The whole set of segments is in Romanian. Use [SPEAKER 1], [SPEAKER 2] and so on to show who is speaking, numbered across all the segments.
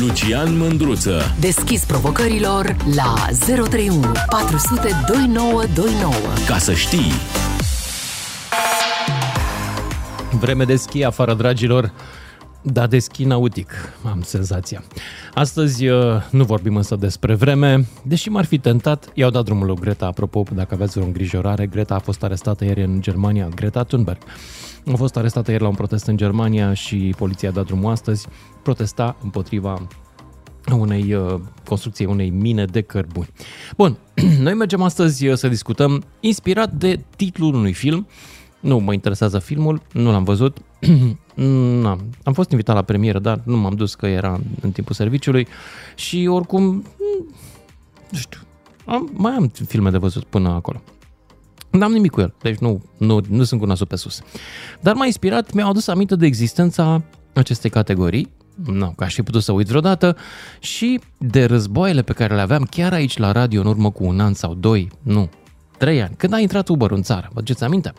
[SPEAKER 1] Lucian Mândruță.
[SPEAKER 2] Deschis provocărilor la 031 400 2929.
[SPEAKER 1] Ca să știi.
[SPEAKER 3] Vreme de schi afară, dragilor. Da, de schi nautic, am senzația. Astăzi uh, nu vorbim însă despre vreme, deși m-ar fi tentat, i-au dat drumul lui Greta, apropo, dacă aveți o îngrijorare, Greta a fost arestată ieri în Germania, Greta Thunberg. A fost arestată ieri la un protest în Germania și poliția a dat drumul astăzi, protesta împotriva unei uh, construcției unei mine de cărbuni. Bun, noi mergem astăzi uh, să discutăm inspirat de titlul unui film. Nu mă interesează filmul, nu l-am văzut. N-am. Am fost invitat la premieră, dar nu m-am dus că era în timpul serviciului și oricum, nu știu, am, mai am filme de văzut până acolo. N-am nimic cu el, deci nu, nu, nu sunt cu nasul pe sus. Dar m-a inspirat, mi-a adus aminte de existența acestei categorii, nu, că aș fi putut să uit vreodată, și de războaiele pe care le aveam chiar aici la radio în urmă cu un an sau doi, nu, trei ani, când a intrat Uber în țară, vă aduceți aminte?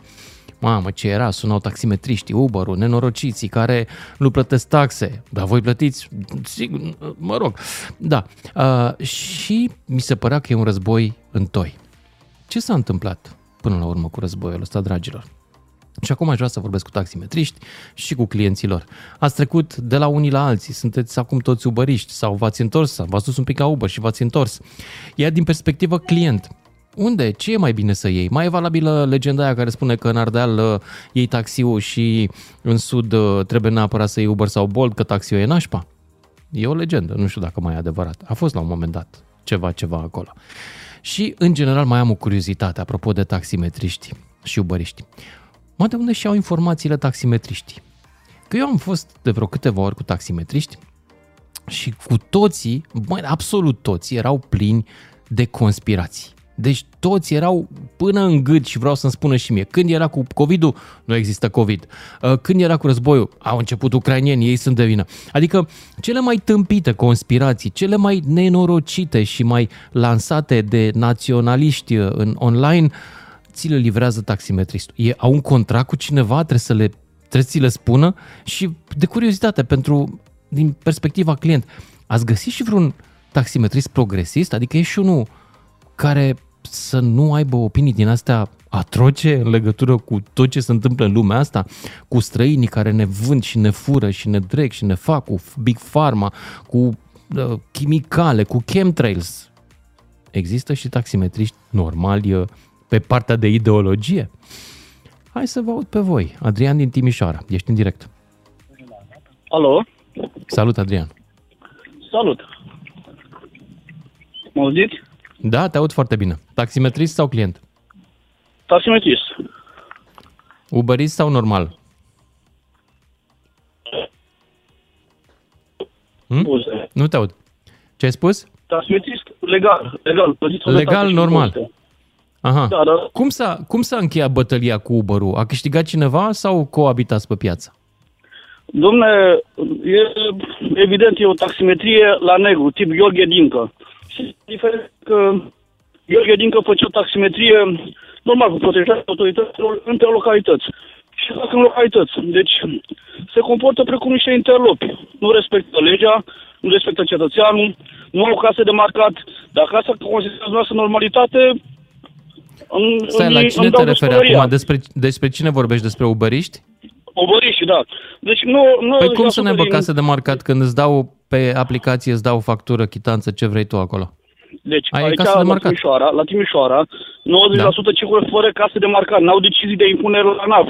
[SPEAKER 3] Mamă, ce era, sunau taximetriștii, Uber-ul, nenorociții care nu plătesc taxe, dar voi plătiți, sigur, mă rog, da. Uh, și mi se părea că e un război în toi. Ce s-a întâmplat până la urmă cu războiul ăsta, dragilor? Și acum aș vrea să vorbesc cu taximetriști și cu clienților. Ați trecut de la unii la alții, sunteți acum toți ubăriști sau v-ați întors, sau v-ați dus un pic ca Uber și v-ați întors. Ia din perspectivă client. Unde? Ce e mai bine să iei? Mai e valabilă legenda aia care spune că în Ardeal uh, iei taxiul și în Sud uh, trebuie neapărat să iei Uber sau Bolt, că taxiul e nașpa? E o legendă, nu știu dacă mai e adevărat. A fost la un moment dat ceva, ceva acolo. Și, în general, mai am o curiozitate apropo de taximetriști și uberiști. Mă, de unde și-au informațiile taximetriștii? Că eu am fost de vreo câteva ori cu taximetriști și cu toții, mă, absolut toți, erau plini de conspirații. Deci toți erau până în gât și vreau să-mi spună și mie. Când era cu COVID-ul, nu există COVID. Uh, când era cu războiul, au început ucrainieni, ei sunt de vină. Adică cele mai tâmpite conspirații, cele mai nenorocite și mai lansate de naționaliști uh, în online, ți le livrează taximetristul. E, au un contract cu cineva, trebuie să le trebuie să ți le spună și de curiozitate, pentru, din perspectiva client, ați găsit și vreun taximetrist progresist? Adică e și unul care să nu aibă opinii din astea atroce în legătură cu tot ce se întâmplă în lumea asta, cu străinii care ne vând și ne fură și ne dreg și ne fac, cu Big Pharma, cu uh, chimicale, cu chemtrails. Există și taximetriști normali uh, pe partea de ideologie? Hai să vă aud pe voi. Adrian din Timișoara, ești în direct.
[SPEAKER 4] Alo?
[SPEAKER 3] Salut, Adrian.
[SPEAKER 4] Salut! Mă auziți?
[SPEAKER 3] Da, te aud foarte bine. Taximetrist sau client?
[SPEAKER 4] Taximetrist.
[SPEAKER 3] Uberist sau normal? Hm?
[SPEAKER 4] Buze.
[SPEAKER 3] Nu te aud. Ce ai spus?
[SPEAKER 4] Taximetrist legal. Legal, plătiți o dată
[SPEAKER 3] Legal,
[SPEAKER 4] și
[SPEAKER 3] normal.
[SPEAKER 4] impozite.
[SPEAKER 3] Aha.
[SPEAKER 4] Da, da.
[SPEAKER 3] Cum s-a, cum s-a încheiat bătălia cu Uber-ul? A câștigat cineva sau coabitați pe piață?
[SPEAKER 4] Domne, e, evident e o taximetrie la negru, tip Gheorghe Dincă. Și diferent că Gheorghe Dincă făcea o taximetrie normal cu protejarea autorităților între localități. Și fac în localități. Deci se comportă precum niște interlopi. Nu respectă legea, nu respectă cetățeanul, nu au case de marcat. Dacă asta considerați noastră normalitate, îmi,
[SPEAKER 3] Stai, la
[SPEAKER 4] îmi-
[SPEAKER 3] cine
[SPEAKER 4] îmi
[SPEAKER 3] te
[SPEAKER 4] dau
[SPEAKER 3] referi
[SPEAKER 4] despălăria.
[SPEAKER 3] acum? Despre, despre cine vorbești? Despre uberiști?
[SPEAKER 4] Obăriști, da. Deci nu... nu
[SPEAKER 3] Păi cum să ne
[SPEAKER 4] 80% din-
[SPEAKER 3] case de marcat când îți dau pe aplicație, îți dau factură, chitanță, ce vrei tu acolo?
[SPEAKER 4] Deci
[SPEAKER 3] Ai
[SPEAKER 4] aici,
[SPEAKER 3] casă de
[SPEAKER 4] la
[SPEAKER 3] marcat.
[SPEAKER 4] Timișoara, la Timișoara, 90% da. circulă fără case de marcat. N-au decizii de impunere la NAV.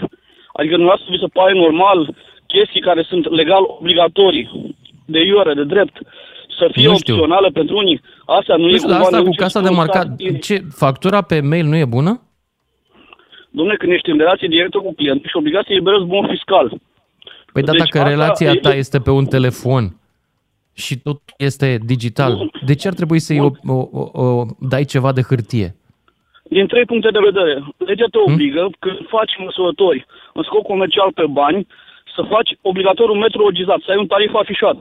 [SPEAKER 4] Adică dumneavoastră vi se pare normal chestii care sunt legal obligatorii, de iure, de drept, să fie
[SPEAKER 3] Nu știu.
[SPEAKER 4] opționale pentru unii. Asta nu,
[SPEAKER 3] Nu
[SPEAKER 4] e
[SPEAKER 3] știu, dar
[SPEAKER 4] cumva
[SPEAKER 3] asta cu
[SPEAKER 4] neduce
[SPEAKER 3] casa de
[SPEAKER 4] spre un
[SPEAKER 3] marcat,
[SPEAKER 4] stat-
[SPEAKER 3] ce, factura pe mail nu e bună?
[SPEAKER 4] Dom'le, când ești în relație directă cu clientul și obligați să eliberezi bon fiscal.
[SPEAKER 3] Păi da,
[SPEAKER 4] Deci
[SPEAKER 3] dacă
[SPEAKER 4] asta
[SPEAKER 3] relația
[SPEAKER 4] e-
[SPEAKER 3] ta este pe un telefon și tot este digital, de ce ar trebui să-i o, o, o, o, dai ceva de hârtie?
[SPEAKER 4] Din trei puncte de vedere. Legea
[SPEAKER 3] Hm?
[SPEAKER 4] te obligă, când faci măsurători în scop comercial pe bani, să faci obligatoriu metrologizat, să ai un tarif afișat.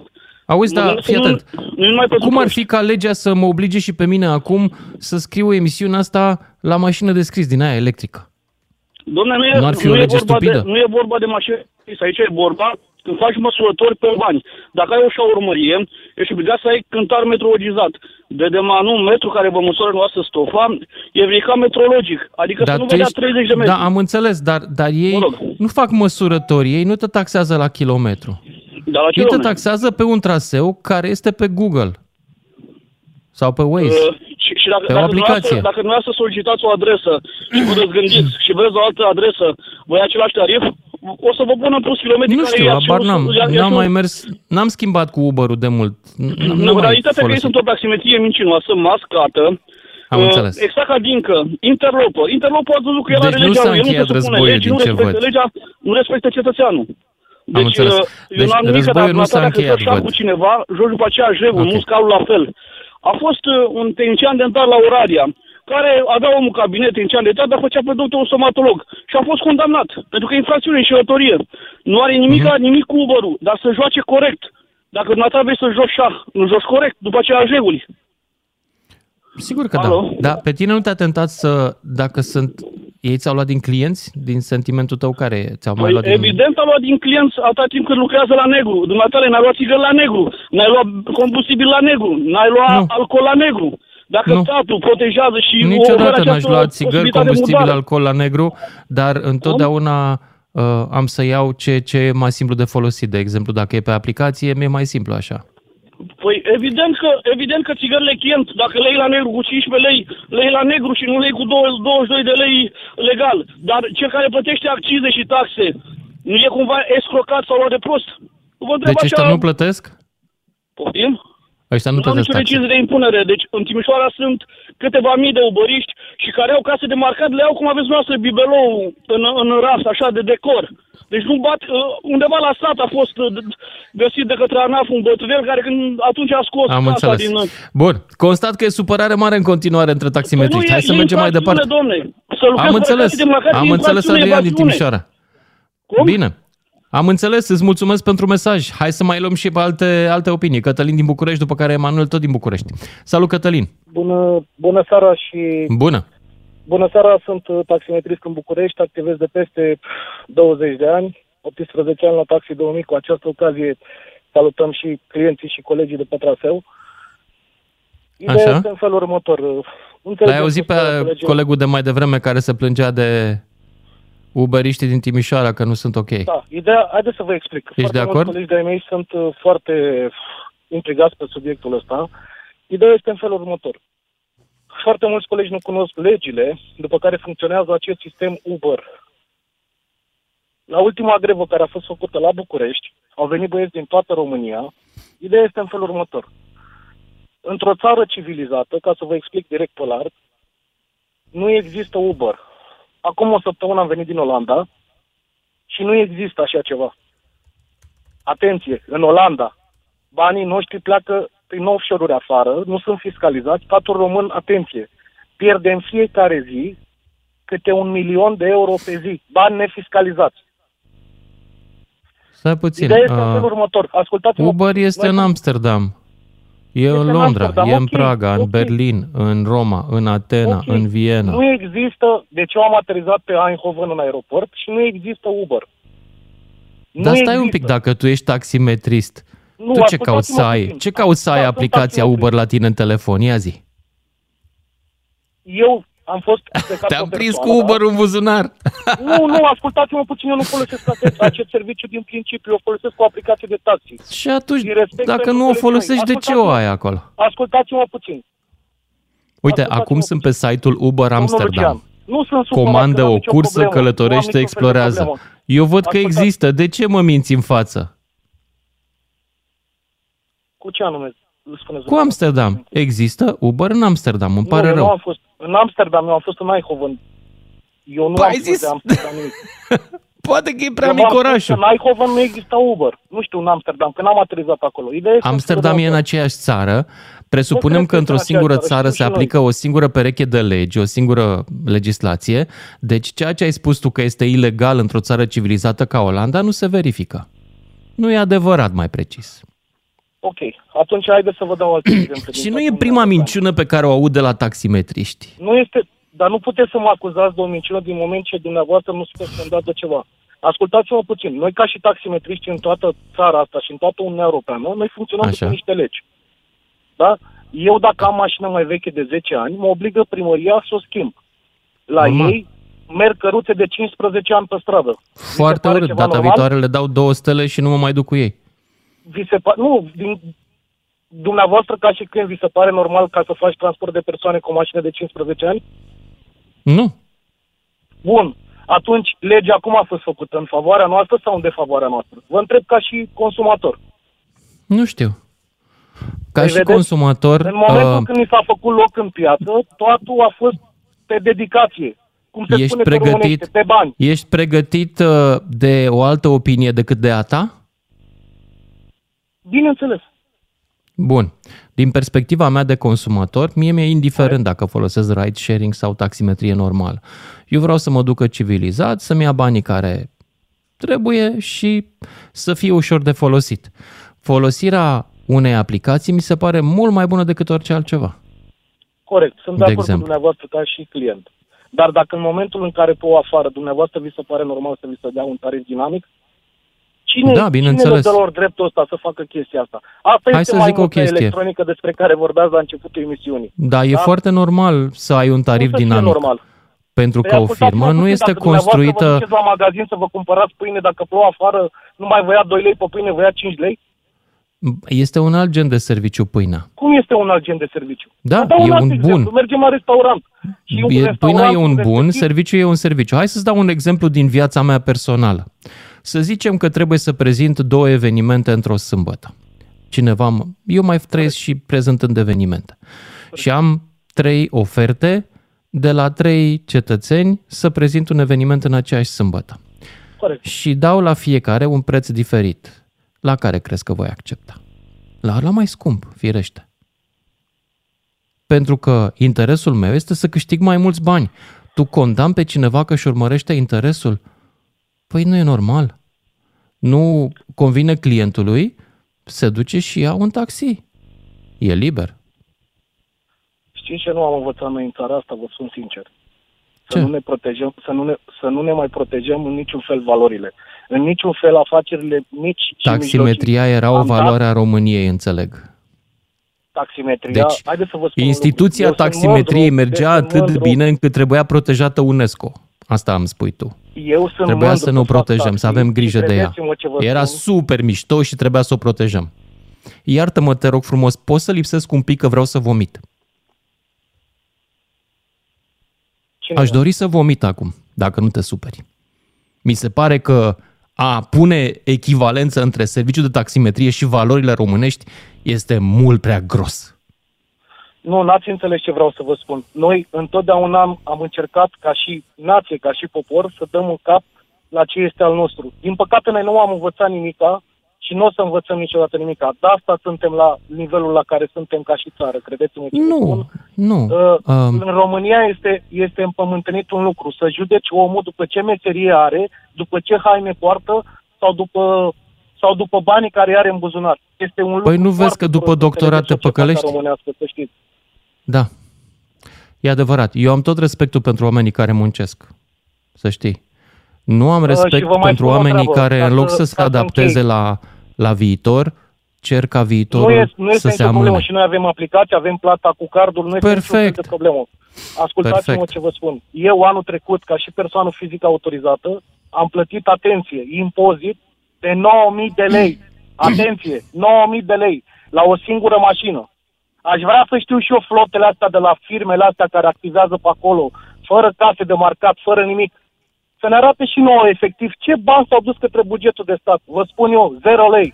[SPEAKER 3] Auzi,
[SPEAKER 4] Nu-
[SPEAKER 3] da,
[SPEAKER 4] nu-
[SPEAKER 3] fii
[SPEAKER 4] nu-
[SPEAKER 3] atent.
[SPEAKER 4] nu numai pentru
[SPEAKER 3] Cum ar
[SPEAKER 4] coști.
[SPEAKER 3] fi ca legea să mă oblige și pe mine acum să scriu emisiunea asta la mașină de scris din aia electrică?
[SPEAKER 4] Dom'le, nu e,
[SPEAKER 3] Nu ar fi o
[SPEAKER 4] nu e
[SPEAKER 3] lege
[SPEAKER 4] vorba
[SPEAKER 3] stupidă?
[SPEAKER 4] De, nu e vorba de mașini, aici e vorba când faci măsurători pe bani, dacă ai o șaurmărie, ești obligat să ai cântar metrologizat. De demanu, metru care vă măsoară noastră stofa, e verificat metrologic, adică
[SPEAKER 3] Dar
[SPEAKER 4] să nu
[SPEAKER 3] tu
[SPEAKER 4] vedea
[SPEAKER 3] ești-
[SPEAKER 4] 30 de metri.
[SPEAKER 3] Da, am înțeles, dar, dar ei
[SPEAKER 4] Mă rog.
[SPEAKER 3] nu fac măsurători, ei nu te taxează la kilometru.
[SPEAKER 4] Dar la ce
[SPEAKER 3] Ei te
[SPEAKER 4] domne?
[SPEAKER 3] taxează pe un traseu care este pe Google sau pe Waze.
[SPEAKER 4] Uh, și, și dacă,
[SPEAKER 3] Pe o
[SPEAKER 4] dacă,
[SPEAKER 3] aplicație.
[SPEAKER 4] dumneavoastră, dacă dumneavoastră solicitați o adresă și vă răzgândiți și vreți o altă adresă, voi același tarif, o să vă pună în plus kilometri
[SPEAKER 3] Nu
[SPEAKER 4] care
[SPEAKER 3] știu,
[SPEAKER 4] i-ați
[SPEAKER 3] abar
[SPEAKER 4] cerut-
[SPEAKER 3] n-am.
[SPEAKER 4] i-a- i-ați
[SPEAKER 3] N-am
[SPEAKER 4] cerut-
[SPEAKER 3] mai mers, n-am schimbat cu Uber-ul de mult. N- Nu,
[SPEAKER 4] Nu,
[SPEAKER 3] nu mai
[SPEAKER 4] realitatea că ei
[SPEAKER 3] folosit.
[SPEAKER 4] sunt o taximetrie mincinoasă, mascată.
[SPEAKER 3] Am
[SPEAKER 4] uh,
[SPEAKER 3] înțeles.
[SPEAKER 4] Exact ca Dincă. Interlopă. Interlopă a văzut că el
[SPEAKER 3] Deci
[SPEAKER 4] are
[SPEAKER 3] nu
[SPEAKER 4] legea
[SPEAKER 3] s-a
[SPEAKER 4] lui. El
[SPEAKER 3] încheiat
[SPEAKER 4] se supune
[SPEAKER 3] războiul
[SPEAKER 4] legii,
[SPEAKER 3] din
[SPEAKER 4] nu
[SPEAKER 3] ce
[SPEAKER 4] respectă
[SPEAKER 3] văd.
[SPEAKER 4] legea, nu respectă cetățeanul. Deci,
[SPEAKER 3] înțeles.
[SPEAKER 4] uh, eu
[SPEAKER 3] Deci
[SPEAKER 4] n-am nimic,
[SPEAKER 3] războiul
[SPEAKER 4] dar
[SPEAKER 3] nu s-a
[SPEAKER 4] dacă
[SPEAKER 3] încheiat,
[SPEAKER 4] joci
[SPEAKER 3] văd.
[SPEAKER 4] cu cineva, joci după aceea jegul,
[SPEAKER 3] Ok.
[SPEAKER 4] nu scalul la fel. A fost uh, un tehnician dentar la Oraria, care avea omul cabinet tehnician dentar, dar făcea pe doctorul stomatolog. Și a fost condamnat, pentru că e infracțiune și înșelătorie. Nu are nimic,
[SPEAKER 3] Mhm.
[SPEAKER 4] nimic cu uber dar să joace corect. Dacă dumneavoastră vrei să joci șah, nu joci corect, după aceea reguli.
[SPEAKER 3] Sigur că
[SPEAKER 4] Alo?
[SPEAKER 3] da. Dar pe tine nu te-a tentat să, dacă sunt, ei ți-au luat din clienți, din sentimentul tău care e? ți-au mai
[SPEAKER 4] Păi,
[SPEAKER 3] luat din...
[SPEAKER 4] evident a luat din clienți atâta timp cât lucrează la negru. Dumneavoastră n-ai luat țigări la negru, n-ai luat combustibil la negru, n-ai luat
[SPEAKER 3] Nu.
[SPEAKER 4] alcool la negru. Dacă
[SPEAKER 3] Nu.
[SPEAKER 4] statul protejează și oferă
[SPEAKER 3] Niciodată n-aș
[SPEAKER 4] această
[SPEAKER 3] lua țigări,
[SPEAKER 4] posibilitate
[SPEAKER 3] combustibil,
[SPEAKER 4] murdare.
[SPEAKER 3] alcool la negru, dar întotdeauna uh, am să iau ce, ce e mai simplu de folosit. De exemplu, dacă e pe aplicație, mi-e mai simplu așa.
[SPEAKER 4] Păi evident că, evident că țigările Kent, dacă le iei la negru cu 15 lei, le iei la negru și nu le iei cu 20 22 de lei legal. Dar cel care plătește accize și taxe, nu e cumva escrocat sau luat de prost? Vă întreb
[SPEAKER 3] Deci ăștia
[SPEAKER 4] așa,
[SPEAKER 3] nu plătesc?
[SPEAKER 4] Poftim?
[SPEAKER 3] Ăștia nu
[SPEAKER 4] Nu am
[SPEAKER 3] plătesc
[SPEAKER 4] nicio
[SPEAKER 3] taxe.
[SPEAKER 4] decizie de impunere. Deci în Timișoara sunt câteva mii de ubăriști și care au case de marcat, le au cum aveți noastră bibelou în, în ras, așa, de decor. Deci nu bat, uh, undeva la sat a fost uh, d- găsit de către ANAF un bătrânel care când atunci a scos
[SPEAKER 3] Am
[SPEAKER 4] casa
[SPEAKER 3] înțeles.
[SPEAKER 4] din... uh,
[SPEAKER 3] Bun, constat că e supărare mare în continuare între
[SPEAKER 4] Păi nu
[SPEAKER 3] taximetriști.
[SPEAKER 4] e
[SPEAKER 3] Hai să mergem mai
[SPEAKER 4] infracțiune,
[SPEAKER 3] departe.
[SPEAKER 4] Domne. Să lucrezi
[SPEAKER 3] Am
[SPEAKER 4] fără
[SPEAKER 3] înțeles,
[SPEAKER 4] case de marcat e
[SPEAKER 3] am înțeles
[SPEAKER 4] infracțiune,
[SPEAKER 3] Adrian din
[SPEAKER 4] evaziune.
[SPEAKER 3] Timișoara.
[SPEAKER 4] Cum?
[SPEAKER 3] Bine. Am înțeles, îți mulțumesc pentru mesaj. Hai să mai luăm și pe alte, alte opinii. Cătălin din București, după care Emanuel tot din București. Salut, Cătălin!
[SPEAKER 5] Bună, bună seara și
[SPEAKER 3] Bună!
[SPEAKER 5] bună seara, sunt uh, taximetrist în București, activez de peste 20 de ani, 18 ani la Taxi 2000, cu această ocazie salutăm și clienții și colegii de pe traseu. Ideea
[SPEAKER 3] Așa.
[SPEAKER 5] este în felul următor. uh,
[SPEAKER 3] L-ai
[SPEAKER 5] înțelegem
[SPEAKER 3] auzit pe
[SPEAKER 5] că colegii-
[SPEAKER 3] colegul de mai devreme care se plângea de uberiștii din Timișoara că nu sunt ok.
[SPEAKER 5] Da, ideea, haideți să vă explic.
[SPEAKER 3] Ești
[SPEAKER 5] foarte
[SPEAKER 3] de
[SPEAKER 5] mulți
[SPEAKER 3] acord?
[SPEAKER 5] colegi de-ai mei sunt uh, foarte intrigați pe subiectul ăsta. Ideea este în felul următor. Foarte mulți colegi nu cunosc legile după care funcționează acest sistem Uber. La ultima grevă care a fost făcută la București, au venit băieți din toată România. Ideea este în felul următor. Într-o țară civilizată, ca să vă explic direct pe larg, nu există Uber. Acum o săptămână am venit din Olanda și nu există așa ceva. Atenție, în Olanda, banii noștri pleacă prin offshore-uri afară, nu sunt fiscalizați, statul român, atenție, pierde în fiecare zi câte un milion de euro pe zi, bani nefiscalizați.
[SPEAKER 3] Stai puțin.
[SPEAKER 5] Ideea este în felul
[SPEAKER 3] Uh,
[SPEAKER 5] următor. Ascultați-mă.
[SPEAKER 3] Uber este
[SPEAKER 5] Noi-
[SPEAKER 3] în Amsterdam. E în
[SPEAKER 5] în
[SPEAKER 3] Londra,
[SPEAKER 5] Amsterdam,
[SPEAKER 3] e în
[SPEAKER 5] ok,
[SPEAKER 3] Praga, în
[SPEAKER 5] ok.
[SPEAKER 3] Berlin, în Roma, în Atena,
[SPEAKER 5] Ok.
[SPEAKER 3] în Viena.
[SPEAKER 5] Nu există, deci eu am aterizat pe Eindhoven în aeroport și nu există Uber.
[SPEAKER 3] Dar
[SPEAKER 5] Nu
[SPEAKER 3] stai un
[SPEAKER 5] există.
[SPEAKER 3] pic, dacă tu ești taximetrist,
[SPEAKER 5] Nu,
[SPEAKER 3] tu ce
[SPEAKER 5] ascultați-mă
[SPEAKER 3] cauți să ai?
[SPEAKER 5] puțin.
[SPEAKER 3] Ce cauți să ai
[SPEAKER 5] Da, sunt
[SPEAKER 3] aplicația
[SPEAKER 5] taximetrist.
[SPEAKER 3] Uber la tine în telefon? Ia zi.
[SPEAKER 5] Eu am fost plecat
[SPEAKER 3] Te-am
[SPEAKER 5] pe
[SPEAKER 3] prins cu
[SPEAKER 5] persoană,
[SPEAKER 3] Uber în buzunar.
[SPEAKER 5] Da? Nu, nu, ascultați-mă puțin, eu nu folosesc acest, acest serviciu din principiu, eu folosesc o aplicație de taxi.
[SPEAKER 3] Și atunci,
[SPEAKER 5] Și respect
[SPEAKER 3] dacă
[SPEAKER 5] pentru
[SPEAKER 3] nu o
[SPEAKER 5] colegii
[SPEAKER 3] folosești,
[SPEAKER 5] mei.
[SPEAKER 3] de ce o ai
[SPEAKER 5] Ascultați-mă.
[SPEAKER 3] acolo?
[SPEAKER 5] Ascultați-mă puțin.
[SPEAKER 3] Uite,
[SPEAKER 5] Ascultați-mă
[SPEAKER 3] acum sunt pe
[SPEAKER 5] puțin.
[SPEAKER 3] site-ul Uber
[SPEAKER 5] Domnul
[SPEAKER 3] Amsterdam.
[SPEAKER 5] Lucian, Nu sunt supărat
[SPEAKER 3] Comandă
[SPEAKER 5] că n-am
[SPEAKER 3] o
[SPEAKER 5] nicio
[SPEAKER 3] cursă,
[SPEAKER 5] problemă. Nu
[SPEAKER 3] călătorește,
[SPEAKER 5] am niciun fel de
[SPEAKER 3] explorează.
[SPEAKER 5] problemă.
[SPEAKER 3] Eu văd că
[SPEAKER 5] Ascultați.
[SPEAKER 3] există. De ce mă minți în față?
[SPEAKER 5] Cu ce anume? Îl spuneți
[SPEAKER 3] Cu Amsterdam. Există Uber în Amsterdam, îmi pare
[SPEAKER 5] nu, eu
[SPEAKER 3] rău.
[SPEAKER 5] Nu am fost, în Amsterdam, eu am fost în Eindhoven. Eu nu
[SPEAKER 3] Păi
[SPEAKER 5] am
[SPEAKER 3] ai
[SPEAKER 5] fost
[SPEAKER 3] zis-
[SPEAKER 5] de Amsterdam nimic.
[SPEAKER 3] Poate că e prea
[SPEAKER 5] Eu
[SPEAKER 3] mic
[SPEAKER 5] v-am spus
[SPEAKER 3] orașul.
[SPEAKER 5] că În Eindhoven nu exista Uber. Nu știu în Amsterdam, că n-am aterizat acolo. Ideea este
[SPEAKER 3] Amsterdam e în
[SPEAKER 5] următoarea.
[SPEAKER 3] aceeași țară. Presupunem
[SPEAKER 5] cred
[SPEAKER 3] că
[SPEAKER 5] că
[SPEAKER 3] într-o
[SPEAKER 5] în aceeași
[SPEAKER 3] singură
[SPEAKER 5] țară,
[SPEAKER 3] țară
[SPEAKER 5] știm
[SPEAKER 3] se
[SPEAKER 5] și noi.
[SPEAKER 3] aplică o singură pereche de legi, o singură legislație. Deci ceea ce ai spus tu că este ilegal într-o țară civilizată ca Olanda nu se verifică. Nu e adevărat, mai precis.
[SPEAKER 5] Ok, atunci haideți să vă dau alte exemple. din
[SPEAKER 3] Și nu e
[SPEAKER 5] toată
[SPEAKER 3] prima
[SPEAKER 5] Uniunea
[SPEAKER 3] minciună pe care o aud de la taximetriști.
[SPEAKER 5] Nu este, dar nu puteți să mă acuzați de o minciună din moment ce dumneavoastră nu sunteți fondat de ceva. Ascultați-mă puțin. Noi ca și taximetriști în toată țara asta și în toată Uniunea Europeană, noi funcționăm
[SPEAKER 3] Așa.
[SPEAKER 5] după niște legi. Da? Eu dacă am mașină mai veche de 10 ani, mă obligă primăria să o schimb. La
[SPEAKER 3] Normal.
[SPEAKER 5] ei merg căruțe de 15 ani pe stradă. Vi se
[SPEAKER 3] Foarte
[SPEAKER 5] pare
[SPEAKER 3] urât.
[SPEAKER 5] ceva
[SPEAKER 3] Data
[SPEAKER 5] normal?
[SPEAKER 3] viitoare le dau două stele și nu mă mai duc cu ei.
[SPEAKER 5] Vi se pa- nu, din, dumneavoastră ca și când vi se pare normal ca să faci transport de persoane cu o mașină de 15 ani?
[SPEAKER 3] Nu.
[SPEAKER 5] Bun. Atunci, legea cum a fost făcută? În favoarea noastră sau în defavoarea noastră? Vă întreb ca și consumator.
[SPEAKER 3] Nu știu. Ca
[SPEAKER 5] Păi
[SPEAKER 3] și
[SPEAKER 5] vedeți,
[SPEAKER 3] consumator,
[SPEAKER 5] În momentul
[SPEAKER 3] uh,
[SPEAKER 5] când mi s-a făcut loc în piață, totul a fost pe dedicație. Cum se
[SPEAKER 3] ești
[SPEAKER 5] spune pe
[SPEAKER 3] pregătit,
[SPEAKER 5] românește, pe bani.
[SPEAKER 3] ești pregătit uh, de o altă opinie decât de a ta?
[SPEAKER 5] Bineînțeles.
[SPEAKER 3] Bun. Din perspectiva mea de consumator, mie mi-e indiferent dacă folosesc ride sharing sau taximetrie normal. Eu vreau să mă ducă civilizat, să-mi ia banii care trebuie și să fie ușor de folosit. Folosirea unei aplicații mi se pare mult mai bună decât orice altceva.
[SPEAKER 5] Corect. Sunt
[SPEAKER 3] De
[SPEAKER 5] de, acord
[SPEAKER 3] exemplu.
[SPEAKER 5] cu dumneavoastră ca și client. Dar dacă în momentul în care pe o afară dumneavoastră vi se pare normal să vi se dea un tarif dinamic, cine,
[SPEAKER 3] Da, bineînțeles.
[SPEAKER 5] cine le dă lor dreptul ăsta să facă chestia asta? Asta
[SPEAKER 3] Hai
[SPEAKER 5] este
[SPEAKER 3] să
[SPEAKER 5] mai
[SPEAKER 3] zic o
[SPEAKER 5] mult
[SPEAKER 3] chestie.
[SPEAKER 5] electronică despre care vorbeați la începutul emisiunii.
[SPEAKER 3] Da, e
[SPEAKER 5] Da?
[SPEAKER 3] foarte normal să ai un tarif
[SPEAKER 5] Nu să fie
[SPEAKER 3] dinamic.
[SPEAKER 5] normal.
[SPEAKER 3] Pentru
[SPEAKER 5] Păi
[SPEAKER 3] că o
[SPEAKER 5] ascultați-mă
[SPEAKER 3] firmă nu
[SPEAKER 5] puțin,
[SPEAKER 3] este
[SPEAKER 5] dacă dumneavoastră Vă
[SPEAKER 3] construită...
[SPEAKER 5] duceți la magazin să vă cumpărați pâine, dacă plouă afară, nu mai vă ia 2 lei pe pâine, vă ia 5 lei?
[SPEAKER 3] Este un alt gen de serviciu pâinea.
[SPEAKER 5] Cum este un alt gen de serviciu?
[SPEAKER 3] Da,
[SPEAKER 5] Vă dau
[SPEAKER 3] e
[SPEAKER 5] alt
[SPEAKER 3] un
[SPEAKER 5] exemplu.
[SPEAKER 3] bun.
[SPEAKER 5] Mergem la restaurant. Și un
[SPEAKER 3] E, pâinea
[SPEAKER 5] restaurant
[SPEAKER 3] e un bun,
[SPEAKER 5] respectiv-
[SPEAKER 3] serviciu e un serviciu. Hai să-ți dau un exemplu din viața mea personală. Să zicem că trebuie să prezint două evenimente într-o sâmbătă. Cineva, mă- eu mai trăiesc și prezentând evenimente. Și am trei oferte de la trei cetățeni să prezint un eveniment în aceeași sâmbătă.
[SPEAKER 5] Corect.
[SPEAKER 3] Și dau la fiecare un preț diferit. La care crezi că voi accepta? La la mai scump, firește. Pentru că interesul meu este să câștig mai mulți bani. Tu condamn pe cineva că își urmărește interesul? Păi nu e normal. Nu convine clientului, se duce și ia un taxi. E liber.
[SPEAKER 5] Știți ce nu am învățat noi în țara asta, vă spun sincer. Să
[SPEAKER 3] Ce?
[SPEAKER 5] nu ne protejăm, să nu ne, să nu ne mai protejăm în niciun fel valorile. În niciun fel afacerile mici și
[SPEAKER 3] Taximetria era o
[SPEAKER 5] Am dat-
[SPEAKER 3] valoare a României, înțeleg.
[SPEAKER 5] taximetria.
[SPEAKER 3] Deci,
[SPEAKER 5] Haideți să vă spun un
[SPEAKER 3] Instituția
[SPEAKER 5] lucru. Eu sunt
[SPEAKER 3] taximetriei
[SPEAKER 5] mândru,
[SPEAKER 3] mergea
[SPEAKER 5] eu sunt
[SPEAKER 3] atât de
[SPEAKER 5] mândru-
[SPEAKER 3] bine încât trebuia protejată UNESCO. Asta îmi spui tu.
[SPEAKER 5] Eu sunt
[SPEAKER 3] Trebuia
[SPEAKER 5] mândru
[SPEAKER 3] să ne o
[SPEAKER 5] că fac
[SPEAKER 3] protejăm, să
[SPEAKER 5] taxi
[SPEAKER 3] avem
[SPEAKER 5] și
[SPEAKER 3] grijă de ea.
[SPEAKER 5] credeți-mă ce vă
[SPEAKER 3] Era
[SPEAKER 5] spun,
[SPEAKER 3] super mișto și trebuia să o protejăm. Iartă-mă, te rog frumos, poți să lipsesc un pic că vreau să vomit.
[SPEAKER 5] cine
[SPEAKER 3] Aș dori să vomit acum, dacă nu te superi. Mi se pare că a pune echivalență între serviciul de taximetrie și valorile românești este mult prea gros.
[SPEAKER 5] Nu, n-ați înțeles ce vreau să vă spun. Noi întotdeauna am, am încercat ca și nație, ca și popor, să dăm în cap la ce este al nostru. Din păcate, noi nu am învățat nimica și nu o să învățăm niciodată nimica. De asta suntem la nivelul la care suntem ca și țară, credeți-mă ce vă spun.
[SPEAKER 3] Nu, nu.
[SPEAKER 5] Uh,
[SPEAKER 3] Um,
[SPEAKER 5] în România este, este împământenit un lucru, să judeci omul după ce meserie are, după ce haine poartă sau după, sau după banii care are în buzunar. Este un lucru
[SPEAKER 3] Păi nu vezi
[SPEAKER 5] foarte
[SPEAKER 3] că după
[SPEAKER 5] prost
[SPEAKER 3] doctorat
[SPEAKER 5] înțeles
[SPEAKER 3] te
[SPEAKER 5] de societatea
[SPEAKER 3] păcălești?
[SPEAKER 5] Românească, să știți.
[SPEAKER 3] Da. E adevărat. Eu am tot respectul pentru oamenii care muncesc. Să știi. Nu am
[SPEAKER 5] Uh, și
[SPEAKER 3] respect
[SPEAKER 5] vă mai
[SPEAKER 3] pentru
[SPEAKER 5] spun o
[SPEAKER 3] oamenii
[SPEAKER 5] treabă,
[SPEAKER 3] care,
[SPEAKER 5] ca
[SPEAKER 3] în loc
[SPEAKER 5] să-
[SPEAKER 3] să se
[SPEAKER 5] ca să
[SPEAKER 3] adapteze
[SPEAKER 5] închei.
[SPEAKER 3] la, la viitor, cer ca viitorul
[SPEAKER 5] Nu este, nu este
[SPEAKER 3] să se
[SPEAKER 5] nicio problemă
[SPEAKER 3] amâne.
[SPEAKER 5] și noi avem aplicație, avem plata cu cardul, nu este niciun fel
[SPEAKER 3] Perfect.
[SPEAKER 5] de problemă. Ascultați-mă
[SPEAKER 3] Perfect.
[SPEAKER 5] ce vă spun. Eu anul trecut, ca și persoană fizică autorizată, am plătit, atenție, impozit de 9.000 de lei. Atenție, 9.000 de lei la o singură mașină. Aș vrea să știu și eu flotele astea de la firmele astea care activează pe acolo, fără case de marcat, fără nimic. Să ne arate și nouă efectiv ce bani s-au dus către bugetul de stat. Vă spun eu, 0 lei.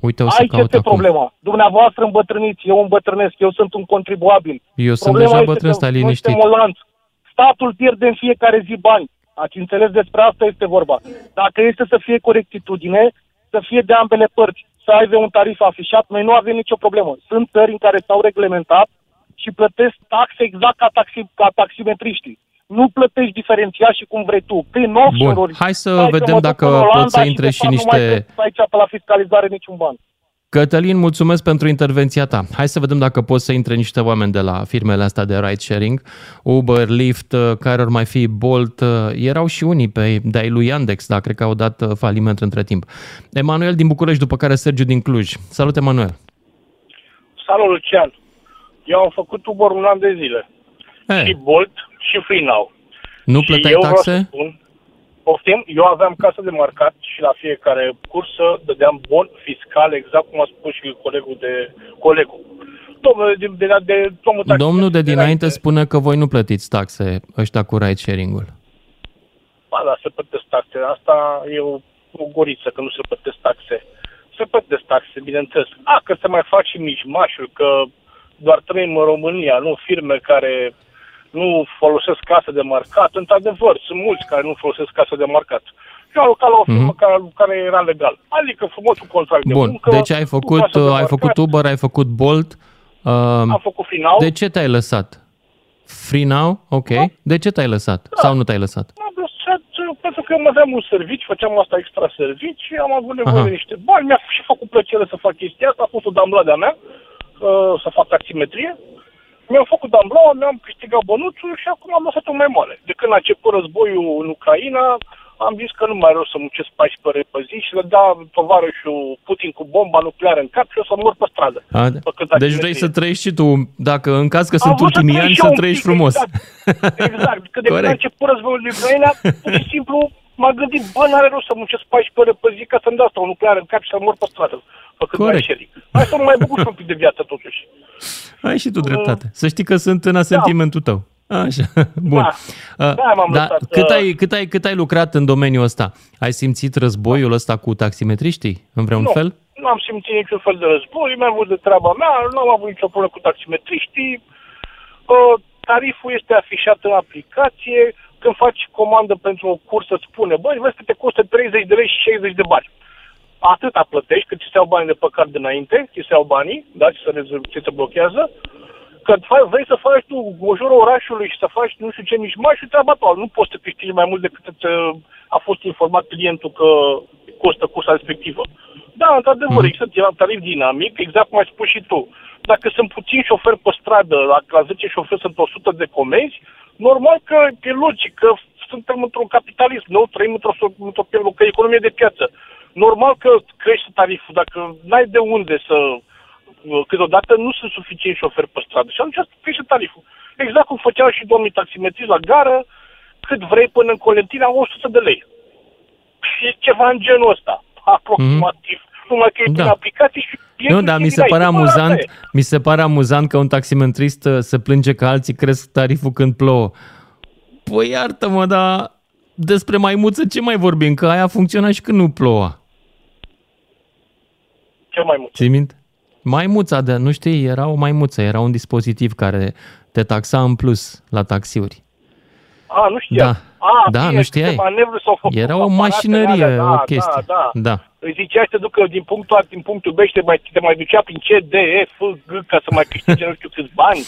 [SPEAKER 3] Uite, o să
[SPEAKER 5] Aici
[SPEAKER 3] caut
[SPEAKER 5] este
[SPEAKER 3] acum.
[SPEAKER 5] problema. Dumneavoastră îmbătrâniți, eu îmbătrânesc, eu sunt un contribuabil.
[SPEAKER 3] Eu sunt
[SPEAKER 5] Problema
[SPEAKER 3] deja
[SPEAKER 5] este
[SPEAKER 3] bătrân,
[SPEAKER 5] că
[SPEAKER 3] stai
[SPEAKER 5] noi
[SPEAKER 3] liniștit.
[SPEAKER 5] suntem o lanț. Statul pierde în fiecare zi bani. Ați înțeles despre asta este vorba. Dacă este să fie corectitudine, să fie de ambele părți, să aibă un tarif afișat, noi nu avem nicio problemă. Sunt țări în care s-au reglementat și plătesc taxe exact ca, taxi, ca taximetriștii. Nu plătești diferențiat și cum vrei tu. Prin offshore-uri.
[SPEAKER 3] hai să
[SPEAKER 5] Hai
[SPEAKER 3] vedem
[SPEAKER 5] mă duc
[SPEAKER 3] dacă
[SPEAKER 5] în
[SPEAKER 3] pot
[SPEAKER 5] Olanda
[SPEAKER 3] să
[SPEAKER 5] și,
[SPEAKER 3] intre
[SPEAKER 5] de
[SPEAKER 3] și
[SPEAKER 5] fapt, Nu
[SPEAKER 3] niște-
[SPEAKER 5] mai plătesc aici pe la fiscalizare niciun ban.
[SPEAKER 3] Cătălin, mulțumesc pentru intervenția ta. Hai să vedem dacă pot să intre niște oameni de la firmele astea de ride sharing, Uber, Lyft, uh, care or mai fi Bolt, uh, erau și unii pe de lui Yandex, dar cred că au dat uh, faliment între timp. Emanuel din București, după care Sergiu din Cluj. Salut, Emanuel!
[SPEAKER 5] Salut, Lucian! Eu am făcut Uber un an de zile.
[SPEAKER 3] Hey.
[SPEAKER 5] Și Bolt și FreeNow.
[SPEAKER 3] Nu
[SPEAKER 5] și
[SPEAKER 3] plăteai
[SPEAKER 5] eu vreau
[SPEAKER 3] taxe?
[SPEAKER 5] Să spun, poftim, eu aveam casă de marcat și la fiecare cursă dădeam bon fiscal, exact cum a spus și colegul de colegul. Domnul de, de, de, de domnul, taxi-
[SPEAKER 3] Domnul de dinainte
[SPEAKER 5] dinainte
[SPEAKER 3] spune că voi nu plătiți taxe ăștia cu ride sharing-ul.
[SPEAKER 5] Ba da, se plătesc taxe. Asta e o, o goriță, că nu se plătesc taxe. Se plătesc taxe, bineînțeles. A, că se mai fac și mișmașul, că doar trăim în România, nu firme care nu folosesc casă de marcat. Într-adevăr, sunt mulți care nu folosesc casă de marcat. Eu am lucrat la o firmă care, care era legal. Adică frumosul contract de
[SPEAKER 3] Mhm. Bun,
[SPEAKER 5] muncă.
[SPEAKER 3] deci ai
[SPEAKER 5] cu
[SPEAKER 3] făcut,
[SPEAKER 5] casă de
[SPEAKER 3] ai
[SPEAKER 5] marcat,
[SPEAKER 3] făcut Uber, ai făcut Bolt. Uh,
[SPEAKER 5] Am făcut final.
[SPEAKER 3] de ce te-ai lăsat? Free now? Ok. De ce te-ai lăsat? Sau nu te-ai lăsat?
[SPEAKER 5] M-am lăsat uh, pentru că aveam un serviciu, făceam asta extra servici, am avut nevoie
[SPEAKER 3] Aha.
[SPEAKER 5] de niște bani, mi-a și făcut plăcere să fac chestia asta, a fost o damblă de-a mea, uh, să fac taximetrie. Mi-am făcut damblaua, mi-am câștigat bănuțul și acum am lăsat-o mai moale. De când a început războiul în Ucraina, am zis că nu mai rău să muncesc 14 ore pe zi și le da tovarășul Putin cu bomba nucleară în cap și o să mor pe stradă.
[SPEAKER 3] A,
[SPEAKER 5] Făcând
[SPEAKER 3] deci vrei
[SPEAKER 5] taximetrie.
[SPEAKER 3] să trăiești și tu, dacă în caz că
[SPEAKER 5] Am
[SPEAKER 3] sunt
[SPEAKER 5] vrut să
[SPEAKER 3] ultimii
[SPEAKER 5] trăiesc
[SPEAKER 3] ani,
[SPEAKER 5] și eu
[SPEAKER 3] să
[SPEAKER 5] un
[SPEAKER 3] trăiești
[SPEAKER 5] pic,
[SPEAKER 3] frumos.
[SPEAKER 5] Exact, exact. că de când a
[SPEAKER 3] Corect.
[SPEAKER 5] început războiul din Ucraina, pur și simplu m-a gândit, bă, n-are rost să muncesc 14 ore pe zi ca să-mi dau asta o nucleară în cap și să mor pe stradă. Făcând
[SPEAKER 3] Corect.
[SPEAKER 5] mai Hai să mă mai bucur și un pic de viață totuși.
[SPEAKER 3] Ai și tu dreptate. Să știi că sunt în asentimentul tău. Așa, bun.
[SPEAKER 5] Da.
[SPEAKER 3] Uh,
[SPEAKER 5] Da, m-am
[SPEAKER 3] Dar
[SPEAKER 5] lăsat,
[SPEAKER 3] cât,
[SPEAKER 5] uh,
[SPEAKER 3] ai, cât, ai, cât ai lucrat în domeniul ăsta? Ai simțit războiul ăsta cu taximetriștii, în vreun
[SPEAKER 5] nu,
[SPEAKER 3] fel?
[SPEAKER 5] nu am simțit niciun fel de război, mi-am avut de treaba mea, nu am avut nicio problemă cu taximetriștii. Uh, tariful este afișat în aplicație, când faci comandă pentru o cursă, îți spune, băi, vezi că te costă 30 de lei și 60 de bani. Atâta plătești, că ți se iau banii de pe card dinainte, ți se iau banii, da, ți se, rezerv, ți se blochează. Că faci, vrei să faci tu o jură orașului și să faci nu știu ce nici mai și treaba ta. Nu poți să câștigi mai mult decât îți, uh, a fost informat clientul că costă cursa respectivă. Da, într-adevăr,
[SPEAKER 3] Mhm.
[SPEAKER 5] există un tarif dinamic, exact cum ai spus și tu. Dacă sunt puțini șoferi pe stradă, la, la 10 șoferi sunt 100 de comenzi, normal că e logic că suntem într-un capitalism, nu? Trăim într-o, într-o, într-o economie de piață. Normal că crește tariful, dacă n-ai de unde să... Câteodată nu sunt suficienți șoferi pe stradă și atunci crește tariful. Exact cum făceau și domnii taximetriști la gară, cât vrei până în Colentina, 100 de lei. E ceva în genul ăsta, aproximativ. Mm-hmm. Numai că e
[SPEAKER 3] Da.
[SPEAKER 5] prin aplicație și e
[SPEAKER 3] Nu, dar mi se
[SPEAKER 5] dinainte.
[SPEAKER 3] pare
[SPEAKER 5] Bă,
[SPEAKER 3] amuzant,
[SPEAKER 5] asta e.
[SPEAKER 3] mi se pare amuzant că un taximetrist uh, se plânge că alții cresc tariful când plouă. Păi iartă-mă, dar despre maimuță ce mai vorbim? Că aia funcționa și când nu ploua.
[SPEAKER 5] Ce mai mult?
[SPEAKER 3] Ții minte? Maimuța, de, nu știi, era o maimuță, era un dispozitiv care te taxa în plus la taxiuri.
[SPEAKER 5] A, nu știam.
[SPEAKER 3] Da.
[SPEAKER 5] A,
[SPEAKER 3] Da,
[SPEAKER 5] bine,
[SPEAKER 3] nu știai.
[SPEAKER 5] câte manevre s-au făcut
[SPEAKER 3] Era
[SPEAKER 5] cu
[SPEAKER 3] o
[SPEAKER 5] aparatele
[SPEAKER 3] mașinărie,
[SPEAKER 5] alea, da,
[SPEAKER 3] o chestie.
[SPEAKER 5] Da, da.
[SPEAKER 3] da.
[SPEAKER 5] Îi zicea să te ducă din punctul A, din punctul B și te mai, te mai ducea prin C, D, E, F, G, ca să mai câștige nu știu câți bani.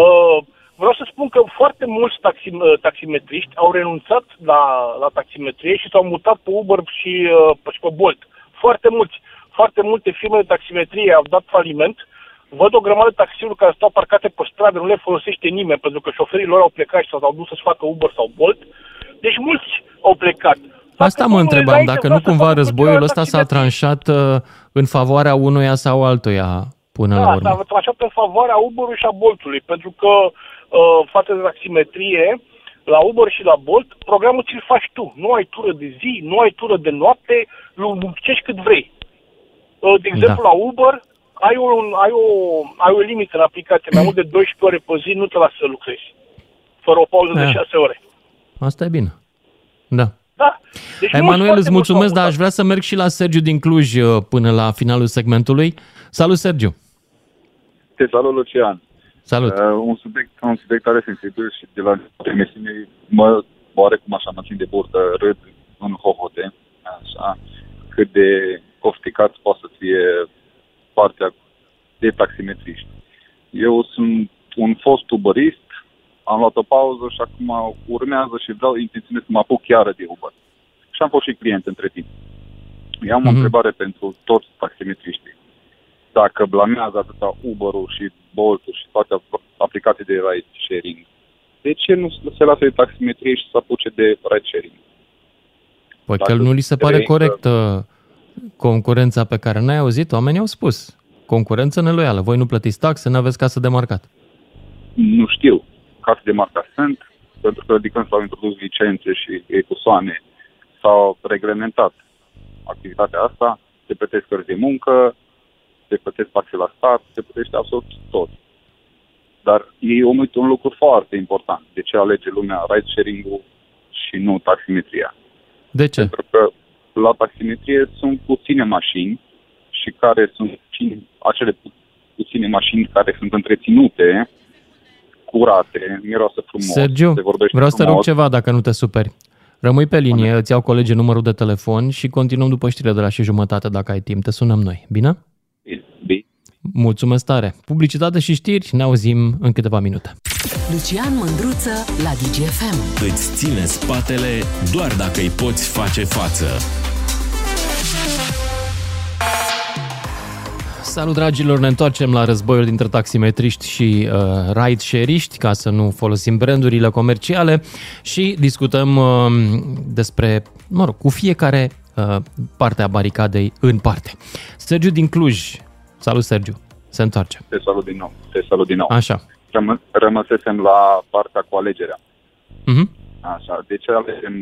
[SPEAKER 5] Uh, vreau să spun că foarte mulți taxi, uh, taximetriști au renunțat la, la taximetrie și s-au mutat pe Uber și, uh, pe- și pe Bolt. Foarte mulți. Foarte multe firme de taximetrie au dat faliment. Văd o grămadă de taxiuri care stau parcate pe stradă, nu le folosește nimeni, pentru că șoferii lor au plecat și s-au dus să-și facă Uber sau Bolt. Deci mulți au plecat.
[SPEAKER 3] Asta
[SPEAKER 5] Dacă
[SPEAKER 3] mă
[SPEAKER 5] domnul
[SPEAKER 3] întrebam,
[SPEAKER 5] înainte
[SPEAKER 3] dacă
[SPEAKER 5] vrea
[SPEAKER 3] nu
[SPEAKER 5] să
[SPEAKER 3] cumva
[SPEAKER 5] facă
[SPEAKER 3] războiul
[SPEAKER 5] plăcerea
[SPEAKER 3] ăsta s-a
[SPEAKER 5] taximetrie.
[SPEAKER 3] tranșat uh, în favoarea unuia sau altuia până la
[SPEAKER 5] Da,
[SPEAKER 3] urmă.
[SPEAKER 5] s-a tranșat în favoarea Uber-ului și a Boltului, pentru că uh, față de taximetrie, la Uber și la Bolt, programul ți-l faci tu. Nu ai tură de zi, nu ai tură de noapte, lu- muncești cât vrei. Uh, de exemplu,
[SPEAKER 3] Da.
[SPEAKER 5] la Uber, ai, un, ai, o, ai o limită în aplicație, mai mult de 12 ore pe zi, nu te lasă să lucrezi. Fără o pauză de
[SPEAKER 3] Da.
[SPEAKER 5] 6 ore.
[SPEAKER 3] Asta e bine. Da.
[SPEAKER 5] Da. Deci mulți,
[SPEAKER 3] Emanuel,
[SPEAKER 5] foarte
[SPEAKER 3] îți
[SPEAKER 5] mulți
[SPEAKER 3] mulțumesc,
[SPEAKER 5] au
[SPEAKER 3] dar
[SPEAKER 5] mutat.
[SPEAKER 3] aș vrea să merg și la Sergiu din Cluj uh, până la finalul segmentului. Salut, Sergiu!
[SPEAKER 6] Te salut, Lucian.
[SPEAKER 3] Salut!
[SPEAKER 6] Uh, un, subiect, un subiect tare sensibil și de la emisiune mă oarecum așa mă țin de burtă, râd în hohote, așa, cât de ofticat poate să fie partea de taximetriști. Eu sunt un fost uberist, am luat o pauză și acum urmează și vreau, intenționez să mă apuc chiar de Uber. Și am fost și client între timp. Eu am o
[SPEAKER 3] Mhm.
[SPEAKER 6] întrebare pentru toți taximetriștii. dacă blamează atâta Uber-ul și Bolt-ul și toate aplicații de ride sharing, de ce nu se lasă de taximetrie și să apuce de ride sharing?
[SPEAKER 3] Păi
[SPEAKER 6] Dacă
[SPEAKER 3] că nu li se pare
[SPEAKER 6] vrei să-
[SPEAKER 3] corectă concurența pe care n-ai auzit, oamenii au spus. Concurență neloială. Voi nu plătiți taxe, nu aveți casă de marcat.
[SPEAKER 6] Nu știu. Case de marca sunt, pentru că de când s-au introdus licențe și ecosoane, s-au reglementat activitatea asta, se plătesc cărți de muncă, se plătesc taxe la stat, se plătește absolut tot. Dar ei omit un lucru foarte important. De ce alege lumea ride sharing-ul și nu taximetria?
[SPEAKER 3] De ce?
[SPEAKER 6] Pentru că la taximetrie sunt puține mașini și care sunt și acele pu- puține mașini care sunt întreținute, curate, miroase frumos,
[SPEAKER 3] Sergiu,
[SPEAKER 6] se vorbește
[SPEAKER 3] vreau să te rog
[SPEAKER 6] frumos.
[SPEAKER 3] ceva dacă nu te superi. Rămâi pe linie, îți iau colegii numărul de telefon și continuăm după știrile de la și jumătate dacă ai timp. Te sunăm noi, bine?
[SPEAKER 6] Bine.
[SPEAKER 3] Mulțumesc tare! Publicitate și știri, ne auzim în câteva minute.
[SPEAKER 2] Lucian Mândruță la DGFM.
[SPEAKER 1] Îți ține spatele doar dacă îi poți face față.
[SPEAKER 3] Salut dragilor, ne întoarcem la războiul dintre taximetriști și uh, ride-share-iști, ca să nu folosim brandurile comerciale și discutăm uh, despre, mă rog, cu fiecare uh, parte a baricadei în parte. Sergiu din Cluj. Salut Sergiu, se întoarce.
[SPEAKER 6] Te salut din nou. Te salut din nou.
[SPEAKER 3] Așa.
[SPEAKER 6] Rămă, rămăsesem la partea cu alegerea.
[SPEAKER 3] Mhm.
[SPEAKER 6] Așa. De ce alegem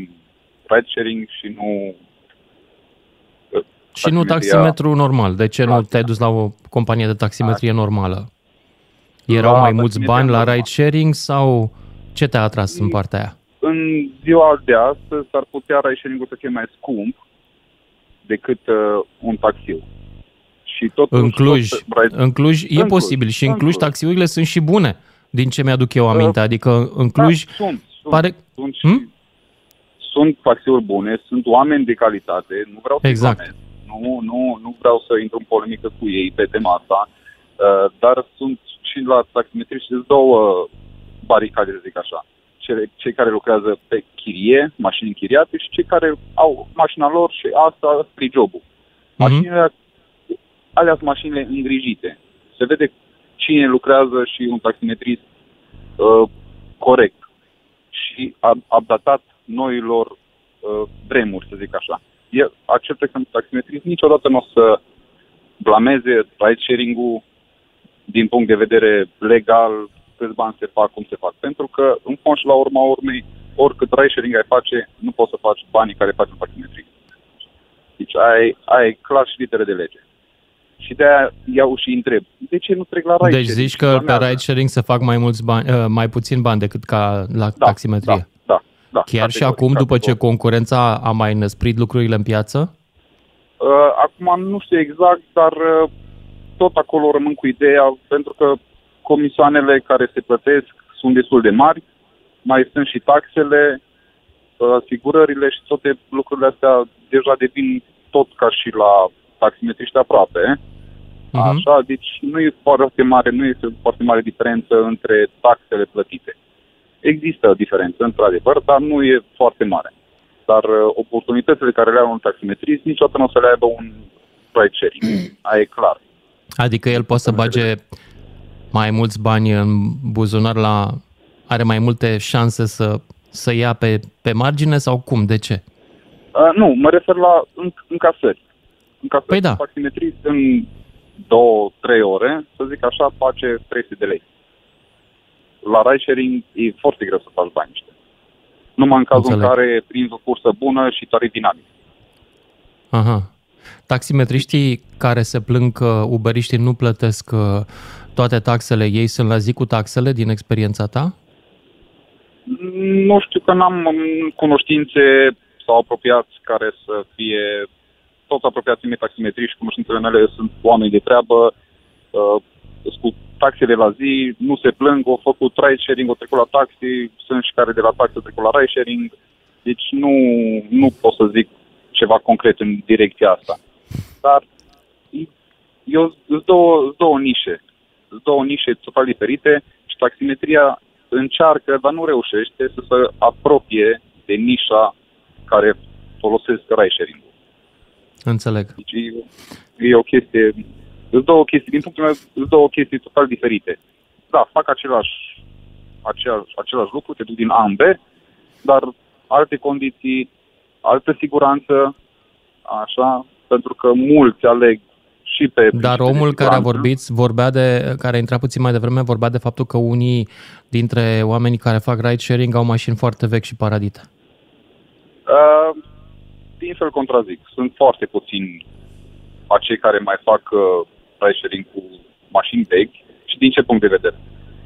[SPEAKER 6] ride sharing și nu
[SPEAKER 3] Și nu
[SPEAKER 6] Taximetria
[SPEAKER 3] taximetru normal. De ce nu
[SPEAKER 6] clasică.
[SPEAKER 3] te-ai dus la o companie de taximetrie normală? Erau
[SPEAKER 6] La
[SPEAKER 3] mai mulți
[SPEAKER 6] taximetria
[SPEAKER 3] bani la
[SPEAKER 6] normală.
[SPEAKER 3] ride sharing sau ce te-a atras în partea aia?
[SPEAKER 6] în ziua de astăzi s-ar putea ride sharing să fie mai scump decât uh, un taxiu. Și totuși,
[SPEAKER 3] În Cluj,
[SPEAKER 6] tot ride-
[SPEAKER 3] în Cluj e
[SPEAKER 6] În Cluj,
[SPEAKER 3] posibil și în
[SPEAKER 6] în
[SPEAKER 3] Cluj
[SPEAKER 6] Cluj.
[SPEAKER 3] taxiurile sunt și bune, din ce mi-aduc eu aminte. Adică în Cluj
[SPEAKER 6] da, sunt, sunt,
[SPEAKER 3] pare-
[SPEAKER 6] sunt, și,
[SPEAKER 3] Hmm?
[SPEAKER 6] sunt taxiuri bune, sunt oameni de calitate, nu vreau să
[SPEAKER 3] Exact.
[SPEAKER 6] nu, nu, nu vreau să intru în polemică cu ei pe tema asta, uh, dar sunt și la taximetrie și două baricade, să zic așa. Cele, cei care lucrează pe chirie, mașini închiriate și cei care au mașina lor și asta e jobul.
[SPEAKER 3] Mhm.
[SPEAKER 6] Mașinile, alea sunt mașinile îngrijite. Se vede cine lucrează și un taximetrist uh, corect și ab- updatat noilor uh, vremuri, să zic așa. El acceptă că un taximetrist niciodată nu o să blameze ride sharing-ul din punct de vedere legal, câți bani se fac, cum se fac. Pentru că, în fond și la urma urmei, oricât ride sharing ai face, nu poți să faci banii care faci un taximetrist. Deci ai, ai clar și litere de lege. Și de-aia iau și întreb, de ce nu trec la ride
[SPEAKER 3] Deci
[SPEAKER 6] sharing?
[SPEAKER 3] zici că pe
[SPEAKER 6] Blamează.
[SPEAKER 3] ride sharing se fac mai mulți bani, uh, mai puțin bani decât ca la
[SPEAKER 6] da,
[SPEAKER 3] taximetrie.
[SPEAKER 6] Da, da, da.
[SPEAKER 3] Chiar și
[SPEAKER 6] categoric,
[SPEAKER 3] acum, după ce
[SPEAKER 6] categoric.
[SPEAKER 3] concurența a mai năsprit lucrurile în piață?
[SPEAKER 6] Uh, acum nu știu exact, dar uh, tot acolo rămân cu ideea, pentru că comisioanele care se plătesc sunt destul de mari, mai sunt și taxele, uh, asigurările și toate lucrurile astea deja devin tot ca și la taximetriști aproape.
[SPEAKER 3] Mhm.
[SPEAKER 6] Așa, deci nu e foarte mare, nu este foarte mare diferență între taxele plătite. Există diferență, într-adevăr, dar nu e foarte mare. Dar uh, oportunitățile care le are un taximetrist niciodată nu o să le aibă un ride sharing. Aia e clar.
[SPEAKER 3] Adică el poate să bage mai mulți bani în buzunar la... Are mai multe șanse să, să ia pe, pe margine sau cum? De ce?
[SPEAKER 6] Uh, nu, mă refer la în, încasări. Încasări.
[SPEAKER 3] Păi da.
[SPEAKER 6] Un taximetrist în două, trei ore, să zic așa, face 300 de lei. La ride sharing e foarte greu să faci bani ăștia. Numai în cazul
[SPEAKER 3] Înțeleg.
[SPEAKER 6] în care prinzi o cursă bună și tarif dinamic.
[SPEAKER 3] Aha. Taximetriștii care se plâng că uberiștii nu plătesc uh, toate taxele, ei sunt la zi cu taxele din experiența ta?
[SPEAKER 6] Nu știu că n-am mm, cunoștințe sau apropiați care să fie toți apropiații mei taximetrii și cunoștințele mele sunt oameni de treabă, uh, sunt cu taxele la zi, nu se plâng, au făcut ride sharing, au trecut la taxi, sunt și care de la taxi au trecut la ride sharing, deci nu, nu pot să zic ceva concret în direcția asta. Dar e- eu sunt două, sunt două nișe, sunt două nișe total diferite și taximetria încearcă, dar nu reușește să se apropie de nișa care folosesc ride sharing
[SPEAKER 3] Înțeleg.
[SPEAKER 6] Deci e, e o chestie Sunt două chestii, din punctul meu, sunt două chestii total diferite. Da, fac același, același, același lucru, te duc din A în B, dar alte condiții, altă siguranță, așa, pentru că mulți aleg și pe...
[SPEAKER 3] Dar omul care a vorbit, vorbea de, care a intrat puțin mai devreme, vorbea de faptul că unii dintre oamenii care fac ride sharing au mașini foarte vechi și paradite.
[SPEAKER 6] Uh, din fel contrazic. Sunt foarte puțini acei care mai fac uh, ride sharing cu mașini vechi și din ce punct de vedere?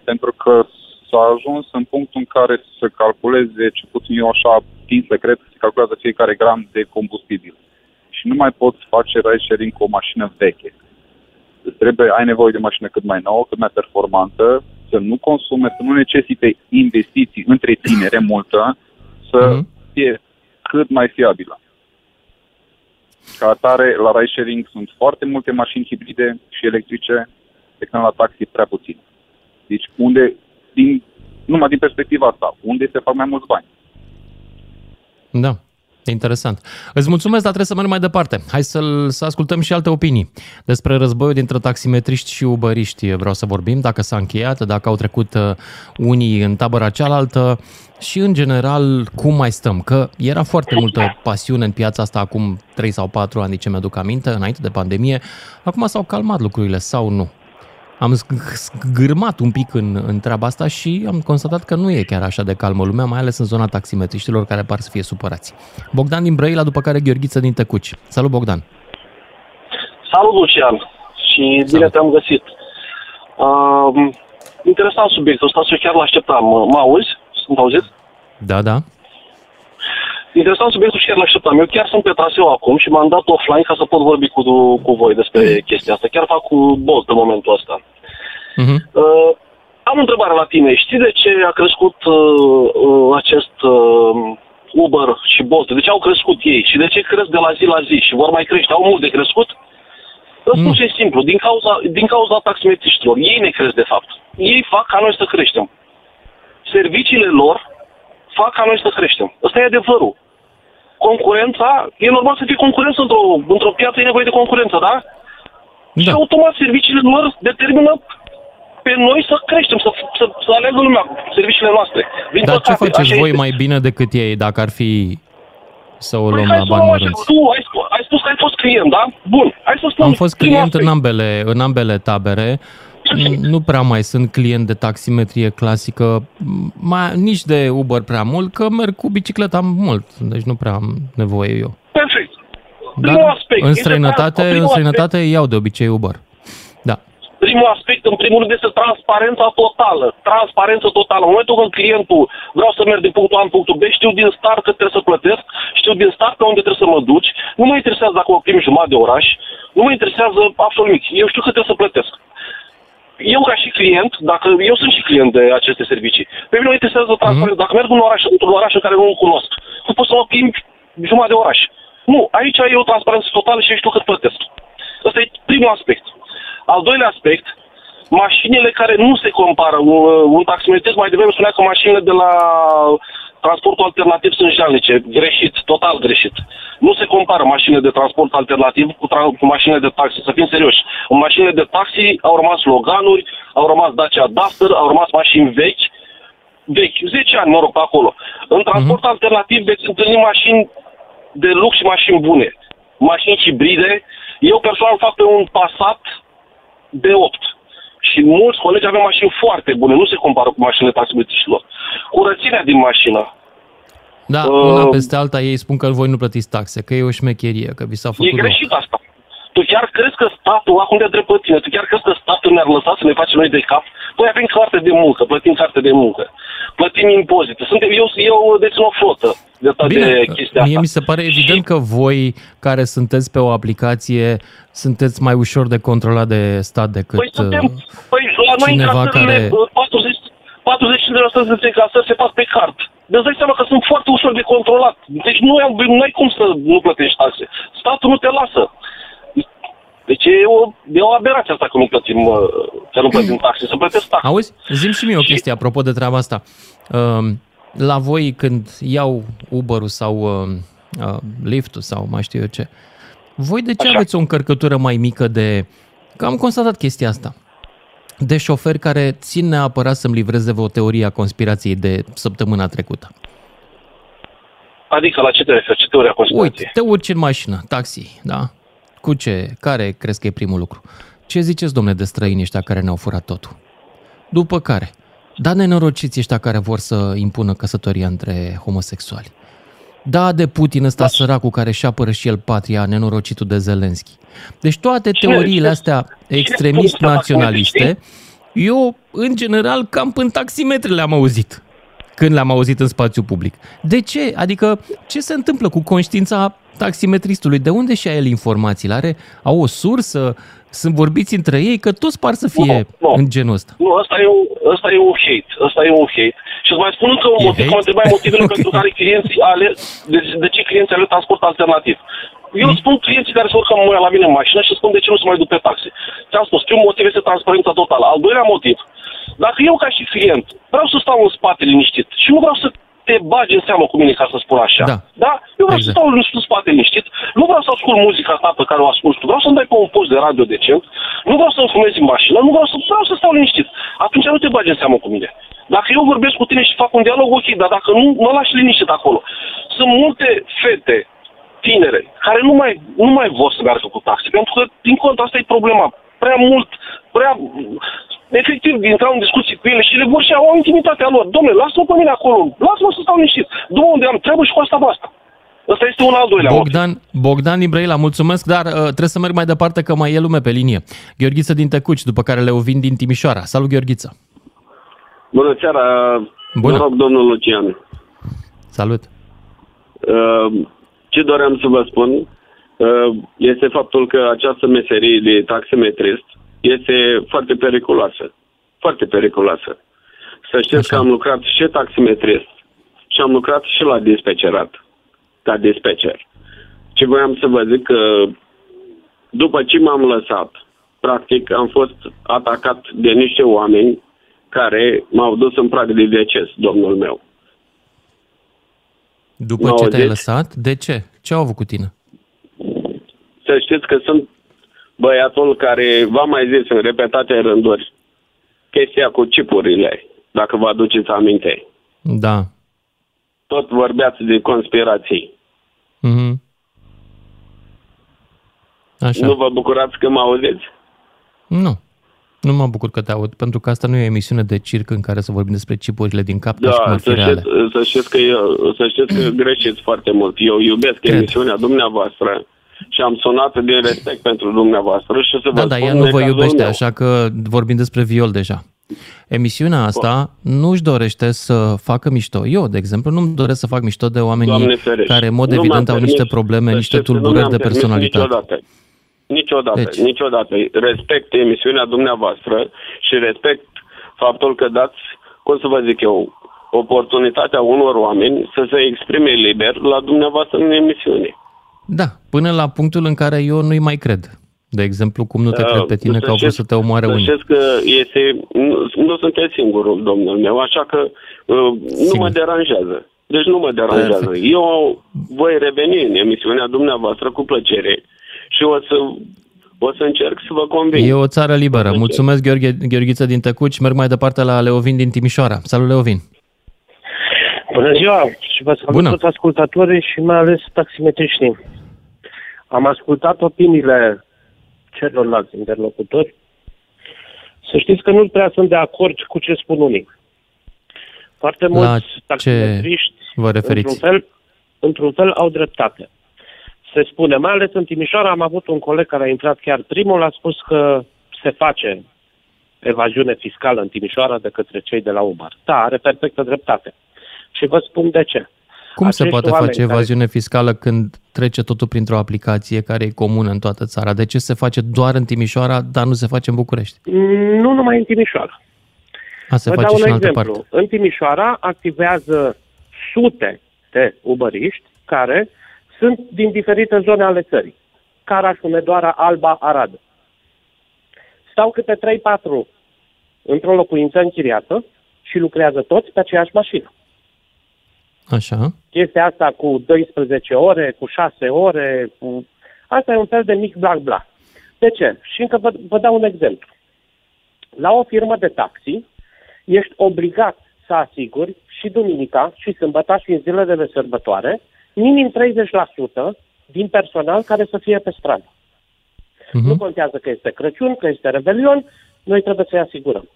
[SPEAKER 6] Pentru că s-a ajuns în punctul în care să calculeze, ce puțin eu așa tin să cred, se calculează fiecare gram de combustibil. Și nu mai poți face ride sharing cu o mașină veche. Trebuie, ai nevoie de mașină cât mai nouă, cât mai performantă, să nu consume, să nu necesite investiții, întreținere multă, să mm-hmm. fie cât mai fiabilă. Ca atare, la ride sharing sunt foarte multe mașini hibride și electrice, de când la taxi prea puțin. Deci unde, din, numai din perspectiva asta, unde se fac mai mulți bani?
[SPEAKER 3] Da. Interesant. Îți mulțumesc, dar trebuie să mergem mai departe. Hai să să ascultăm și alte opinii. Despre războiul dintre taximetriști și uberiști vreau să vorbim, dacă s-a încheiat, dacă au trecut uh, unii în tabăra cealaltă și, în general, cum mai stăm. Că era foarte multă pasiune în piața asta acum 3 sau 4 ani, ce mi-aduc aminte, înainte de pandemie. Acum s-au calmat lucrurile sau nu? am zgârmat un pic în, în treaba asta și am constatat că nu e chiar așa de calmă lumea, mai ales în zona taximetriștilor care par să fie supărați. Bogdan din Brăila, după care Gheorghiță din Tăcuci. Salut, Bogdan!
[SPEAKER 7] Salut, Lucian! Și Salut. bine te-am găsit! Uh, interesant subiectul ăsta și chiar l-așteptam. Mă auzi? Sunt auzit?
[SPEAKER 3] Da, da.
[SPEAKER 7] Interesant subiectul și chiar l-așteptam. Eu chiar sunt pe traseu acum și m-am dat offline ca să pot vorbi cu, cu voi despre mm. chestia asta. Chiar fac cu Bolt în momentul ăsta. Mm-hmm. Uh, am o întrebare la tine. Știi de ce a crescut uh, uh, acest uh, Uber și Bolt? De ce au crescut ei? Și de ce cresc de la zi la zi? Și vor mai crește? Au mult de crescut? Răspunsul mm. e simplu. Din cauza, din cauza taximetriștilor. Ei ne cresc, de fapt. Ei fac ca noi să creștem. Serviciile lor fac ca noi să creștem. Ăsta e adevărul concurența, e normal să fie concurență într-o, într-o piață, e nevoie de concurență, da? da? Și automat serviciile lor determină pe noi să creștem, să, să, să aleagă lumea serviciile noastre.
[SPEAKER 3] Din Dar păcate, ce faceți voi este. mai bine decât ei dacă ar fi să o păi luăm păi, la bani mărunți?
[SPEAKER 7] Tu ai, spus, ai spus că ai fost client, da? Bun, hai să spun.
[SPEAKER 3] Am fost client în ambele, în ambele tabere nu prea mai sunt client de taximetrie clasică, mai, nici de Uber prea mult, că merg cu bicicleta mult, deci nu prea am nevoie eu.
[SPEAKER 7] Perfect.
[SPEAKER 3] Dar aspect, în străinătate, în străinătate aspect. iau de obicei Uber. Da.
[SPEAKER 7] Primul aspect, în primul rând, este transparența totală. Transparență totală. În momentul când clientul vreau să merg din punctul A în punctul B, știu din start că trebuie să plătesc, știu din start pe unde trebuie să mă duci, nu mă interesează dacă o prim jumătate de oraș, nu mă interesează absolut nimic. Eu știu că trebuie să plătesc eu ca și client, dacă eu sunt și client de aceste servicii, pe mine mă interesează transparență. Mm-hmm. Dacă merg în oraș, într-un oraș în care nu-l cunosc, nu pot să mă plimb jumătate de oraș. Nu, aici e o transparență totală și știu cât plătesc. Ăsta e primul aspect. Al doilea aspect, mașinile care nu se compară. Un, un taximetrist mai devreme spunea că mașinile de la transportul alternativ sunt jalnice. Greșit, total greșit. Nu se compară mașinile de transport alternativ cu, tra- cu mașinile de taxi, să fim serioși. În mașinile de taxi au rămas Loganuri, au rămas Dacia Duster, au rămas mașini vechi, vechi, 10 ani, mă rog, pe acolo. În transport uh-huh. alternativ veți întâlni mașini de lux și mașini bune. Mașini hibride. Eu personal fac pe un Passat de 8 și mulți colegi avem mașini foarte bune, nu se compară cu mașinile taximetriștilor. Curățirea din mașină.
[SPEAKER 3] Da, uh, una peste alta ei spun că voi nu plătiți taxe, că e o șmecherie, că vi s-a făcut
[SPEAKER 7] E greșit asta. Tu chiar crezi că statul, acum de drept pe tine, tu chiar crezi că statul ne-ar lăsa să ne facem noi de cap? Păi avem carte de muncă, plătim carte de muncă, plătim impozite. Suntem, eu, eu dețin o flotă de, Bine, de chestia
[SPEAKER 3] mie
[SPEAKER 7] asta.
[SPEAKER 3] mi se pare evident și... că voi care sunteți pe o aplicație sunteți mai ușor de controlat de stat decât
[SPEAKER 7] păi suntem, păi la noi cineva care... 40, 40% din casări se fac pe card. Deci dai seama că sunt foarte ușor de controlat. Deci nu ai, nu ai cum să nu plătești taxe. Statul nu te lasă. Deci e o, e o aberație asta că nu plătim, că nu plătim taxe, să plătesc taxe.
[SPEAKER 3] Auzi? Zim și mie o chestie apropo de treaba asta. Um, la voi când iau Uber-ul sau um, uh, Lyft-ul sau mai știu eu ce, voi de ce Așa. aveți o încărcătură mai mică de că am constatat chestia asta. De șoferi care țin neapărat să-mi livreze o teorie a conspirației de săptămâna trecută.
[SPEAKER 7] Adică la ce te referi? Ce teoria conspirației?
[SPEAKER 3] Uite, te urci în mașină, taxi, da? Cu ce? Care crezi că e primul lucru? Ce ziceți, domnule, de străini ăștia care ne-au furat totul? După care, da, nenorociți ăștia care vor să impună căsătoria între homosexuali. Da, de Putin ăsta da. săracul care și apără și el patria, nenorocitul de Zelenski. Deci toate
[SPEAKER 7] Cine-
[SPEAKER 3] teoriile astea
[SPEAKER 7] cine
[SPEAKER 3] extremist-naționaliste, eu, în general, cam în taximetre le-am auzit când le-am auzit în spațiu public. De ce? Adică, ce se întâmplă cu conștiința taximetristului? De unde și-a el informațiile? Are, au o sursă? Sunt vorbiți între ei? Că toți par să fie
[SPEAKER 7] Nu, nu.
[SPEAKER 3] în genul ăsta.
[SPEAKER 7] Nu, ăsta e, un, ăsta e un hate. Ăsta e un hate. Și îți mai spun încă un
[SPEAKER 3] E
[SPEAKER 7] motiv,
[SPEAKER 3] hate?
[SPEAKER 7] mă întrebai motivele
[SPEAKER 3] Ok.
[SPEAKER 7] pentru care clienții ale, de, de ce clienții ale transport alternativ. Eu spun clienții care se urcă mâine la mine în mașină și spun de ce nu se mai duc pe taxi. Ți-am spus, primul motiv este transparența totală. Al doilea motiv, dacă eu ca și client vreau să stau în spate liniștit și nu vreau să te bagi în seamă cu mine, ca să spun așa.
[SPEAKER 3] Da.
[SPEAKER 7] da? Eu vreau
[SPEAKER 3] Exact.
[SPEAKER 7] să stau în în spate liniștit, nu vreau să ascult muzica ta pe care o ascult tu, vreau să-mi dai pe un post de radio decent, nu vreau să-mi fumez în mașină, nu vreau să, vreau să stau liniștit. Atunci nu te bagi în seamă cu mine. Dacă eu vorbesc cu tine și fac un dialog, ok, dar dacă nu, mă lași liniștit acolo. Sunt multe fete tinere care nu mai, nu mai vor să meargă cu taxi, pentru că, din cont, asta e problema. Prea mult, prea efectiv intrau în discuții cu ele și le vor și au intimitatea lor. Domnule, lasă-mă pe mine acolo, lasă-mă să stau liniștit. Du-mă unde am treabă și cu asta basta. Ăsta este un al doilea motiv.
[SPEAKER 3] Bogdan, Bogdan din Brăila, mulțumesc, dar uh, trebuie să merg mai departe că mai e lume pe linie. Gheorghiță din Tecuci, după care le ovin din Timișoara. Salut, Gheorghiță!
[SPEAKER 8] Bună seara,
[SPEAKER 3] Bună.
[SPEAKER 8] mă rog, domnul Lucian.
[SPEAKER 3] Salut!
[SPEAKER 8] Uh, Ce doream să vă spun uh, este faptul că această meserie de taximetrist este foarte periculoasă. Foarte periculoasă. Să știți
[SPEAKER 3] Așa.
[SPEAKER 8] că am lucrat și taximetrist și am lucrat și la dispecerat, ca dispatcher. Ce voiam să vă zic că după ce m-am lăsat, practic am fost atacat de niște oameni care m-au dus în prag de deces, domnul meu.
[SPEAKER 3] După
[SPEAKER 8] Mă
[SPEAKER 3] ce te-ai
[SPEAKER 8] auziți?
[SPEAKER 3] lăsat, de ce? Ce au avut cu tine?
[SPEAKER 8] Să știți că sunt băiatul care v-a mai zis în repetate rânduri chestia cu chipurile, dacă vă aduceți aminte.
[SPEAKER 3] Da.
[SPEAKER 8] Tot vorbeați de conspirații.
[SPEAKER 3] Mhm. Așa.
[SPEAKER 8] Nu vă bucurați că mă auziți?
[SPEAKER 3] Nu. Nu mă bucur că te aud, pentru că asta nu e o emisiune de circ în care să vorbim despre cipurile din cap ca și cum
[SPEAKER 8] Da,
[SPEAKER 3] ar fi
[SPEAKER 8] să
[SPEAKER 3] reale.
[SPEAKER 8] știți, să știți că eu, să știți că greșiți foarte mult. Eu iubesc
[SPEAKER 3] Cred.
[SPEAKER 8] emisiunea dumneavoastră și am sunat din respect pentru dumneavoastră și să vă
[SPEAKER 3] Da, dar
[SPEAKER 8] spun
[SPEAKER 3] ea nu vă
[SPEAKER 8] necazul
[SPEAKER 3] iubește,
[SPEAKER 8] meu.
[SPEAKER 3] așa că vorbim despre viol deja. Emisiunea asta nu își dorește să facă mișto. Eu, de exemplu, nu-mi doresc să fac mișto de oamenii
[SPEAKER 8] Doamne ferește.
[SPEAKER 3] care, în mod
[SPEAKER 8] Nu m-am
[SPEAKER 3] evident, au
[SPEAKER 8] permis,
[SPEAKER 3] niște probleme,
[SPEAKER 8] să
[SPEAKER 3] niște
[SPEAKER 8] știți că nu
[SPEAKER 3] tulburări
[SPEAKER 8] mi-am
[SPEAKER 3] de
[SPEAKER 8] permis
[SPEAKER 3] personalitate.
[SPEAKER 8] Niciodată. Niciodată,
[SPEAKER 3] Deci.
[SPEAKER 8] deci. niciodată. Respect emisiunea dumneavoastră și respect faptul că dați, cum să vă zic eu, oportunitatea unor oameni să se exprime liber la dumneavoastră în emisiune.
[SPEAKER 3] Da, până la punctul în care eu nu-i mai cred. De exemplu, cum nu te
[SPEAKER 8] Da,
[SPEAKER 3] cred pe tine
[SPEAKER 8] să
[SPEAKER 3] că au vrut
[SPEAKER 8] știți-
[SPEAKER 3] să te omoare
[SPEAKER 8] să
[SPEAKER 3] unii.
[SPEAKER 8] știți că este, nu, nu sunteți singurul, domnul meu, așa că uh, nu
[SPEAKER 3] Sigur.
[SPEAKER 8] mă deranjează. Deci nu mă deranjează.
[SPEAKER 3] Perfect.
[SPEAKER 8] Eu voi reveni în emisiunea dumneavoastră cu plăcere și o să, o să încerc să vă conving.
[SPEAKER 3] E o țară liberă.
[SPEAKER 8] Plăcere.
[SPEAKER 3] Mulțumesc, Gheorghe, Gheorghiță din Tăcuci. Merg mai departe la Leovin din Timișoara. Salut, Leovin!
[SPEAKER 9] Bună ziua și vă salut
[SPEAKER 3] Bună.
[SPEAKER 9] toți ascultatorii și mai ales taximetriștii. Am ascultat opiniile celorlalți interlocutori. Să știți că nu prea sunt de acord cu ce spun unii. Foarte
[SPEAKER 3] La
[SPEAKER 9] mulți
[SPEAKER 3] ce
[SPEAKER 9] taximetriști,
[SPEAKER 3] vă referiți?
[SPEAKER 9] într-un fel, într-un fel, au dreptate. Se spune, mai ales în Timișoara, am avut un coleg care a intrat chiar primul, a spus că se face evaziune fiscală în Timișoara de către cei de la Uber. Da, are perfectă dreptate. Și vă spun de ce.
[SPEAKER 3] Cum se
[SPEAKER 9] Acești
[SPEAKER 3] poate
[SPEAKER 9] oameni
[SPEAKER 3] face
[SPEAKER 9] care-
[SPEAKER 3] evaziune fiscală când trece totul printr-o aplicație care e comună în toată țara? De ce se face doar în Timișoara, dar nu se face în București?
[SPEAKER 9] Nu numai în Timișoara.
[SPEAKER 3] A, se
[SPEAKER 9] Vă
[SPEAKER 3] face
[SPEAKER 9] dau
[SPEAKER 3] și
[SPEAKER 9] un
[SPEAKER 3] în altă
[SPEAKER 9] exemplu.
[SPEAKER 3] parte.
[SPEAKER 9] În Timișoara activează sute de ubăriști care sunt din diferite zone ale țării. Caraș, Hunedoara, Alba, Arad. Stau câte 3-4 într-o locuință închiriată și lucrează toți pe aceeași mașină.
[SPEAKER 3] Așa.
[SPEAKER 9] Chestia asta cu 12 ore, cu 6 ore, cu... Asta e un fel de mic bla bla. De ce? Și încă vă, vă dau un exemplu. La o firmă de taxi, ești obligat să asiguri și duminica, și sâmbătă, și în zilele de sărbătoare, minim 30% din personal care să fie pe stradă. Uh-huh. Nu contează că este Crăciun, că este Revelion, noi trebuie să-i asigurăm.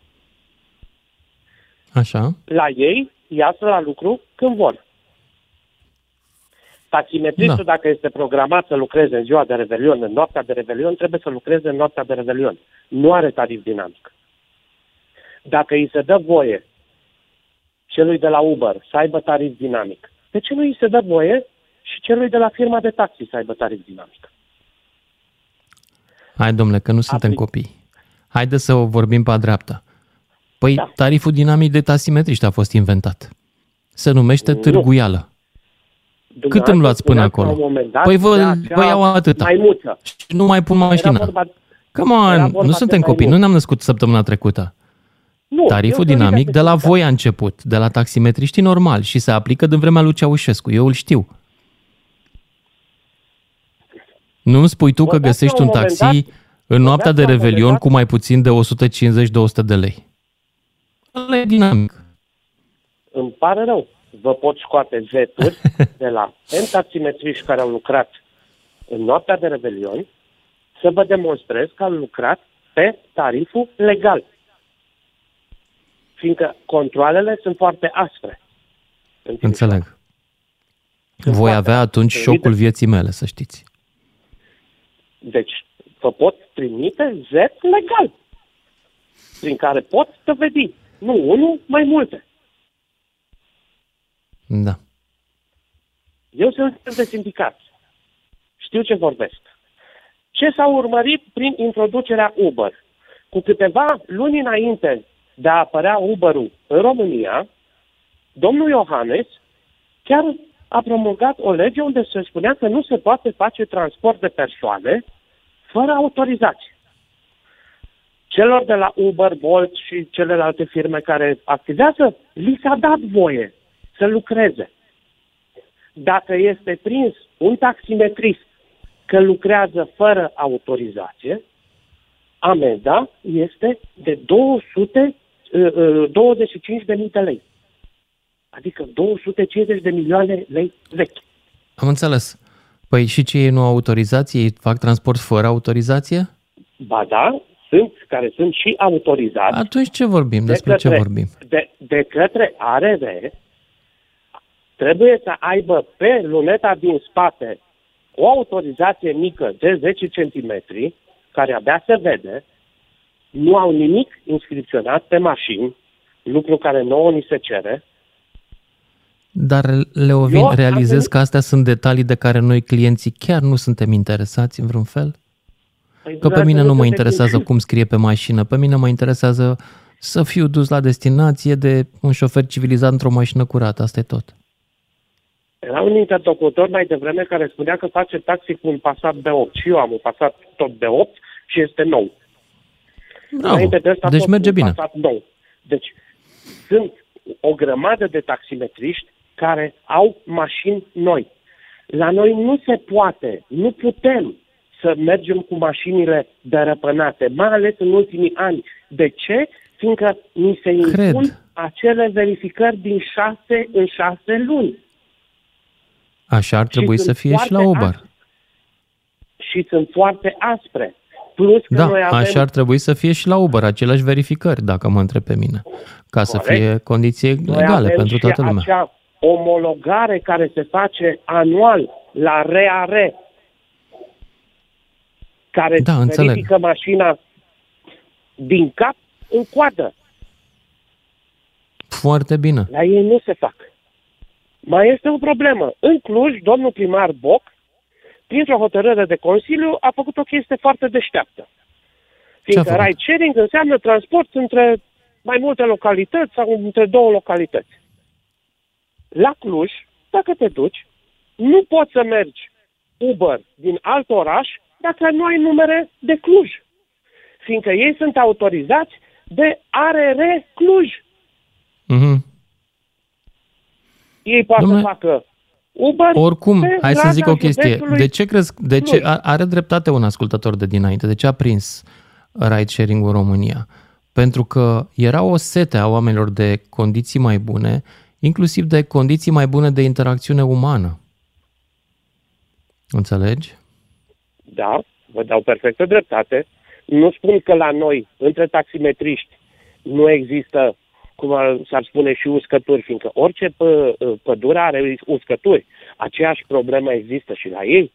[SPEAKER 3] Așa.
[SPEAKER 9] La ei, iasă la lucru când vor. Taximetristul, da. dacă este programat să lucreze în ziua de Revelion, în noaptea de Revelion, trebuie să lucreze în noaptea de Revelion. Nu are tarif dinamic. Dacă îi se dă voie celui de la Uber să aibă tarif dinamic, de ce nu îi se dă voie și celui de la firma de taxi să aibă tarif dinamic?
[SPEAKER 3] Hai, domnule, că nu suntem Apli... copii. Haideți să o vorbim pe dreapta. Păi da. tariful dinamic de taximetriști a fost inventat. Se numește târguială. Cât îmi luați până acolo? Păi vă, vă iau atâta. Maimuță. Și nu mai pun mașina. Vorba, Come on, nu suntem copii, nu ne-am născut săptămâna trecută. Nu, Tariful dinamic de la voi a început, de la taximetriștii normal și se aplică din vremea lui Ceaușescu, eu îl știu. Nu îmi spui tu că găsești un taxi în noaptea de revelion cu mai puțin de 150-200 de lei. Ăla e dinamic.
[SPEAKER 9] Îmi pare rău. Vă pot scoate zeturi de la N taximetriști care au lucrat în noaptea de revelion să vă demonstrez că au lucrat pe tariful legal. Fiindcă controlele sunt foarte aspre.
[SPEAKER 3] Înțeleg. Voi avea atunci șocul vieții mele, să știți.
[SPEAKER 9] Deci, vă pot trimite Z legal, prin care pot dovedi. Nu unul, mai multe.
[SPEAKER 3] Da.
[SPEAKER 9] Eu sunt de sindicat. Știu ce vorbesc. Ce s-a urmărit prin introducerea Uber? Cu câteva luni înainte de a apărea Uber-ul în România, domnul Iohannes chiar a promulgat o lege unde se spunea că nu se poate face transport de persoane fără autorizație. Celor de la Uber, Bolt și celelalte firme care activează, li s-a dat voie să lucreze. Dacă este prins un taximetrist că lucrează fără autorizație, amenda este de 200, uh, 25.000 de lei. Adică 250 de milioane lei vechi.
[SPEAKER 3] Am înțeles. Păi și ce ei nu au autorizație? Ei fac transport fără autorizație?
[SPEAKER 9] Ba da, sunt, care sunt și autorizați.
[SPEAKER 3] Atunci ce vorbim? Despre de către, ce vorbim?
[SPEAKER 9] De, de către ARR trebuie să aibă pe luneta din spate o autorizație mică de 10 cm, care abia se vede, nu au nimic inscripționat pe mașini, lucru care nouă ni se cere,
[SPEAKER 3] dar, Leovin, Eu realizez că astea sunt detalii de care noi, clienții, chiar nu suntem interesați în vreun fel? Păi că pe mine nu mă interesează cum scrie pe mașină, pe mine mă interesează să fiu dus la destinație de un șofer civilizat într-o mașină curată, asta e tot.
[SPEAKER 9] Era un interlocutor mai devreme care spunea că face taxi cu un Passat B8 și eu am un Passat tot B8 și este nou.
[SPEAKER 3] Bravo. De asta deci merge bine. Passat nou.
[SPEAKER 9] Deci sunt o grămadă de taximetriști care au mașini noi. La noi nu se poate, nu putem să mergem cu mașinile dărăpânate, mai ales în ultimii ani. De ce? Fiindcă ni se impun Cred. acele verificări din șase în șase luni.
[SPEAKER 3] Așa ar trebui și să fie și la Uber. Aspre.
[SPEAKER 9] Și sunt foarte aspre. Plus că
[SPEAKER 3] da,
[SPEAKER 9] noi avem...
[SPEAKER 3] așa ar trebui să fie și la Uber, aceleași verificări, dacă mă întreb pe mine, ca Corect. să fie condiții legale pentru toată lumea. Acea
[SPEAKER 9] omologare care se face anual la RAR, care da, verifică mașina din cap în coadă.
[SPEAKER 3] Foarte bine.
[SPEAKER 9] La ei nu se fac. Mai este o problemă. În Cluj, domnul primar Boc, printr-o hotărâre de Consiliu, a făcut o chestie foarte deșteaptă. Fiindcă ride sharing înseamnă transport între mai multe localități sau între două localități. La Cluj, dacă te duci, nu poți să mergi Uber din alt oraș dacă nu ai numere de Cluj. Fiindcă ei sunt autorizați de ARR Cluj. Mm-hmm. Ei poate Dom'le... să facă Uber
[SPEAKER 3] Oricum,
[SPEAKER 9] pe
[SPEAKER 3] hai să
[SPEAKER 9] rada
[SPEAKER 3] zic o chestie.
[SPEAKER 9] județului
[SPEAKER 3] De ce crezi, de ce
[SPEAKER 9] Cluj.
[SPEAKER 3] a- are dreptate un ascultător de dinainte? De ce a prins ride sharing în România? Pentru că era o sete a oamenilor de condiții mai bune, inclusiv de condiții mai bune de interacțiune umană. Înțelegi?
[SPEAKER 9] Da, vă dau perfectă dreptate. Nu spun că la noi, între taximetriști, nu există, cum ar- s-ar spune, și uscături, fiindcă orice pă, pădure are uscături. Aceeași problemă există și la ei.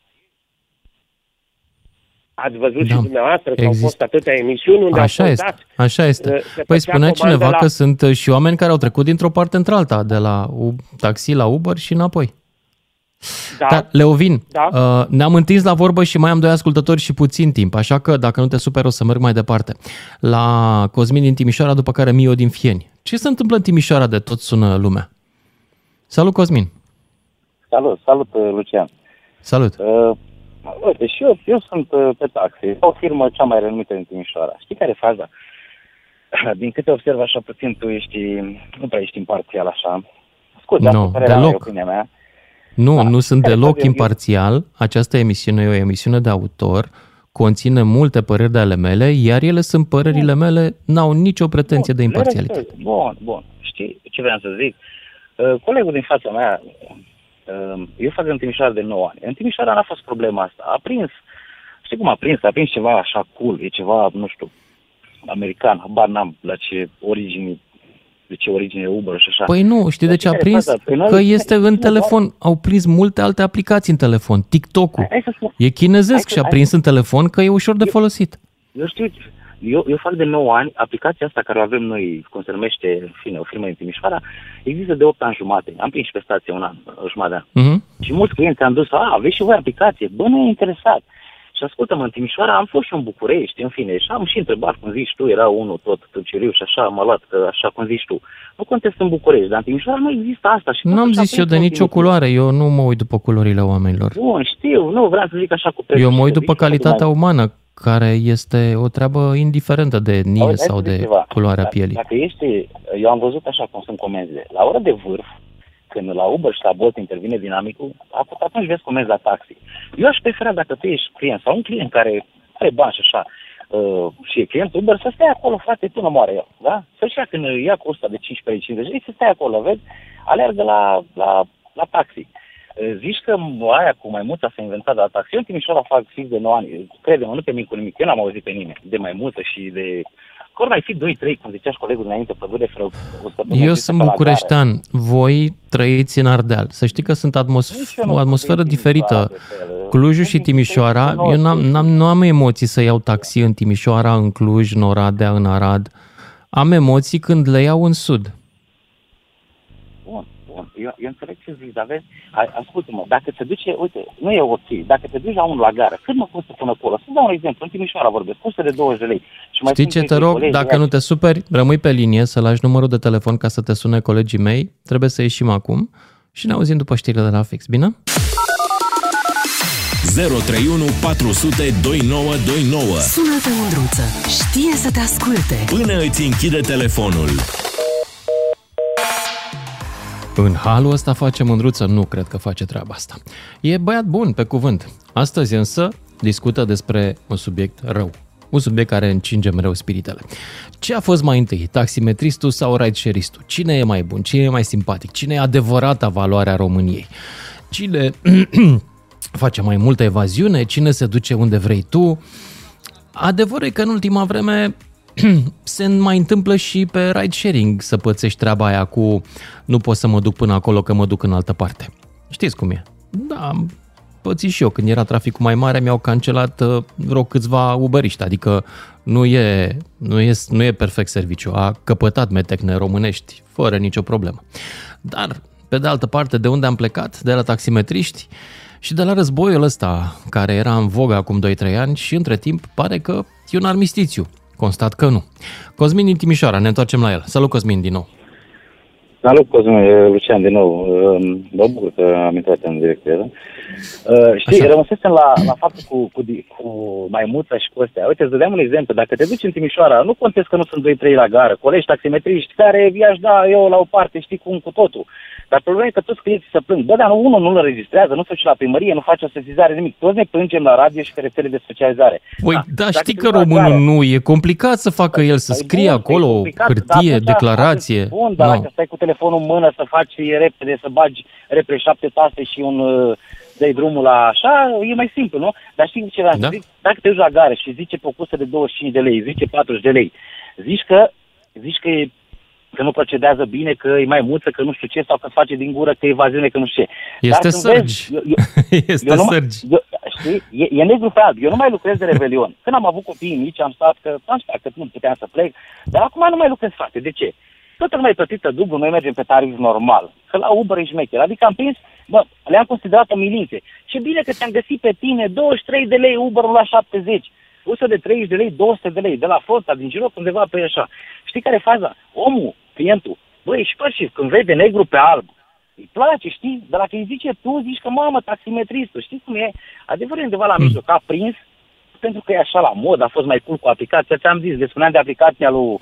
[SPEAKER 9] Ați văzut
[SPEAKER 3] Da,
[SPEAKER 9] și dumneavoastră că au
[SPEAKER 3] există.
[SPEAKER 9] fost atâtea emisiuni unde
[SPEAKER 3] Așa
[SPEAKER 9] au
[SPEAKER 3] este,
[SPEAKER 9] dat,
[SPEAKER 3] așa este.
[SPEAKER 9] uh, se
[SPEAKER 3] Păi
[SPEAKER 9] făcea
[SPEAKER 3] spunea
[SPEAKER 9] comandă
[SPEAKER 3] cineva
[SPEAKER 9] la-
[SPEAKER 3] că sunt uh, și oameni care au trecut dintr-o parte într-alta, de la U- taxi la Uber și înapoi.
[SPEAKER 9] Da,
[SPEAKER 3] Da, Leovin,
[SPEAKER 9] Da.
[SPEAKER 3] uh, ne-am întins la vorbă și mai am doi ascultători și puțin timp, așa că dacă nu te super o să merg mai departe. La Cosmin din Timișoara, după care Mio din Fieni. Ce se întâmplă în Timișoara de tot sună lumea? Salut Cosmin!
[SPEAKER 10] Salut, salut, uh, Lucian.
[SPEAKER 3] Salut!
[SPEAKER 10] Uh, uite, și eu, eu sunt uh, pe taxi, o firmă cea mai renumită din Timișoara. Știi care e faza? Din câte observ așa puțin, tu ești, nu prea ești imparțial așa. Scuze,
[SPEAKER 3] Nu,
[SPEAKER 10] asta părerea mea, e
[SPEAKER 3] deloc.
[SPEAKER 10] opinia mea.
[SPEAKER 3] Nu,
[SPEAKER 10] Da,
[SPEAKER 3] nu sunt
[SPEAKER 10] care
[SPEAKER 3] deloc
[SPEAKER 10] fac eu-
[SPEAKER 3] imparțial. Această emisiune e o emisiune de autor, conține multe păreri de ale mele, iar ele sunt părerile mele, n-au nicio pretenție de
[SPEAKER 10] Bun, le
[SPEAKER 3] imparțialitate.
[SPEAKER 10] respect. Bun, bun. Știi ce vreau să zic? Uh, colegul din fața mea, uh, eu fac în Timișoara de 9 ani. În Timișoara n-a fost problema asta. A prins, știi cum a prins? A prins ceva așa cool, e ceva, nu știu, american, habar n-am la ce origine, de ce origine e Uber și așa.
[SPEAKER 3] Păi nu, știi de
[SPEAKER 10] Dar
[SPEAKER 3] ce a
[SPEAKER 10] care e
[SPEAKER 3] prins?
[SPEAKER 10] faza? Păi noi-
[SPEAKER 3] Că este în
[SPEAKER 10] cine
[SPEAKER 3] telefon. Au prins multe alte aplicații în telefon. TikTok-ul.
[SPEAKER 10] Hai să spun.
[SPEAKER 3] E
[SPEAKER 10] Hai
[SPEAKER 3] chinezesc
[SPEAKER 10] să-
[SPEAKER 3] și a
[SPEAKER 10] hai
[SPEAKER 3] prins în telefon că e ușor de folosit.
[SPEAKER 10] Eu știu, eu, eu fac de 9 ani, aplicația asta care o avem noi, cum se numește, în fine, o firmă din Timișoara, există de 8 ani jumate. Am prins și pe stație un an, o jumătate de an.
[SPEAKER 3] Mhm.
[SPEAKER 10] Și mulți clienți am dus, a, aveți și voi aplicație? Bă, nu e interesat. Și ascultă-mă, în Timișoara am fost și în București, în fine, și am și întrebat, cum zici tu, era unul tot tâlceriu și așa, m-a luat, că așa cum zici tu. Nu contest în București, dar în Timișoara nu există asta. Și
[SPEAKER 3] Nu
[SPEAKER 10] tot
[SPEAKER 3] am
[SPEAKER 10] așa
[SPEAKER 3] zis eu de
[SPEAKER 10] prins
[SPEAKER 3] nicio
[SPEAKER 10] ultimul
[SPEAKER 3] culoare. Eu nu mă uit după culorile oamenilor.
[SPEAKER 10] timp. Bun, știu, nu vreau să zic așa cu
[SPEAKER 3] Eu mă uit după
[SPEAKER 10] prejudice,
[SPEAKER 3] calitatea
[SPEAKER 10] mai-
[SPEAKER 3] umană, care este o treabă indiferentă de
[SPEAKER 10] Auzi,
[SPEAKER 3] NIE
[SPEAKER 10] hai
[SPEAKER 3] sau
[SPEAKER 10] să zic
[SPEAKER 3] de
[SPEAKER 10] ceva.
[SPEAKER 3] culoarea
[SPEAKER 10] Dacă-
[SPEAKER 3] pielii.
[SPEAKER 10] Dacă ești, eu am văzut așa cum sunt comenzile. La ora de vârf, când la Uber și la Bolt intervine dinamicul, at- atunci vezi comenzi la taxi. Eu aș prefera dacă tu ești client sau un client care are bani și așa, uh, și e client Uber, să stai acolo, frate, până moare el, da? Să-și ia când ia cu 100 de 15-50 lei, să stai acolo, vezi? Aleargă la, la, la taxi. Uh, Zici că aia cu maimuța s-a inventat de la taxi. Eu în Timișoara fac fix de 9 ani. Crede-mă, nu te mint cu nimic. Eu n-am auzit pe nimeni de maimuță și de... Că ori mai fi 2-3, cum zicea și colegul înainte, pădure fără o săptămână.
[SPEAKER 3] Eu
[SPEAKER 10] zisă
[SPEAKER 3] sunt
[SPEAKER 10] pe la
[SPEAKER 3] bucureștean, voi trăiți în Ardeal. Să știi că sunt
[SPEAKER 10] Nici
[SPEAKER 3] atmos-
[SPEAKER 10] eu nu
[SPEAKER 3] o atmosferă
[SPEAKER 10] sunt din
[SPEAKER 3] diferită.
[SPEAKER 10] Timișoara,
[SPEAKER 3] Clujul
[SPEAKER 10] Sunt
[SPEAKER 3] și
[SPEAKER 10] din
[SPEAKER 3] Timișoara,
[SPEAKER 10] Timișoara,
[SPEAKER 3] eu n-am, n-am, nu am emoții să iau taxi în Timișoara, în Cluj, în Oradea, în Arad. Am emoții când le iau în Sud.
[SPEAKER 10] Bun, bun. Eu, eu înțeleg ce zici, dar vezi, hai, ascultă-mă, dacă te duce, uite, nu e ok, dacă te duci la unul la gară, cât mă costă până acolo? Să dau un exemplu, în Timișoara vorbesc, costă de 20 de lei. Și mai
[SPEAKER 3] Știi
[SPEAKER 10] sunt
[SPEAKER 3] ce te
[SPEAKER 10] doi
[SPEAKER 3] rog?
[SPEAKER 10] colegi,
[SPEAKER 3] Dacă
[SPEAKER 10] ia-
[SPEAKER 3] nu te superi, rămâi pe linie să lași numărul de telefon ca să te sune colegii mei. Trebuie să ieșim acum și ne auzim după știrile de la fix, bine?
[SPEAKER 1] 031 400 2929
[SPEAKER 2] Sună-te, Mândruță. Știe să te asculte.
[SPEAKER 1] Până îți închide telefonul.
[SPEAKER 3] În halul ăsta face mândruță? Nu cred că face treaba asta. E băiat bun, pe cuvânt. Astăzi însă discută despre un subiect rău. Un subiect care încinge mereu spiritele. Ce a fost mai întâi, taximetristul sau ridesharistul? Cine e mai bun? Cine e mai simpatic? Cine e adevărata valoare a României? Cine face mai multă evaziune? Cine se duce unde vrei tu? Adevărul e că în ultima vreme se mai întâmplă și pe ride sharing să pățești treaba aia cu nu pot să mă duc până acolo că mă duc în altă parte. Știți cum e? Da, am pățit și eu. Când era traficul mai mare, mi-au cancelat uh, vreo câțiva uberiști, adică nu e, nu, e, nu e perfect serviciu. A căpătat metecne românești, fără nicio problemă. Dar, pe de altă parte, de unde am plecat? De la taximetriști și de la războiul ăsta, care era în vogă acum 2-3 ani și între timp pare că e un armistițiu. Constat că nu. Cosmin din Timișoara, ne întoarcem la el. Salut Cosmin din nou.
[SPEAKER 10] Salut, Cosmin, e Lucian din nou. Uh, Mă bucur că am intrat în direct. Uh, știi,
[SPEAKER 3] Așa.
[SPEAKER 10] rămăsesem la, la faptul cu, cu, di- cu maimuța și cu astea. Uite, îți dădeam un exemplu. Dacă te duci în Timișoara, nu contez că nu sunt 2-3 la gară, colegi taximetriști care i-aș da eu la o parte, știi cum cu totul. Dar problema e că toți clienții să plâng. Bă, dar nu, unul nu-l înregistrează, nu se duce la primărie, nu face o sesizare, nimic. Toți ne plângem la radio și pe rețele de socializare.
[SPEAKER 3] Păi, da,
[SPEAKER 10] dacă
[SPEAKER 3] știi
[SPEAKER 10] te
[SPEAKER 3] că
[SPEAKER 10] duci la
[SPEAKER 3] românul
[SPEAKER 10] gară-
[SPEAKER 3] nu e complicat să facă el, să
[SPEAKER 10] Păi
[SPEAKER 3] scrie
[SPEAKER 10] bun,
[SPEAKER 3] acolo
[SPEAKER 10] e
[SPEAKER 3] o
[SPEAKER 10] complicat, dar
[SPEAKER 3] hârtie,
[SPEAKER 10] atunci,
[SPEAKER 3] declarație.
[SPEAKER 10] atunci, Bun, dar
[SPEAKER 3] Nu.
[SPEAKER 10] dacă stai cu telefonul în mână să faci repede, să bagi repede șapte taste și un uh, dai drumul la așa, e mai simplu, nu? Dar știi ce vreau
[SPEAKER 3] Da.
[SPEAKER 10] să zic? Dacă te duci la gară și zice pe o custă de 25 de lei, zice 40 de lei, zici că, zici că e că nu procedează bine, că e mai muță, că nu știu ce, sau că face din gură, că e evaziune, că nu știu ce.
[SPEAKER 3] Este
[SPEAKER 10] Dar când vezi-
[SPEAKER 3] sărgi.
[SPEAKER 10] eu- eu-
[SPEAKER 3] Este
[SPEAKER 10] eu nu mai-
[SPEAKER 3] sărgi.
[SPEAKER 10] eu, știi, e, e negru pe alb. Eu nu mai lucrez de revelion. Când am avut copii mici, am stat că am stat că nu puteam să plec, dar acum nu mai lucrez frate. De ce? Toată lumea e plătită dublu, noi mergem pe tarif normal. Că la Uber e șmecher. Adică am prins, bă, le-am considerat milințe. Ce bine că te-am găsit pe tine, 23 de lei Uber la 70. 130 de lei, 200 de lei, de la flota, din giroc, undeva pe așa. Știi care e faza? Omul, clientul, băi, și păi, când vede negru pe alb, îi place, știi? Dar dacă îi zice tu, zici că mamă, taximetristul, știi cum e? Adevărul e undeva la mijloc, a prins, pentru că e așa la mod, a fost mai cool cu aplicația, ți-am zis, le spuneam de aplicația lui...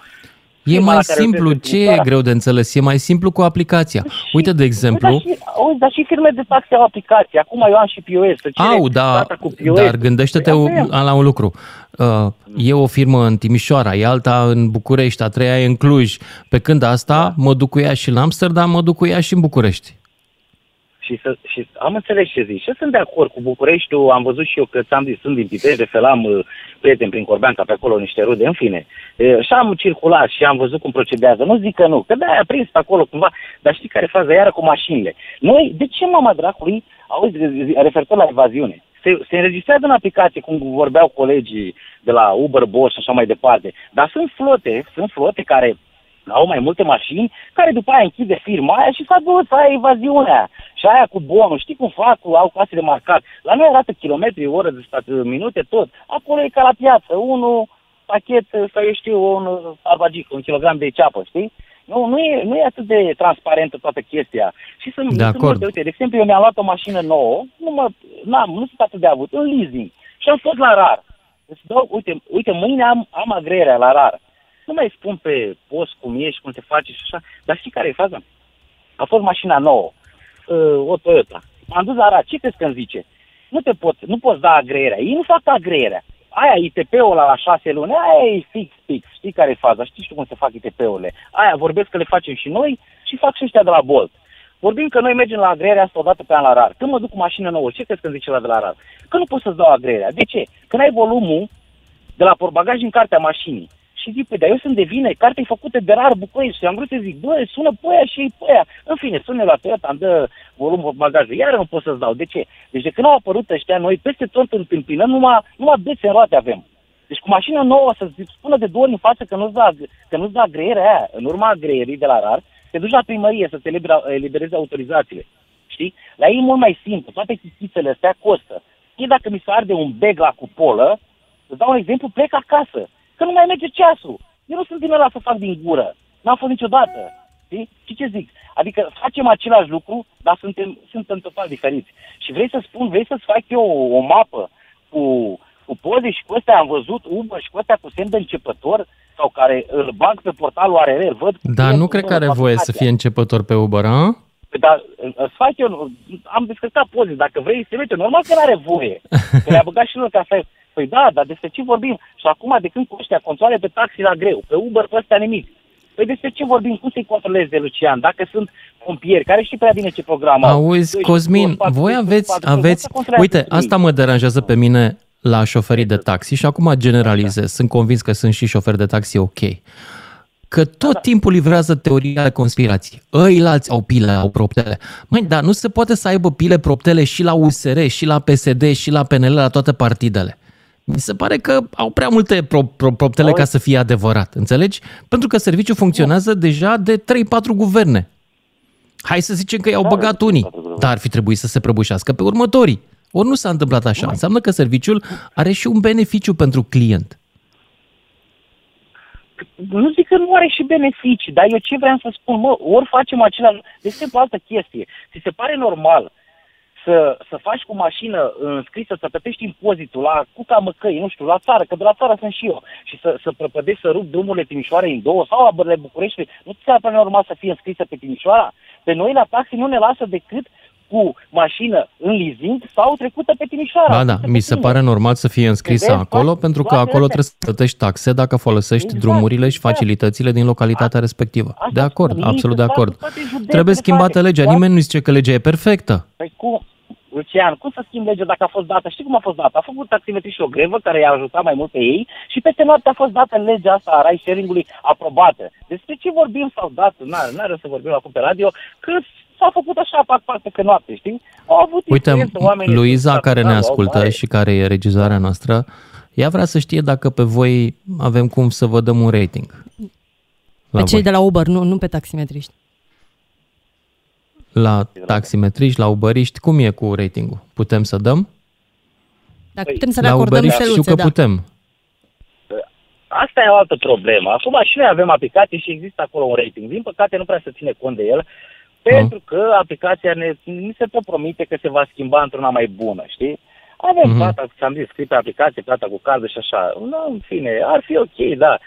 [SPEAKER 3] E
[SPEAKER 10] firma
[SPEAKER 3] mai
[SPEAKER 10] la care
[SPEAKER 3] simplu,
[SPEAKER 10] lucrez în
[SPEAKER 3] ce e
[SPEAKER 10] Timișoara.
[SPEAKER 3] greu de înțeles? E mai simplu cu aplicația. Uite, de exemplu,
[SPEAKER 10] Dar și, auzi, dar și firme de taxe au aplicație. Acum eu am și POS. Să cere
[SPEAKER 3] Au, da,
[SPEAKER 10] data cu POS.
[SPEAKER 3] dar gândește-te
[SPEAKER 10] Păi
[SPEAKER 3] un-
[SPEAKER 10] avem.
[SPEAKER 3] la un lucru. Uh, E o firmă în Timișoara, e alta în București, a treia e în Cluj. Pe când asta, mă duc cu ea și în Amsterdam, mă duc cu ea și în București.
[SPEAKER 10] Și, să, și am înțeles ce zici. Și sunt de acord cu Bucureștiul. Am văzut și eu că ți-am zis, sunt din Pitești, de fel am uh, prieteni prin Corbeanca pe acolo, niște rude, în fine. E, și am circulat și am văzut cum procedează. Nu zic că nu, că da, a prins pe acolo cumva. Dar știi care e faza iară cu mașinile? Noi, de ce mama dracului, auzi, referitor la evaziune, se, se înregistrează în aplicație, cum vorbeau colegii de la Uber, Bosch și așa mai departe. Dar sunt flote, sunt flote care au mai multe mașini, care după aia închide firma aia și fac bă, aia e evaziunea. Și aia cu bonul, știi cum fac, cu, au clase de marcat. La noi arată kilometri, oră de stat, minute, tot. Acolo e ca la piață, unul pachet, sau eu știu, un arbagic, un kilogram de ceapă, știi? Nu, nu e, nu e atât de transparentă toată chestia. Și sunt,
[SPEAKER 3] De
[SPEAKER 10] sunt
[SPEAKER 3] acord.
[SPEAKER 10] multe, uite, de exemplu, eu mi-am luat o mașină nouă, nu, mă, n-am, nu sunt atât de avut, în leasing. Și am fost la rar. Îți dau, uite, uite, mâine am, am agreerea la rar. Nu mai spun pe post cum ești, cum te faci și așa, dar știi care e faza? A fost mașina nouă, uh, o Toyota. M-am dus la rar, ce crezi că îmi zice? Nu te pot, nu poți da agreerea. Ei nu fac agreerea. Aia ITP-ul la șase luni, aia e fix, fix. Știi care e faza? Știi și tu cum se fac ITP-urile. Aia vorbesc că le facem și noi și fac și ăștia de la Bolt. Vorbim că noi mergem la agreerea asta odată pe an la rar. Când mă duc cu mașină nouă, ce crezi că îmi zice la de la rar? Că nu pot să-ți dau agreerea. De ce? Când ai volumul de la portbagaj în cartea mașinii. Și zic, păi, dar eu sunt de vină, cartea e făcută de rar București. Și am vrut să zic, bă, sună pe aia și ei pe aia. În fine, sună la Toyota, îmi dă volumul bagajului. Iar nu pot să-ți dau. De ce? Deci de când au apărut ăștia, noi peste tot întâmpinăm, numai, numai bețe în roate avem. Deci cu mașina nouă să spună de două ori în față că nu-ți da, că nu-ți da agreerea aia, în urma agreerii de la RAR, te duci la primărie să te elibera- elibereze autorizațiile. Știi? La ei e mult mai simplu. Toate chichițele astea costă. Știi dacă mi se arde un beg la cupolă, îți dau un exemplu, plec acasă. Că nu mai merge ceasul. Eu nu sunt din ăla să fac din gură. N-am fost niciodată. Știi? Și ce zic? Adică facem același lucru, dar suntem, suntem total diferiți. Și vrei să spun, vrei să-ți fac eu o, o mapă cu, cu poze și cu astea am văzut Uber și cu astea cu semn de începător sau care îl bag pe portalul ARR, îl văd.
[SPEAKER 3] Dar nu cred că are voie să fie începător pe Uber, a?
[SPEAKER 10] Păi, Dar îți fac eu, am descărcat poze, dacă vrei să merge, normal că nu are voie. Că le-a băgat și lor ca să... Păi da, dar despre ce vorbim? Și acum de când cu ăștia controle pe taxi la greu, pe Uber pe ăstea nimic. Păi despre ce vorbim? Cum să-i controlezi de Lucian? Dacă sunt pompieri, care știi prea bine ce program au.
[SPEAKER 3] Auzi,
[SPEAKER 10] Doi,
[SPEAKER 3] Cosmin,
[SPEAKER 10] doi, patru,
[SPEAKER 3] voi
[SPEAKER 10] doi,
[SPEAKER 3] aveți,
[SPEAKER 10] patru, doi,
[SPEAKER 3] aveți,
[SPEAKER 10] asta controlează
[SPEAKER 3] uite,
[SPEAKER 10] ei.
[SPEAKER 3] asta mă deranjează pe mine la șoferii de taxi și acum generalizez, sunt convins că sunt și șoferi de taxi ok. Că tot timpul livrează teoria de conspirații. Ăilalți au pile, au proptele. Măi, dar nu se poate să aibă pile proptele și la USR, și la PSD, și la PNL, la toate partidele. Mi se pare că au prea multe pro, pro, proptele ca să fie adevărat, înțelegi? Pentru că serviciul funcționează deja de 3-4 guverne. Hai să zicem că i-au băgat unii, dar ar fi trebuit să se prăbușească pe următorii. Ori nu s-a întâmplat așa. Înseamnă că serviciul are și un beneficiu pentru client.
[SPEAKER 10] nu zic că nu are și beneficii, dar eu ce vreau să spun, mă, ori facem același, de exemplu, altă chestie. Ți se pare normal să, să faci cu mașină înscrisă, să plătești impozitul la Cuca Măcăi, nu știu, la țară, că de la țară sunt și eu, și să, să prăpădești, să rup drumurile Timișoarei în două sau abările București, nu ți se pare normal să fie înscrisă pe Timișoara? Pe noi la taxi nu ne lasă decât cu mașină în leasing sau trecută pe Timișoara.
[SPEAKER 3] Ba da, mi se pare normal să fie înscrisă
[SPEAKER 10] Vezi,
[SPEAKER 3] acolo,
[SPEAKER 10] toate-
[SPEAKER 3] pentru că
[SPEAKER 10] toate
[SPEAKER 3] acolo
[SPEAKER 10] astea.
[SPEAKER 3] trebuie să plătești taxe dacă folosești
[SPEAKER 10] Exact,
[SPEAKER 3] drumurile și
[SPEAKER 10] exact.
[SPEAKER 3] facilitățile din localitatea respectivă.
[SPEAKER 10] Asta
[SPEAKER 3] De acord,
[SPEAKER 10] spun,
[SPEAKER 3] absolut de
[SPEAKER 10] ei
[SPEAKER 3] acord.
[SPEAKER 10] fac toate județele,
[SPEAKER 3] Trebuie schimbată
[SPEAKER 10] toate.
[SPEAKER 3] legea,
[SPEAKER 10] Da?
[SPEAKER 3] nimeni nu zice că legea e perfectă.
[SPEAKER 10] Păi cum? Lucian, cum să schimb legea dacă a fost dată? Știi cum a fost dată? A făcut taximetrii și o grevă care i-a ajutat mai mult pe ei și peste noapte a fost dată legea asta a ride sharing-ului aprobată. Despre ce vorbim sau dată? N-are, n-are să vorbim acum pe radio, că s-a făcut așa, pac, pac, pe noapte, știi? Au avut
[SPEAKER 3] Uite,
[SPEAKER 10] influență oamenii
[SPEAKER 3] Luiza
[SPEAKER 10] sunt
[SPEAKER 3] care ne
[SPEAKER 10] au
[SPEAKER 3] ascultă
[SPEAKER 10] mare-
[SPEAKER 3] și care e regizoarea noastră, ea vrea să știe dacă pe voi avem cum să vă dăm un rating. La
[SPEAKER 11] Pe cei
[SPEAKER 3] voi.
[SPEAKER 11] de la Uber, nu, nu pe taximetriști.
[SPEAKER 3] La taximetriști, la uberiști, cum e cu ratingul? Putem să dăm?
[SPEAKER 11] Dacă putem să le
[SPEAKER 3] la
[SPEAKER 11] acordăm
[SPEAKER 3] uberiști știu
[SPEAKER 11] steluțe,
[SPEAKER 3] că
[SPEAKER 11] da.
[SPEAKER 3] putem.
[SPEAKER 10] Asta e o altă problemă. Acum și noi avem aplicații și există acolo un rating. Din păcate nu prea se ține cont de el, pentru că aplicația ne, ni se tot promite că se va schimba într-una mai bună, știi? Avem
[SPEAKER 3] Mhm.
[SPEAKER 10] plata, ți-am zis, scris pe aplicație, plata cu cardul și așa. Nu, în fine, ar fi ok, da.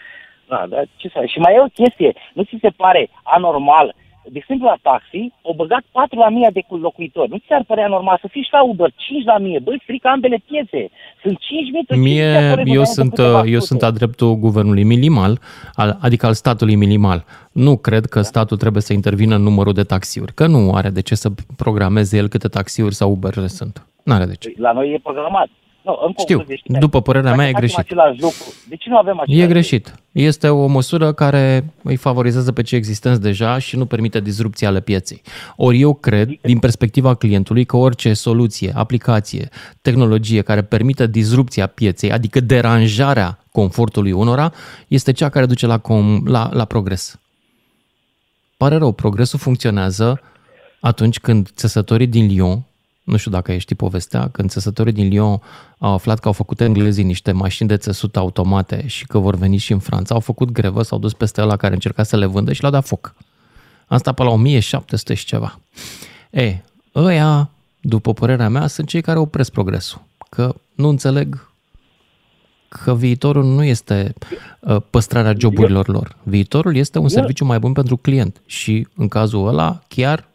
[SPEAKER 10] Da, dar ce să... Și mai e o chestie, nu ți se pare anormal de exemplu, la taxi, au băgat 4 la mie de locuitori. Nu ți ar părea normal să fii și la Uber 5 la mie? Băi, strică ambele piețe. Sunt 5 mii, tu
[SPEAKER 3] Mie, eu sunt, eu sunt a dreptul guvernului minimal, al, adică al statului minimal. Nu cred că statul trebuie să intervină în numărul de taxiuri, că nu are de ce să programeze el câte taxiuri sau Uber sunt. Nu are de ce.
[SPEAKER 10] La noi e programat. Nu, în
[SPEAKER 3] Știu,
[SPEAKER 10] concluzie, știi,
[SPEAKER 3] după părerea mea e
[SPEAKER 10] dacă facem
[SPEAKER 3] greșit.
[SPEAKER 10] același lucru, de ce nu avem același
[SPEAKER 3] E greșit. Este o măsură care îi favorizează pe cei existenți deja și nu permite disrupția ale pieței. Ori eu cred, din perspectiva clientului, că orice soluție, aplicație, tehnologie care permite disrupția pieței, adică deranjarea confortului unora, este cea care duce la, com- la, la progres. Pare rău, progresul funcționează atunci când țesătorii din Lyon, nu știu dacă ești povestea, când țesătorii din Lyon au aflat că au făcut englezii niște mașini de țesut automate și că vor veni și în Franța, au făcut grevă, s-au dus peste ăla care încerca să le vândă și l-au dat foc. Asta pe la 1700 și ceva. E, ăia, după părerea mea, sunt cei care opresc progresul. Că nu înțeleg că viitorul nu este uh, păstrarea joburilor lor. Viitorul este un serviciu mai bun pentru client și în cazul ăla, chiar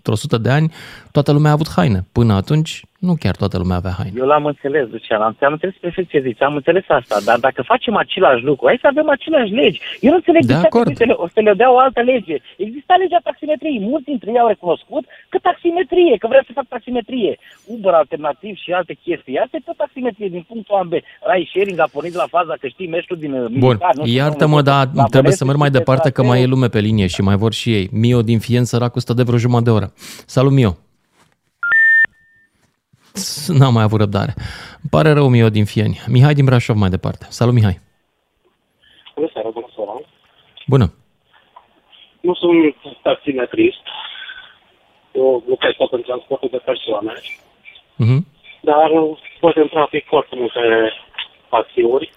[SPEAKER 3] într-o sută de ani, toată lumea a avut haine. Până atunci, nu chiar toată lumea avea haine.
[SPEAKER 10] Eu l-am înțeles, Lucian, am, am înțeles perfect ce zici, am înțeles asta, dar dacă facem același lucru, hai să avem aceleași legi. Eu nu înțeleg
[SPEAKER 3] De
[SPEAKER 10] de ce
[SPEAKER 3] acord.
[SPEAKER 10] să le, o să le dea o altă lege. Exista legea taximetriei, mulți dintre ei au recunoscut că taximetrie, că vrea să fac taximetrie. Uber alternativ și alte chestii. Asta e tot taximetrie din punctul A în B. Rai sharing a pornit la faza că știi, mergi tu din uh,
[SPEAKER 3] Bun,
[SPEAKER 10] militar, nu știu,
[SPEAKER 3] iartă-mă,
[SPEAKER 10] unde-
[SPEAKER 3] dar
[SPEAKER 10] la
[SPEAKER 3] trebuie să
[SPEAKER 10] Bănești,
[SPEAKER 3] merg mai
[SPEAKER 10] pe
[SPEAKER 3] departe că
[SPEAKER 10] traseu.
[SPEAKER 3] mai e lume pe linie și mai vor și ei. Mio din Fien, săracul, stă de vreo jumătate de oră. Salut, Mio! N-am mai avut răbdare. Îmi pare rău, Mio din Fieni. Mihai din Brașov mai departe. Salut, Mihai!
[SPEAKER 12] Bună seara, bună seara.
[SPEAKER 3] Bună!
[SPEAKER 12] Nu sunt taximetrist. Eu lucrez tot în transportul de persoane,
[SPEAKER 3] Mhm.
[SPEAKER 12] dar văd în trafic foarte multe taxiuri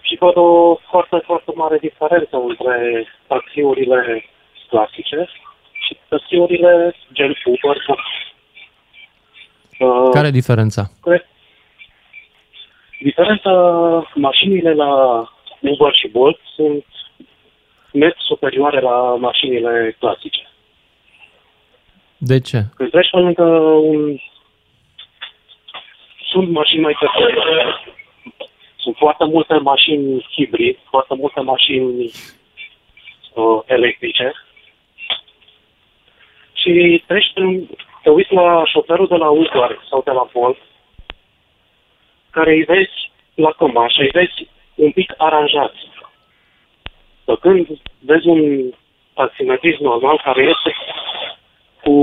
[SPEAKER 12] și văd o foarte, foarte mare diferență între taxiurile clasice și taxiurile gen Uber. Uh,
[SPEAKER 3] Care e diferența?
[SPEAKER 12] Cred. Diferența, mașinile la Uber și Bolt sunt net superioare la mașinile clasice.
[SPEAKER 3] De ce?
[SPEAKER 12] Când treci pe lângă un... Sunt mașini mai perfecte, sunt foarte multe mașini hibrid, foarte multe mașini uh, electrice și treci prin, te uiți la șoferul de la Uber sau de la Bolt, care îi vezi la cămașă, îi vezi un pic aranjați. Dar când vezi un taximetrist normal care este cu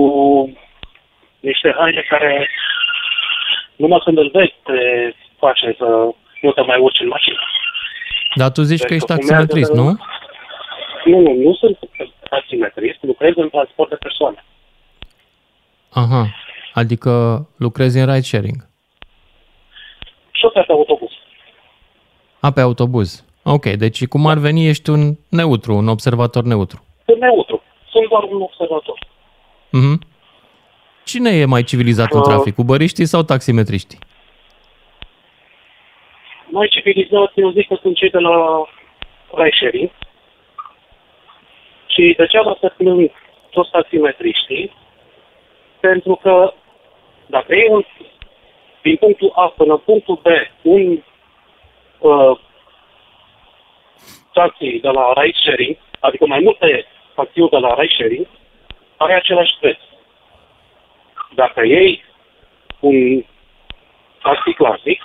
[SPEAKER 12] niște haine care numai când îl vezi te face să nu te mai urci în mașină.
[SPEAKER 3] Dar tu zici
[SPEAKER 12] Deci
[SPEAKER 3] că ești
[SPEAKER 12] că fumează
[SPEAKER 3] taximetrist,
[SPEAKER 12] de-
[SPEAKER 3] nu?
[SPEAKER 12] Nu, nu, nu sunt taximetrist, lucrez în transport de persoane.
[SPEAKER 3] Aha. Adică lucrezi în ride sharing.
[SPEAKER 12] Șofer de autobuz.
[SPEAKER 3] A, pe autobuz. Ok, deci cum ar veni ești un neutru, un observator neutru.
[SPEAKER 12] Sunt neutru. Sunt doar un observator.
[SPEAKER 3] Mhm. Cine e mai civilizat în
[SPEAKER 12] Uh.
[SPEAKER 3] trafic, ubăriștii sau taximetriștii?
[SPEAKER 12] Mai civilizați, eu zic că sunt cei de la ridesharing. Și degeaba să plâng toți taximetriștii, pentru că dacă e un, din punctul A până în punctul B un uh, taxi de la ridesharing, adică mai multe taxiuri de la ridesharing, are același preț. Dacă iei un taxi clasic,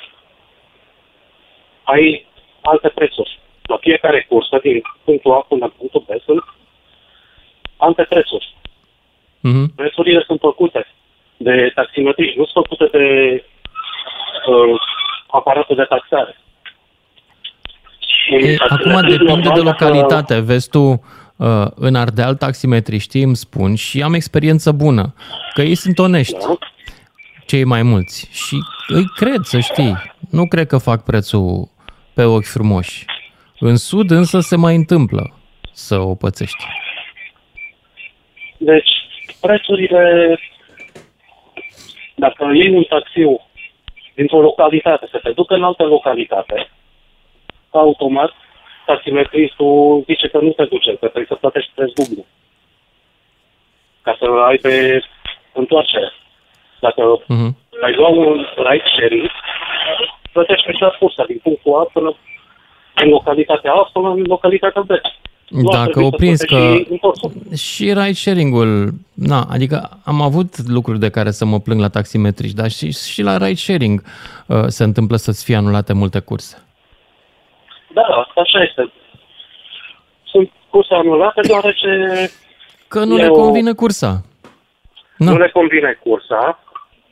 [SPEAKER 12] ai alte prețuri. La fiecare cursă, din punctul A până la punctul B, sunt alte prețuri.
[SPEAKER 3] Mhm.
[SPEAKER 12] Prețurile sunt făcute de taximetriști, nu sunt făcute de uh, aparatul de taxare.
[SPEAKER 3] E, acum depinde de localitate. Vezi tu, uh, în Ardeal, taximetriștii îmi spun și am experiență bună, că ei sunt onești, cei mai mulți. Și îi cred, să știi. Nu cred că fac prețul pe ochi frumoși. În sud însă se mai întâmplă să o pățești.
[SPEAKER 12] Deci, prețurile, dacă iei un taxiu dintr-o localitate, să te ducă în altă localitate, automat, taximetristul zice că nu te duce, că trebuie să plătești preț dublu. Ca să ai pe întoarcere. Dacă
[SPEAKER 3] Mhm.
[SPEAKER 12] ai lua un ride sharing, plătești pe cea cursa din punctul A până în localitatea A până în localitatea B. Nu ar
[SPEAKER 3] Dacă
[SPEAKER 12] trebui să
[SPEAKER 3] oprinzi că
[SPEAKER 12] plătești și întorsul.
[SPEAKER 3] și ride sharing-ul, na, adică am avut lucruri de care să mă plâng la taximetriști, dar și, și la ride sharing uh, se întâmplă să-ți fie anulate multe curse.
[SPEAKER 12] Da, așa este. Sunt curse anulate deoarece
[SPEAKER 3] Că nu
[SPEAKER 12] E
[SPEAKER 3] le
[SPEAKER 12] o-
[SPEAKER 3] convine cursa.
[SPEAKER 12] nu le convine cursa,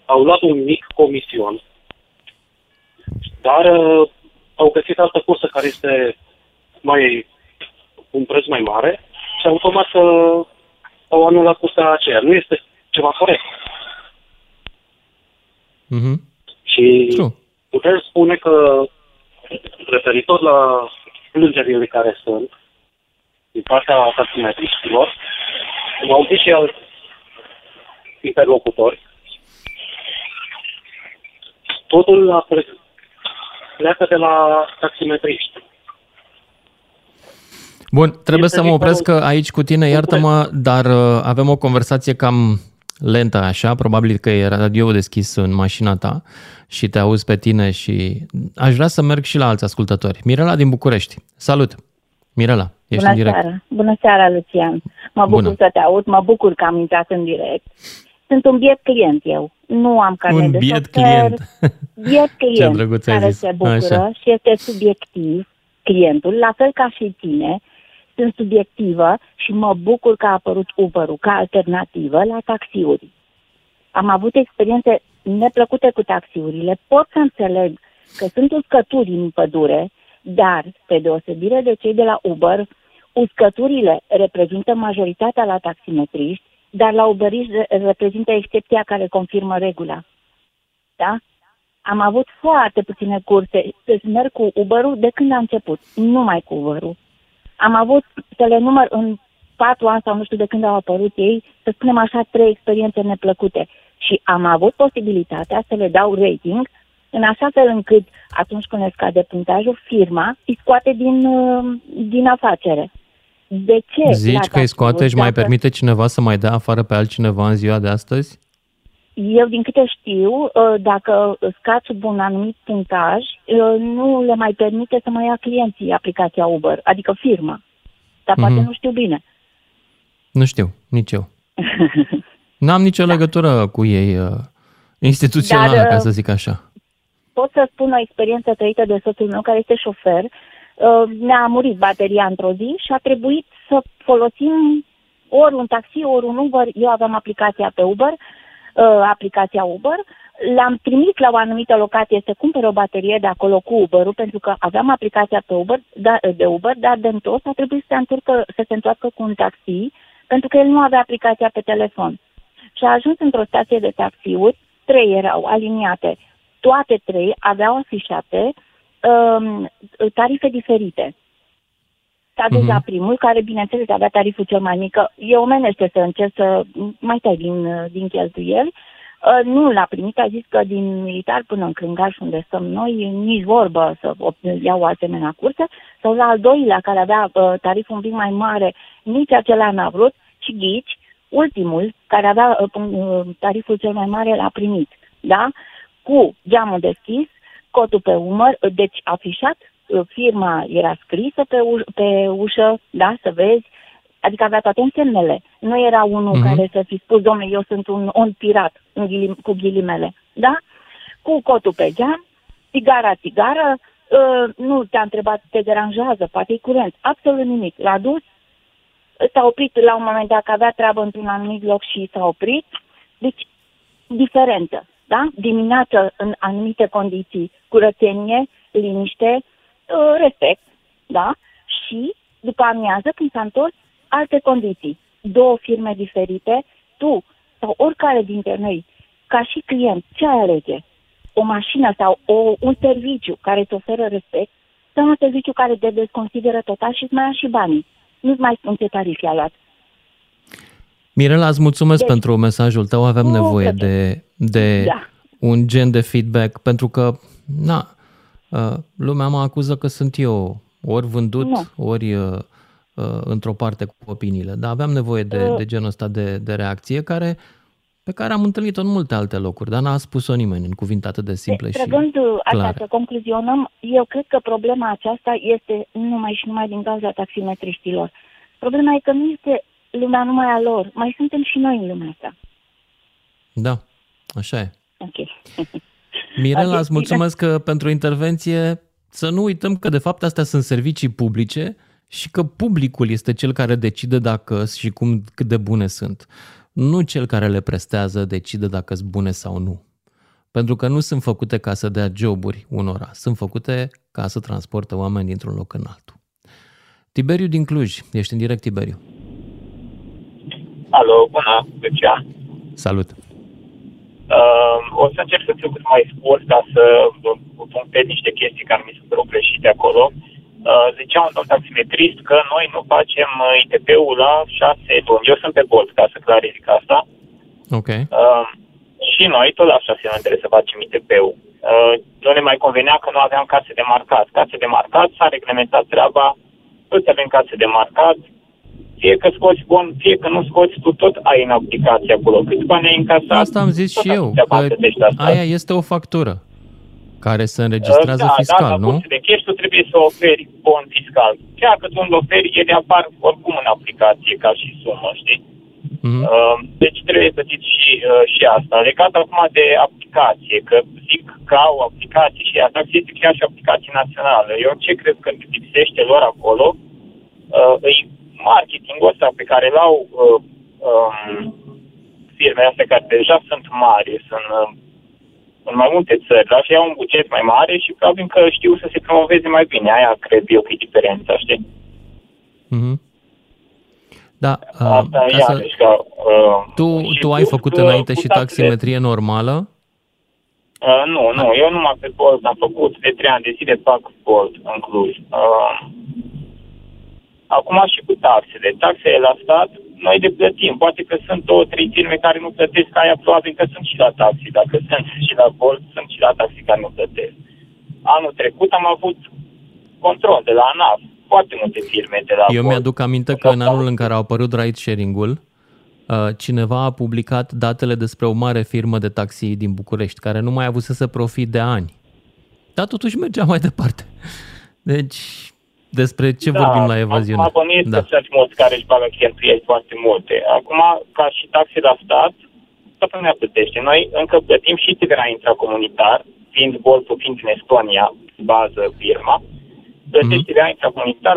[SPEAKER 12] au luat un mic comision, dar uh, au găsit altă cursă care este mai un preț mai mare și automat uh, au anulat cursa aceea. Nu este ceva corect.
[SPEAKER 3] Mhm.
[SPEAKER 12] Și putem spune că referitor la plângerile care sunt din partea taximetriștilor, m-au zis și alți interlocutori, totul la pre- pleacă de la taximetriști.
[SPEAKER 3] Bun, trebuie
[SPEAKER 12] Este
[SPEAKER 3] să mă opresc
[SPEAKER 12] dincolo-
[SPEAKER 3] că aici cu tine, iartă-mă, dar uh, avem o conversație cam lentă așa, probabil că e radio deschis în mașina ta și te auzi pe tine și aș vrea să merg și la alți ascultători. Mirela din București. Salut! Mirela, ești
[SPEAKER 13] Bună
[SPEAKER 3] în direct.
[SPEAKER 13] seara. Bună seara, Lucian. Mă bucur
[SPEAKER 3] Bună.
[SPEAKER 13] să te aud, mă bucur că am intrat în direct. Sunt un biet client eu. Nu am carnet
[SPEAKER 3] Un
[SPEAKER 13] de
[SPEAKER 3] biet
[SPEAKER 13] șofer.
[SPEAKER 3] client.
[SPEAKER 13] Biet client
[SPEAKER 3] drăguț ai
[SPEAKER 13] care
[SPEAKER 3] zis.
[SPEAKER 13] se bucură
[SPEAKER 3] Așa.
[SPEAKER 13] și este subiectiv clientul, la fel ca și tine. Sunt subiectivă și mă bucur că a apărut Uber-ul ca alternativă la taxiuri. Am avut experiențe neplăcute cu taxiurile. Pot să înțeleg că sunt uscături în pădure, dar, pe deosebire de cei de la Uber, uscăturile reprezintă majoritatea la taximetriști, dar la uberiști re- reprezintă excepția care confirmă regula. Da? Am avut foarte puține curse, deci merg cu Uber-ul de când a început, numai cu Uber-ul. Am avut, să le număr în patru ani sau nu știu de când au apărut ei, să spunem așa, trei experiențe neplăcute. Și am avut posibilitatea să le dau rating în așa fel încât atunci când le scade punctajul, firma îi scoate din, uh, din afacere. De ce? la
[SPEAKER 3] Zici că îi
[SPEAKER 13] taxiuri,
[SPEAKER 3] scoate și mai
[SPEAKER 13] dacă-
[SPEAKER 3] permite cineva să mai dea afară pe altcineva în ziua de astăzi?
[SPEAKER 13] Eu, din câte știu, uh, dacă scați sub un anumit punctaj, uh, nu le mai permite să mai ia clienții aplicația Uber, adică firma. Dar poate
[SPEAKER 3] Mhm.
[SPEAKER 13] nu știu bine.
[SPEAKER 3] Nu știu, nici eu. N-am nicio legătură cu ei uh, instituțională,
[SPEAKER 13] Dar,
[SPEAKER 3] ca
[SPEAKER 13] uh,
[SPEAKER 3] să zic așa.
[SPEAKER 13] Pot să spun o experiență trăită de soțul meu, care este șofer. Uh, Ne-a murit bateria într-o zi și a trebuit să folosim ori un taxi, ori un Uber. Eu aveam aplicația pe Uber, uh, aplicația Uber. L-am trimis la o anumită locație să cumpere o baterie de acolo cu Uber-ul, pentru că aveam aplicația pe Uber, da, de Uber, dar de întors a trebuit să se, întoarcă, să se întoarcă cu un taxi, pentru că el nu avea aplicația pe telefon. Și a ajuns într-o stație de taxiuri, trei erau aliniate, toate trei aveau afișate um, tarife diferite. S-a dus
[SPEAKER 14] Mhm.
[SPEAKER 13] la primul, care, bineînțeles, avea tariful cel mai mic. că E omenește să încerci să mai tai din, din cheltuieli. Uh, Nu l-a primit, a zis că din militar până în Crângaș, unde stăm noi, nici vorbă să op- ia o asemenea cursă. Sau la al doilea, care avea uh, tariful un pic mai mare, nici acela n-a vrut, și ghici, ultimul, care avea uh, pun- uh, tariful cel mai mare, l-a primit. Da? Cu geamul deschis, cotul pe umăr, uh, deci afișat, uh, firma era scrisă pe, u- pe ușă, da, să vezi, adică avea toate însemnele. Nu era unul
[SPEAKER 14] Mhm.
[SPEAKER 13] care să fi spus, domnule, eu sunt un on pirat, în ghilim, cu ghilimele, da? Cu cotul pe geam, țigara, țigară, uh, nu te-a întrebat, te deranjează, poate e curent, absolut nimic. L-a dus, s-a oprit la un moment dat, că avea treabă într-un anumit loc și s-a oprit. Deci, diferență, da? Dimineață, în anumite condiții, curățenie, liniște, uh, respect, da? Și, după amiază, când s-a întors, alte condiții. Două firme diferite, tu sau oricare dintre noi, ca și client, ce ai alege? O mașină sau o, un serviciu care îți oferă respect sau un serviciu care te desconsideră total și îți mai ia și banii. Nu-ți mai spun ce tarif i-a luat.
[SPEAKER 3] Mirela, îți mulțumesc
[SPEAKER 13] Deci-
[SPEAKER 3] pentru mesajul tău. Avem
[SPEAKER 13] Cu
[SPEAKER 3] nevoie
[SPEAKER 13] plăcere.
[SPEAKER 3] de, de
[SPEAKER 13] Da.
[SPEAKER 3] un gen de feedback, pentru că, na, uh, lumea mă acuză că sunt eu ori vândut,
[SPEAKER 13] Nu.
[SPEAKER 3] ori uh, uh, într-o parte cu opiniile. Dar aveam nevoie de,
[SPEAKER 13] Uh.
[SPEAKER 3] de genul ăsta de, de reacție care, pe care am întâlnit-o în multe alte locuri, dar n-a spus-o nimeni în cuvinte atât de simple și
[SPEAKER 13] Trăgând uh, asta
[SPEAKER 3] clare.
[SPEAKER 13] să concluzionăm, eu cred că problema aceasta este numai și numai din cauza taximetriștilor. Problema e că nu este lumea numai a lor, mai suntem și noi în lumea asta.
[SPEAKER 3] Da, așa e.
[SPEAKER 13] Ok.
[SPEAKER 3] Mirela,
[SPEAKER 13] Ok,
[SPEAKER 3] îți mulțumesc că pentru intervenție. Să nu uităm că de fapt astea sunt servicii publice și că publicul este cel care decide dacă și cum cât de bune sunt. Nu cel care le prestează decide dacă sunt bune sau nu. Pentru că nu sunt făcute ca să dea joburi unora, sunt făcute ca să transporte oameni dintr-un loc în altul. Tiberiu din Cluj, ești în direct, Tiberiu.
[SPEAKER 15] Alo, bună, Lucian.
[SPEAKER 3] Salut!
[SPEAKER 15] Uh, o să încerc să fiu cât mai scurt ca să vă punctez niște chestii care mi se părut greșite acolo. Uh, zicea un domn taximetrist că noi nu facem uh, ITP-ul la șase luni. Eu sunt pe Bolt, ca să clarific asta.
[SPEAKER 3] Ok.
[SPEAKER 15] Uh, și noi tot la șase luni trebuie să facem ITP-ul. Uh, nu ne mai convenea că nu aveam case de marcat. Case de marcat, s-a reglementat treaba, toți avem case de marcat, fie că scoți bon, fie că nu scoți, tu tot ai în aplicație acolo. Câți bani ai încasat?
[SPEAKER 3] Asta am zis
[SPEAKER 15] tot
[SPEAKER 3] și eu,
[SPEAKER 15] atâția
[SPEAKER 3] că
[SPEAKER 15] bani plătești la stat.
[SPEAKER 3] aia este o factură care se înregistrează
[SPEAKER 15] da,
[SPEAKER 3] fiscal,
[SPEAKER 15] da,
[SPEAKER 3] nu?
[SPEAKER 15] la de cash tu trebuie să oferi bon fiscal. Chiar că tu nu oferi, ele apar oricum în aplicație ca și sumă, știi?
[SPEAKER 3] Mhm.
[SPEAKER 15] Uh, deci trebuie plătit și, uh, și asta. Legat acum de aplicație, că zic că au aplicații și taxi este chiar și aplicație națională. Eu ce cred că lipsește lor acolo, uh, e marketingul ăsta pe care l-au uh, um, firmele astea care deja sunt mari, sunt uh, în mai multe țări, dar și au un buget mai mare și probabil că știu să se promoveze mai bine. Aia cred eu că e diferența, știi?
[SPEAKER 3] Mhm. Da, uh,
[SPEAKER 15] Asta
[SPEAKER 3] ca
[SPEAKER 15] iarăși
[SPEAKER 3] să,
[SPEAKER 15] ca... Uh,
[SPEAKER 3] tu,
[SPEAKER 15] și
[SPEAKER 3] tu ai
[SPEAKER 15] plus,
[SPEAKER 3] făcut
[SPEAKER 15] uh,
[SPEAKER 3] înainte
[SPEAKER 15] cu
[SPEAKER 3] și
[SPEAKER 15] taxele.
[SPEAKER 3] taximetrie normală?
[SPEAKER 15] Uh, nu, nu, eu numai pe Bolt am făcut de trei ani de zile fac Bolt în Cluj. Uh, acum și cu taxele. Taxele la stat, noi le plătim. Poate că sunt două, trei firme care nu plătesc, aia probabil că sunt și la taxi. Dacă sunt și la Bolt, sunt și la taxi care nu plătesc. Anul trecut am avut control de la ANAF. Foarte multe firme de la
[SPEAKER 3] Eu
[SPEAKER 15] Bolt.
[SPEAKER 3] mi-aduc aminte că în anul în care a apărut ride sharing-ul, uh, cineva a publicat datele despre o mare firmă de taxi din București, care nu mai avusese profit de ani. Dar totuși mergea mai departe. Deci, despre ce vorbim la evaziune?
[SPEAKER 15] Acum bănuiesc
[SPEAKER 3] Da.
[SPEAKER 15] că sunt mulți care își bagă cheltuieli foarte multe. Acum, ca și taxe la stat, toată lumea plătește. Noi încă plătim și TVA intracomunitar, fiind Boltul fiind în Estonia, bază firma, plătești TVA intracomunitar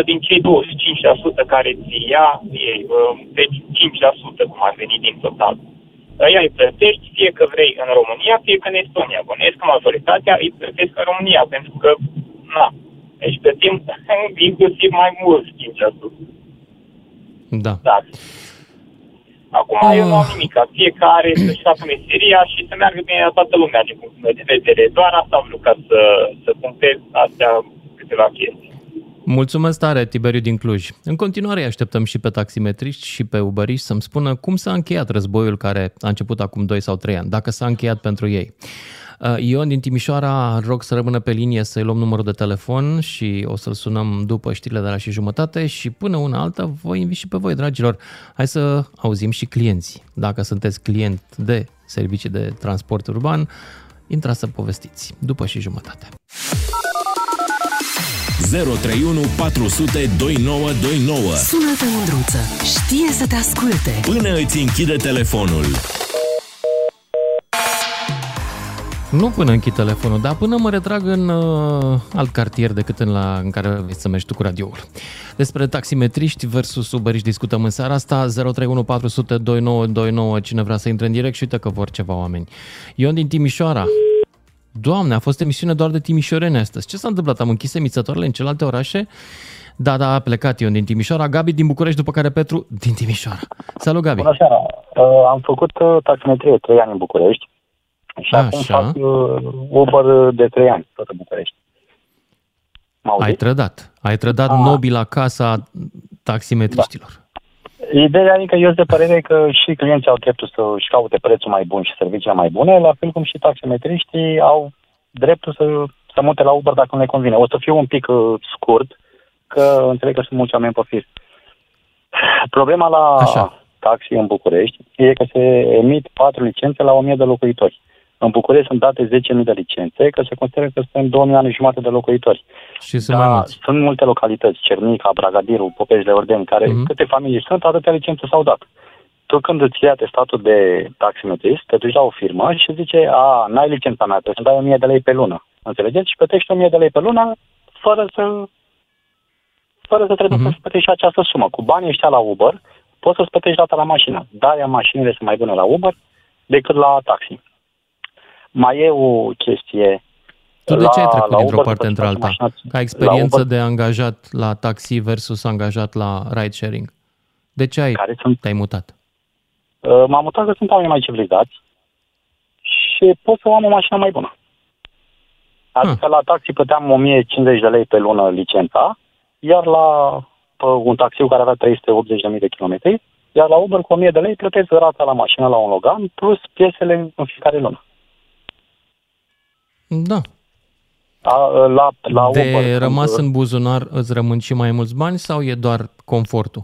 [SPEAKER 15] 19% din cei 25% care ți ia ei, uh, deci 5% cum ar veni din total. Aia îi plătești fie că vrei în România, fie că în Estonia. Bănuiesc că majoritatea îi plătesc în România, pentru că, na, deci plătim inclusiv mai mult 5%.
[SPEAKER 3] Da.
[SPEAKER 15] Da. Acum eu nu am nimic, ca fiecare să-și facă meseria și să meargă bine la toată lumea din punctul meu de vedere. Doar asta am vrut ca să, să punctez astea câteva chestii.
[SPEAKER 3] Mulțumesc tare, Tiberiu din Cluj. În continuare îi așteptăm și pe taximetriști și pe uberiști să-mi spună cum s-a încheiat războiul care a început acum 2 sau 3 ani, dacă s-a încheiat pentru ei. Uh, Ion din Timișoara, rog să rămână pe linie să-i luăm numărul de telefon și o să-l sunăm după știrile de la și jumătate și până una alta vă invit și pe voi, dragilor. Hai să auzim și clienții. Dacă sunteți client de servicii de transport urban, intrați să povestiți după și jumătate.
[SPEAKER 1] 031 400 2929
[SPEAKER 2] Sună-te, Mândruță. Știe să te asculte.
[SPEAKER 1] Până îți închide telefonul.
[SPEAKER 3] Nu până închid telefonul, dar până mă retrag în uh, alt cartier decât în, la, în care vrei să mergi tu cu radioul. Despre taximetriști versus uberiști discutăm în seara asta. 031 400 2929, cine vrea să intre în direct și uite că vor ceva oameni. Ion din Timișoara. Doamne, a fost emisiune doar de timișoreni astăzi. Ce s-a întâmplat? Am închis emițătoarele în celelalte orașe? Da, da, a plecat Ion din Timișoara, Gabi din București, după care Petru din Timișoara. Salut, Gabi!
[SPEAKER 14] Bună seara! Uh, am făcut uh, taximetrie 3 ani în București și acum
[SPEAKER 3] Așa.
[SPEAKER 14] fac uh, Uber de 3 ani, tot în București.
[SPEAKER 3] Ai trădat. Ai trădat nobila casa taximetriștilor.
[SPEAKER 14] Ideea adică eu sunt de părere că și clienții au dreptul să-și caute prețul mai bun și serviciile mai bune, la fel cum și taximetriștii au dreptul să, să mute la Uber dacă nu le convine. O să fiu un pic uh, scurt, că înțeleg că sunt mulți oameni pe fir. Problema la Așa. taxi în București e că se emit patru licențe la 1000 de locuitori. În București sunt date 10.000 de licențe, că se consideră că sunt 2 milioane și jumătate de locuitori.
[SPEAKER 3] Și sunt mai mulți.
[SPEAKER 14] Sunt multe localități, Cernica, Bragadiru, Popești de Ordeni, care
[SPEAKER 3] Mhm.
[SPEAKER 14] câte familii sunt, atâtea licențe s-au dat. Tu când îți iei atestatul de taximetrist, te duci la o firmă și zice, a, n-ai licența mea, trebuie să dai 1000 de lei pe lună. Înțelegeți? Și plătești 1000 de lei pe lună fără să fără să trebuie să-ți plătești această sumă. Cu banii ăștia la Uber, poți să-ți plătești data la mașină. Da, mașinile sunt mai bune la Uber decât la taxi. Mai e o chestie.
[SPEAKER 3] Tu de ce ai trecut
[SPEAKER 14] la
[SPEAKER 3] dintr-o
[SPEAKER 14] Uber,
[SPEAKER 3] parte
[SPEAKER 14] după ce
[SPEAKER 3] într-alta?
[SPEAKER 14] faci mașina-
[SPEAKER 3] Ca experiență
[SPEAKER 14] la Uber,
[SPEAKER 3] de angajat la taxi versus angajat la ride sharing. De ce ai, te-ai mutat?
[SPEAKER 14] Uh, M-am mutat că sunt oameni mai civilizați și pot să am o mașină mai bună. Adică la taxi plăteam 1050 de lei pe lună licența, iar la pe un taxiu care avea 380.000 de kilometri, iar la Uber cu 1000 de lei plătesc rata la mașină la un Logan plus piesele în fiecare lună.
[SPEAKER 3] Da.
[SPEAKER 14] A, la, la
[SPEAKER 3] de
[SPEAKER 14] Uber, când-
[SPEAKER 3] rămas în buzunar îți rămân și mai mulți bani sau e doar confortul?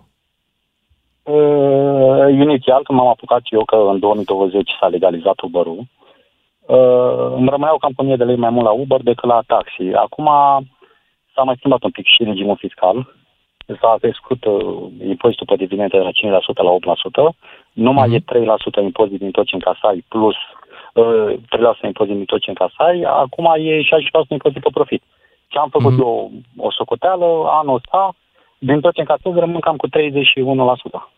[SPEAKER 14] Uh, inițial, când m-am apucat eu, că în 2020 s-a legalizat Uber-ul, uh, îmi rămâneau cam pe 1000 de lei mai mult la Uber decât la taxi. Acum s-a mai schimbat un pic și regimul fiscal. S-a crescut uh, impozitul pe dividende de la 5% la 8%. Nu mai e 3% impozit din tot ce încasai plus uh, 3% impozit din tot ce încasai. Acum e 60% impozit pe profit. Ce am făcut eu o socoteală anul ăsta, din tot ce încasez rămân cam cu 31%.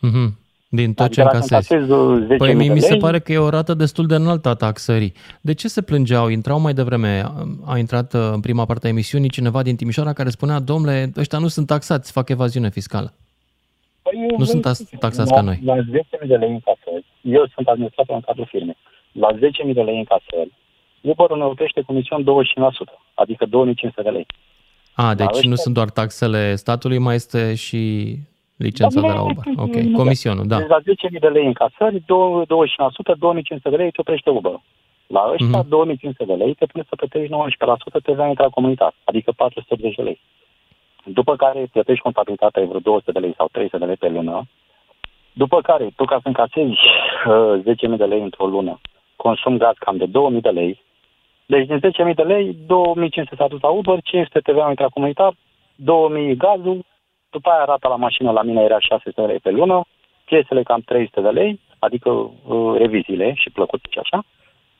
[SPEAKER 3] Mhm. Din tot
[SPEAKER 14] Adică
[SPEAKER 3] ce
[SPEAKER 14] dacă
[SPEAKER 3] încasezi.
[SPEAKER 14] încasez, uh, 10.000
[SPEAKER 3] Păi mie
[SPEAKER 14] de
[SPEAKER 3] mi se
[SPEAKER 14] lei-
[SPEAKER 3] pare că e o rată destul de înaltă a taxării. De ce se plângeau? Intrau mai devreme, a intrat uh, în prima parte a emisiunii cineva din Timișoara care spunea, domnule, ăștia nu sunt taxați, fac evaziune fiscală.
[SPEAKER 14] Păi,
[SPEAKER 3] Nu sunt tas- taxați ca noi.
[SPEAKER 14] La 10.000 de lei încasări, eu sunt administrator în cadrul firmei, la 10.000 de lei încasări, Uber ne plătește comisiune 25%, adică 2500 de lei.
[SPEAKER 3] A, deci
[SPEAKER 14] ăștia-
[SPEAKER 3] nu sunt doar taxele statului, mai este și licența de la Uber. Ok, comisionul, da.
[SPEAKER 14] Deci la 10.000 de lei încasări, 25%, 2500 de lei te oprește Uber. La ăștia,
[SPEAKER 3] Mhm.
[SPEAKER 14] 2500 de lei te pune să plătești 19% TVA intracomunitar, adică 480 de lei. După care plătești contabilitatea vreo 200 de lei sau 300 de lei pe lună, după care tu ca să încasezi uh, 10.000 de lei într-o lună, consum gaz cam de 2.000 de lei, deci din 10.000 de lei, 2.500 s-a dus la Uber, 500 TVA intracomunitar, 2.000 gazul, după aia rata la mașină la mine era 600 de lei pe lună, piesele cam 300 de lei, adică uh, reviziile și plăcute și așa,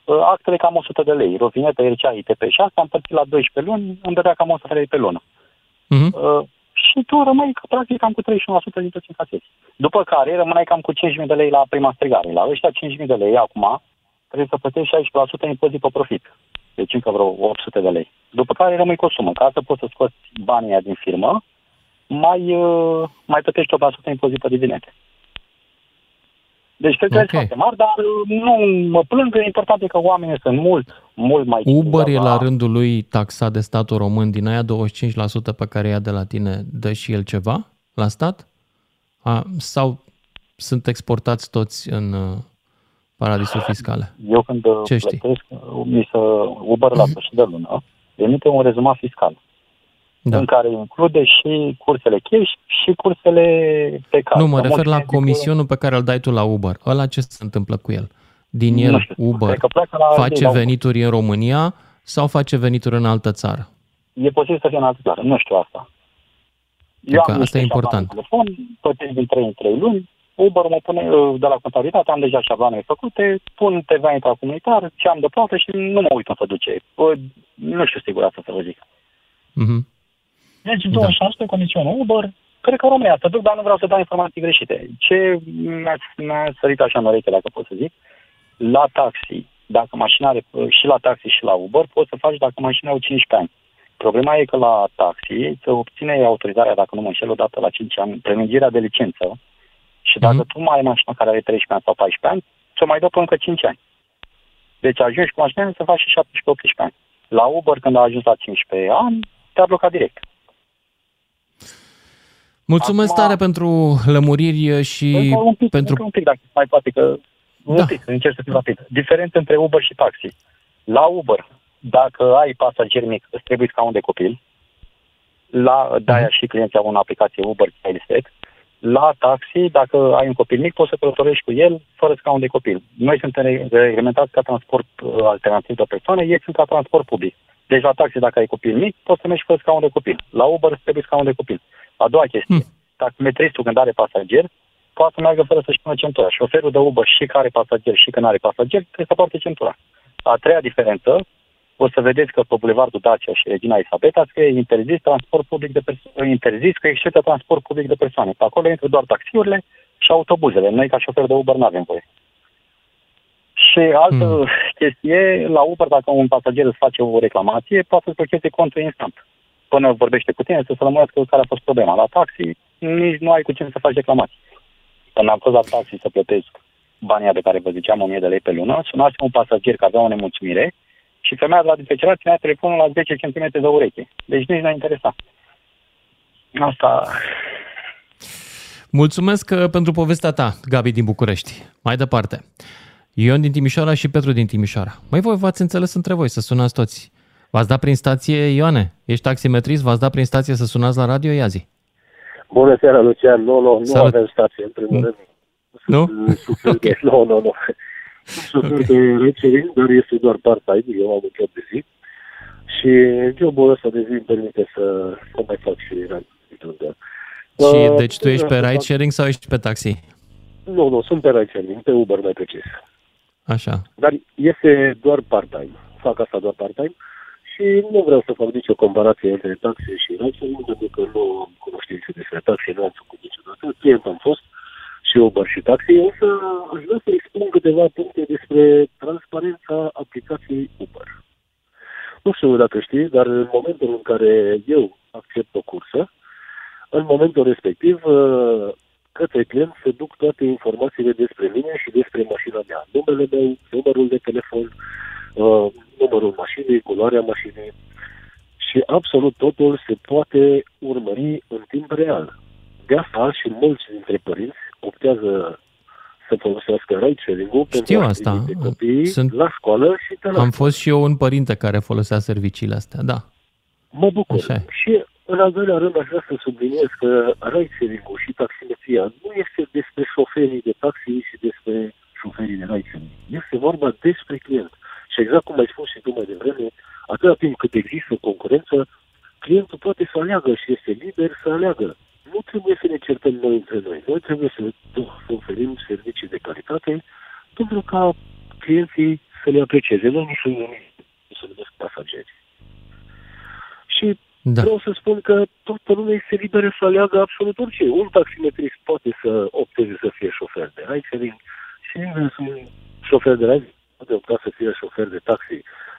[SPEAKER 14] uh, actele cam 100 de lei, rovinetă, RCA, ITP și asta, am împărțit la 12 luni, îmi dădea cam 100 de lei pe lună.
[SPEAKER 3] Mhm.
[SPEAKER 14] Uh, și tu rămâi ca, practic cam cu 31% din tot ce încasezi. După care rămâneai cam cu 5.000 de lei la prima strigare. La ăștia 5.000 de lei acum trebuie să plătești 16% impozit pe profit. Deci încă vreo 800 de lei. După care rămâi cu o sumă. Ca să poți să scoți banii aia din firmă, mai, uh, mai plătești 8% impozit pe dividende. Deci cred că
[SPEAKER 3] Ok.
[SPEAKER 14] okay. foarte mari, dar uh, nu mă plâng, că important e că oamenii sunt mult, mult mai
[SPEAKER 3] Uber e
[SPEAKER 14] civilizați.
[SPEAKER 3] la rândul lui taxat de statul român. Din aia 25% pe care ia de la tine, dă și el ceva la stat? A, sau sunt exportați toți în uh, paradisuri fiscale?
[SPEAKER 14] Eu când uh,
[SPEAKER 3] Ce știi?
[SPEAKER 14] plătesc, uh, mi se Uber la sfârșit de lună, emite un rezumat fiscal.
[SPEAKER 3] Da.
[SPEAKER 14] În care include și cursele cash și cursele pe card.
[SPEAKER 3] Nu, mă
[SPEAKER 14] Că
[SPEAKER 3] refer
[SPEAKER 14] mulți
[SPEAKER 3] la
[SPEAKER 14] zic că-
[SPEAKER 3] comisionul pe care îl dai tu la Uber. Ăla ce se întâmplă cu el? Din
[SPEAKER 14] Nu
[SPEAKER 3] el,
[SPEAKER 14] știu,
[SPEAKER 3] Uber,
[SPEAKER 14] cred că pleacă la-
[SPEAKER 3] face
[SPEAKER 14] la-
[SPEAKER 3] venituri în România sau face venituri în altă țară?
[SPEAKER 14] E posibil să fie în altă țară, nu știu asta.
[SPEAKER 3] Că
[SPEAKER 14] am
[SPEAKER 3] asta
[SPEAKER 14] niște
[SPEAKER 3] e important.
[SPEAKER 14] șabloane în telefon, plătesc din 3 în 3 luni, Uber mă pune uh, de la contabilitate, am deja șabloane făcute, pun TVA intracomunitar, ce am de plată și nu mă uit în să duce. Bă, Nu știu sigur asta să vă zic.
[SPEAKER 3] Mhm.
[SPEAKER 14] Deci 26% comisionul Uber, cred că România să duc, dar nu vreau să dau informații greșite. Ce mi-a, mi-a sărit așa în ureche, dacă pot să zic, la taxi, dacă mașina are, și la taxi și la Uber, poți să faci dacă mașina au 15 ani. Problema e că la taxi să obține autorizarea, dacă nu mă înșel, odată la 5 ani, prelungirea de licență și dacă tu mai ai mașina care are 13 ani sau 14 ani, ți-o mai dă pe încă 5 ani. Deci ajungi cu mașina să faci și 17-18 ani. La Uber, când a ajuns la 15 ani, te-a blocat direct.
[SPEAKER 3] Mulțumesc
[SPEAKER 14] Acum-
[SPEAKER 3] tare pentru lămuriri și
[SPEAKER 14] Încă un pic,
[SPEAKER 3] pentru...
[SPEAKER 14] încă un pic, dacă mai poate, că un
[SPEAKER 3] Da.
[SPEAKER 14] pic, încerc să fiu rapid. Diferență între Uber și taxi. La Uber, dacă ai pasager mic, îți trebuie scaun de copil. La de-aia și clienții au în aplicație Uber Child Set. La taxi, dacă ai un copil mic, poți să călătorești cu el fără scaun de copil. Noi suntem re- reglementați ca transport uh, alternativ de persoane, ei sunt ca transport public. Deci la taxi, dacă ai copil mic, poți să mergi fără scaun de copil. La Uber îți trebuie scaun de copil. A doua chestie,
[SPEAKER 3] Hmm.
[SPEAKER 14] taximetristul când are pasager, poate să meargă fără să-și pună centura. Șoferul de Uber și care are pasager și când are pasager, trebuie să poarte centura. A treia diferență, o să vedeți că pe Bulevardul Dacia și Regina Isabeta scrie interzis transport public de persoane, interzis că exceptă transport public de persoane. Pe acolo intră doar taxiurile și autobuzele. Noi ca șofer de Uber nu avem voie. Și altă
[SPEAKER 3] Hmm.
[SPEAKER 14] chestie, la Uber, dacă un pasager îți face o reclamație, poate să blocheze contul instant. Până vorbește cu tine, să se lămurească care a fost problema. La taxi, nici nu ai cu cine să faci reclamații. Când am fost la taxi să plătesc banii de care vă ziceam, 1000 de lei pe lună, sunase un pasager care avea o nemulțumire și femeia de la dispecerat ținea telefonul la 10 cm de ureche. Deci nici n-a interesat. Asta...
[SPEAKER 3] Mulțumesc uh, pentru povestea ta, Gabi din București. Mai departe. Ion din Timișoara și Petru din Timișoara. Mai voi v-ați înțeles între voi să sunați toți. V-ați dat prin stație, Ioane? Ești taximetrist? V-ați dat prin stație să sunați la radio? Ia zi.
[SPEAKER 16] Bună seara, Lucian. Nu, nu, nu
[SPEAKER 3] Salut.
[SPEAKER 16] avem stație, în primul rând.
[SPEAKER 3] Nu?
[SPEAKER 16] Șofer de... Nu, nu, nu. Sunt șofer de recering, dar este doar part-time. Eu am un job de zi. Și jobul ăsta de zi îmi permite să, să mai fac și ride.
[SPEAKER 3] Și
[SPEAKER 16] Uh,
[SPEAKER 3] deci tu ești pe
[SPEAKER 16] vreau să
[SPEAKER 3] ride sharing sau ești pe taxi?
[SPEAKER 16] fac- Nu, nu, sunt pe ride sharing, pe Uber mai precis.
[SPEAKER 3] Așa.
[SPEAKER 16] Dar este doar part-time. Fac asta doar part-time și nu vreau să fac nicio comparație între taxi și ride-sharing, pentru că nu am cunoștințe despre taxi, nu am făcut niciodată. Client am fost și Uber și taxi, însă aș vrea să expun câteva puncte despre transparența aplicației Uber. Nu știu dacă știi, dar în momentul în care eu accept o cursă, în momentul respectiv, uh, către client se duc toate informațiile despre mine și despre mașina mea. Numele meu, numărul de telefon, uh, numărul mașinii, culoarea mașinii și absolut totul se poate urmări în timp real. De asta și mulți dintre părinți optează să folosească ride sharing-ul pentru
[SPEAKER 3] Știu
[SPEAKER 16] a
[SPEAKER 3] asta.
[SPEAKER 16] trimite copiii
[SPEAKER 3] Sunt-
[SPEAKER 16] la școală și de la
[SPEAKER 3] Am fost și eu un părinte care folosea serviciile astea, da.
[SPEAKER 16] Mă bucur.
[SPEAKER 3] Așa e.
[SPEAKER 16] Și în al doilea rând aș vrea să subliniez că ride sharing-ul și taximetria nu este despre șoferii de taxi și despre șoferii de ride sharing. Este vorba despre client. Și exact cum ai spus și tu mai devreme, atâta timp cât există concurență, clientul poate să aleagă și este liber să aleagă. Nu trebuie să ne certăm noi între noi. Noi trebuie să să oferim servicii de calitate pentru ca clienții să le aprecieze. Noi nu să să numesc pasageri. Și
[SPEAKER 3] Da.
[SPEAKER 16] vreau să spun că toată lumea este liberă să aleagă absolut orice. Un taximetrist poate să opteze să fie șofer de ride sharing și invers un șofer de ride poate opta să fie șofer de taxi.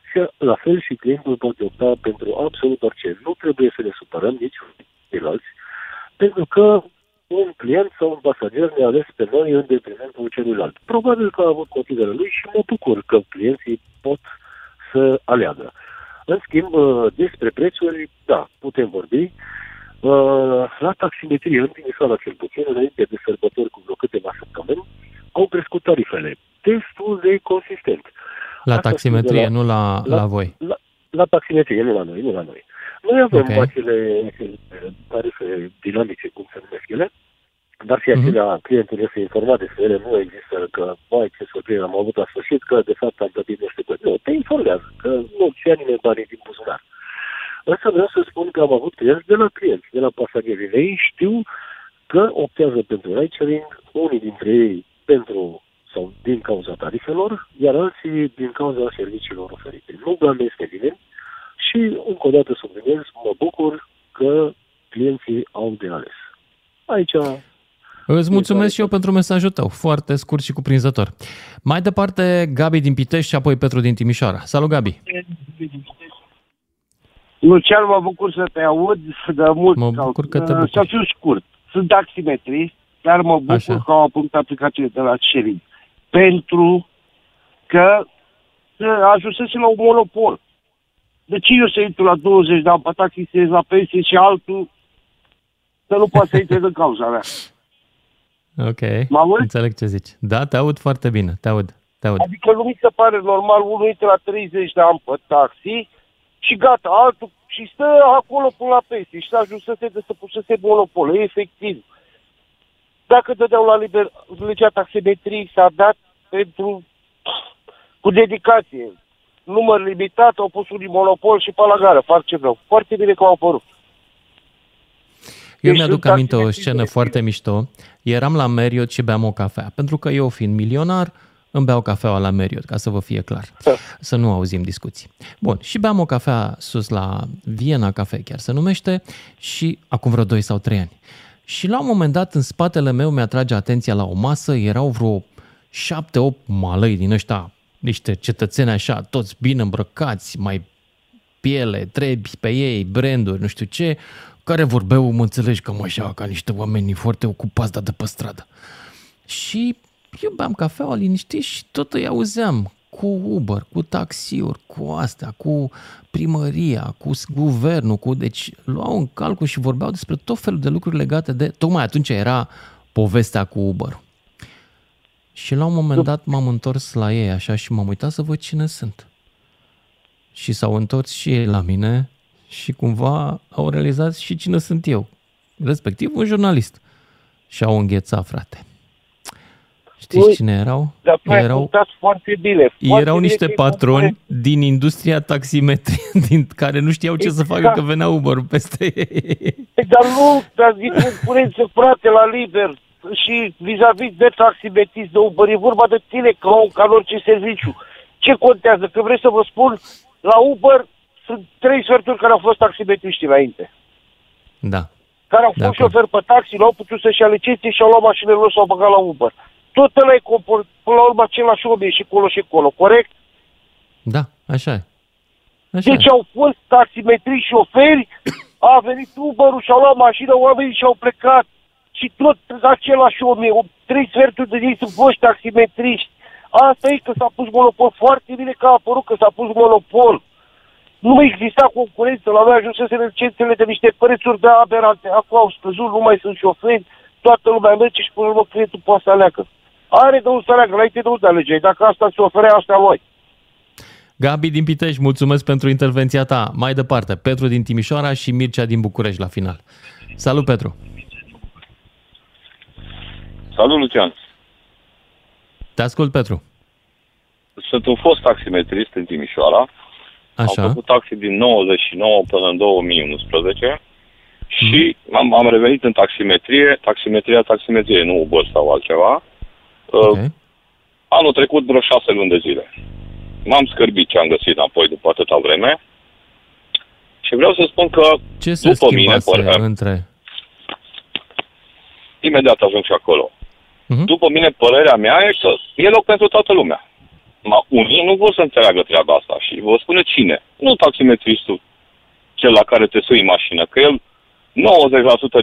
[SPEAKER 16] Și la fel și clientul poate opta pentru absolut orice. Nu trebuie să ne supărăm nici ceilalți, pentru că un client sau un pasager ne-a ales pe noi în detrimentul celuilalt. Probabil că a avut motivele lui și mă bucur că clienții pot să aleagă. În schimb, uh, despre prețuri, da, putem vorbi. Uh, La taximetrie, în Timișoara cel puțin, înainte de sărbători cu vreo câteva săptămâni, au crescut tarifele destul de consistent.
[SPEAKER 3] La
[SPEAKER 16] Asta
[SPEAKER 3] taximetrie,
[SPEAKER 16] spune
[SPEAKER 3] nu la, la, voi.
[SPEAKER 16] La, la taximetrie, nu la noi, nu la noi. Noi avem
[SPEAKER 3] Ok.
[SPEAKER 16] okay. acele tarife dinamice, cum se numesc ele, dar și
[SPEAKER 3] Mhm.
[SPEAKER 16] acelea clientul este informat despre ele, nu există că, mai ce surprindere am avut la sfârșit, că de fapt am plătit nu știu cât. Nu, te informează, că nu ți ia nimeni banii din buzunar. Însă vreau să spun că am avut clienți de la clienți, de la pasagerii ei, știu că optează pentru ride unii dintre ei pentru sau din cauza tarifelor, iar alții din cauza serviciilor oferite. Nu blamez pe nimeni și încă o dată subliniez, mă bucur că clienții au de ales. Aici
[SPEAKER 3] Îți mulțumesc și eu pentru mesajul tău, foarte scurt și cuprinzător. Mai departe, Gabi din Pitești și apoi Petru din Timișoara. Salut, Gabi!
[SPEAKER 17] Lucian, mă bucur să te aud de mult.
[SPEAKER 3] Mă bucur că te
[SPEAKER 17] Uh,
[SPEAKER 3] bucuri.
[SPEAKER 17] Să fiu scurt. Sunt taximetrist, dar mă bucur
[SPEAKER 3] Așa.
[SPEAKER 17] că au apuntat aplicațiile de la Sharing. Pentru că uh, ajunsese la un monopol. De ce eu să intru la 20 de ani pe taxi, să ies la pensie și altul să nu poate să intre în cauza mea?
[SPEAKER 3] Ok,
[SPEAKER 17] Mă auzi?
[SPEAKER 3] înțeleg ce zici. Da, te aud foarte bine, te aud, te aud.
[SPEAKER 17] Adică nu mi se pare normal, unul intră la 30 de ani pe taxi și gata, altul și stă acolo până la pensie și ajunsese de să pusese monopol. E efectiv. Dacă dădeau la liber, legea taximetrii s-a dat pentru cu dedicație. Număr limitat, au pus un monopol și pe la gară, fac ce vreau. Foarte bine că au apărut.
[SPEAKER 3] Eu
[SPEAKER 17] Deci
[SPEAKER 3] mi-aduc
[SPEAKER 17] sunt
[SPEAKER 3] aminte o
[SPEAKER 17] taximetrii
[SPEAKER 3] scenă foarte mișto. Eram la Marriott și beam o cafea. Pentru că eu, fiind milionar, îmi beau cafeaua la Marriott, ca să vă fie clar. Să nu auzim discuții. Bun, și beam o cafea sus la Viena Cafe, chiar se numește, și acum vreo 2 sau 3 ani. Și la un moment dat, în spatele meu mi-atrage atenția la o masă, erau vreo 7-8 malăi din ăștia, niște cetățeni așa, toți bine îmbrăcați, mai piele, trebi pe ei, branduri, nu știu ce, care vorbeau, mă înțelegi, cam așa, ca niște oameni foarte ocupați, dar de pe stradă. Și eu beam cafeaua liniștit și tot îi auzeam cu Uber, cu taxiuri, cu astea, cu primăria, cu s- guvernul, cu... Deci luau în calcul și vorbeau despre tot felul de lucruri legate de... Tocmai atunci era povestea cu Uber. Și la un moment dat m-am întors la ei așa și m-am uitat să văd cine sunt. Și s-au întors și ei la mine și cumva au realizat și cine sunt eu. Respectiv un jurnalist. Și au înghețat, frate. Știți
[SPEAKER 17] Ui,
[SPEAKER 3] cine erau?
[SPEAKER 17] Dar tu ai
[SPEAKER 3] erau,
[SPEAKER 17] punctat foarte bine. Foarte
[SPEAKER 3] erau
[SPEAKER 17] bine
[SPEAKER 3] niște
[SPEAKER 17] că ai
[SPEAKER 3] patroni din industria taximetrii, din care nu știau ce să facă
[SPEAKER 17] Exact.
[SPEAKER 3] că venea Uber peste ei.
[SPEAKER 17] Păi, Dar nu, dar e concurență, frate, la liber și vis-a-vis de taximetrist de Uber, e vorba de tine ca om, ca în orice serviciu. Ce contează? Că vreți să vă spun, la Uber sunt trei sferturi care au fost taximetriști înainte.
[SPEAKER 3] Da.
[SPEAKER 17] Care au
[SPEAKER 3] De
[SPEAKER 17] fost
[SPEAKER 3] acord.
[SPEAKER 17] șoferi pe taxi, nu au putut să-și ia licențe și au luat mașinile lor și au băgat la Uber. Tot ăla e compor- până la urmă același om, e și colo și colo, corect?
[SPEAKER 3] Da, așa e. Așa
[SPEAKER 17] Deci
[SPEAKER 3] e.
[SPEAKER 17] au fost taximetriști șoferi, a venit Uber-ul și-au luat mașină, oamenii și-au plecat. Și tot același om, e, o- trei sferturi de ei sunt foști taximetriști. Asta e că s-a pus monopol foarte bine că a apărut că s-a pus monopol. Nu mai exista concurență, la noi ajunsese licențele de niște prețuri de aberante. Acum au scăzut, nu mai sunt șoferi, toată lumea merge și până la urmă clientul poate să aleagă. Are de unde să aleagă, înainte de unde alegeai. Dacă asta se oferea, asta lui.
[SPEAKER 3] Gabi din Pitești, mulțumesc pentru intervenția ta. Mai departe, Petru din Timișoara și Mircea din București la final. Salut, Petru!
[SPEAKER 18] Salut, Lucian.
[SPEAKER 3] Te ascult, Petru.
[SPEAKER 18] Sunt un fost taximetrist în Timișoara.
[SPEAKER 3] Așa.
[SPEAKER 18] Am făcut taxi din 99 până în 2011 și am, am revenit în taximetrie, taximetria, taximetrie, nu Uber sau altceva. Okay. Uh, anul trecut vreo șase luni de zile. M-am scârbit ce am găsit înapoi după atâta vreme și vreau să spun că
[SPEAKER 3] Ce se
[SPEAKER 18] după mine,
[SPEAKER 3] schimbase
[SPEAKER 18] părerea,
[SPEAKER 3] între...
[SPEAKER 18] imediat ajung și acolo.
[SPEAKER 3] Mhm.
[SPEAKER 18] După mine, părerea mea e că e loc pentru toată lumea. Ma, unii nu vor să înțeleagă treaba asta și vă spune cine. Nu taximetristul, cel la care te sui în mașină, că el, 90%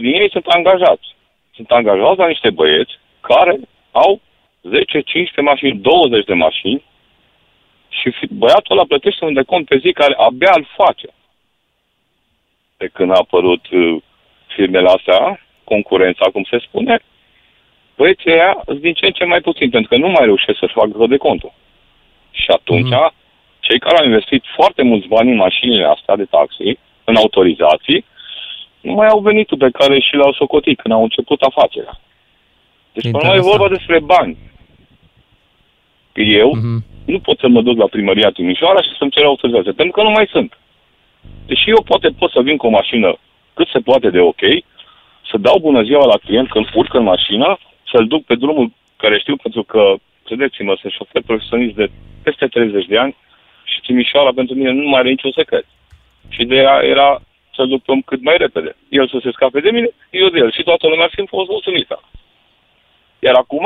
[SPEAKER 18] din ei sunt angajați. sunt angajați la niște băieți care au 10, 15 mașini, 20 de mașini și fi- băiatul ăla plătește un decont pe zi care abia îl face. De când a apărut uh, firmele astea, concurența, cum se spune, băieții ăia sunt din ce în ce mai puțin, pentru că nu mai reușesc să-și facă de contul. Și atunci, mm. cei care au investit foarte mulți bani în mașinile astea de taxi, în autorizații, nu mai au venitul pe care și l-au socotit când au început afacerea. Deci, până la urmă, e vorba despre bani. Eu mm-hmm. nu pot să mă duc la primăria Timișoara și să-mi cer autorizație, pentru că nu mai sunt. Deși eu poate pot să vin cu o mașină cât se poate de ok, să dau bună ziua la client când urcă în mașină, să-l duc pe drumul care știu, pentru că, credeți-mă, sunt șofer profesionist de peste 30 de ani și Timișoara pentru mine nu mai are niciun secret. Și ideea era să-l duc pe om cât mai repede. El să se scape de mine, eu de el. Și toată lumea ar fi fost mulțumită. Iar acum,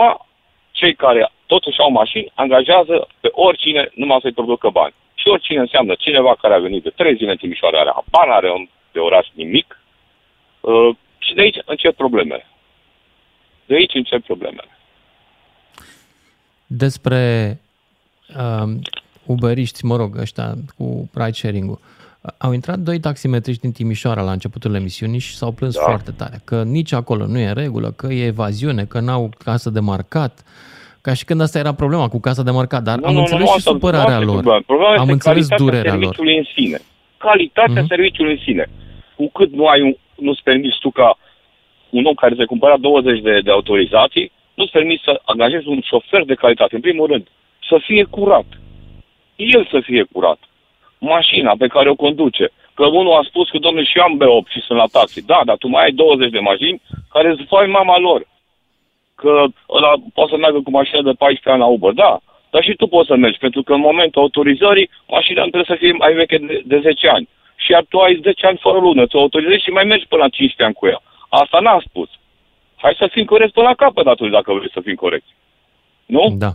[SPEAKER 18] cei care totuși au mașini, angajează pe oricine numai să-i producă bani. Și oricine înseamnă cineva care a venit de trei zile în Timișoara, are habar, are om de oraș nimic. Uh, și de aici încep problemele. De aici încep problemele.
[SPEAKER 3] Despre uh, uberiști, mă rog, ăștia cu ride sharing-ul. Au intrat doi taximetriști din Timișoara la începutul emisiunii și s-au plâns da. foarte tare că nici acolo nu e în regulă, că e evaziune, că n-au casă de marcat. Ca și când asta era problema cu casa de marcat, dar
[SPEAKER 18] Nu,
[SPEAKER 3] am
[SPEAKER 18] nu,
[SPEAKER 3] înțeles
[SPEAKER 18] nu,
[SPEAKER 3] și
[SPEAKER 18] asta- nu
[SPEAKER 3] supărarea
[SPEAKER 18] asta e
[SPEAKER 3] lor.
[SPEAKER 18] problema. Problema
[SPEAKER 3] Am
[SPEAKER 18] este
[SPEAKER 3] înțeles
[SPEAKER 18] calitatea
[SPEAKER 3] durerea lor.
[SPEAKER 18] serviciului în sine. Calitatea
[SPEAKER 3] Mhm.
[SPEAKER 18] serviciului în sine. Cu cât nu ai un, nu-ți permiți tu ca un om care se cumpăra 20 de, de autorizații, nu-ți permiți să angajezi un șofer de calitate. În primul rând, să fie curat. El să fie curat. Mașina pe care o conduce. Că unul a spus că, domnule, și eu am B8 și sunt la taxi. Da, dar tu mai ai 20 de mașini care îți faci mama lor că ăla poate să meargă cu mașina de 14 ani la Uber, da, dar și tu poți să mergi, pentru că în momentul autorizării, mașina nu trebuie să fie mai veche de, de 10 ani. Și iar tu ai 10 ani fără lună, tu autorizezi și mai mergi până la 15 ani cu ea. Asta n-am spus. Hai să fim corecți până la capăt atunci, dacă vrei să fim corecți. Nu?
[SPEAKER 3] Da.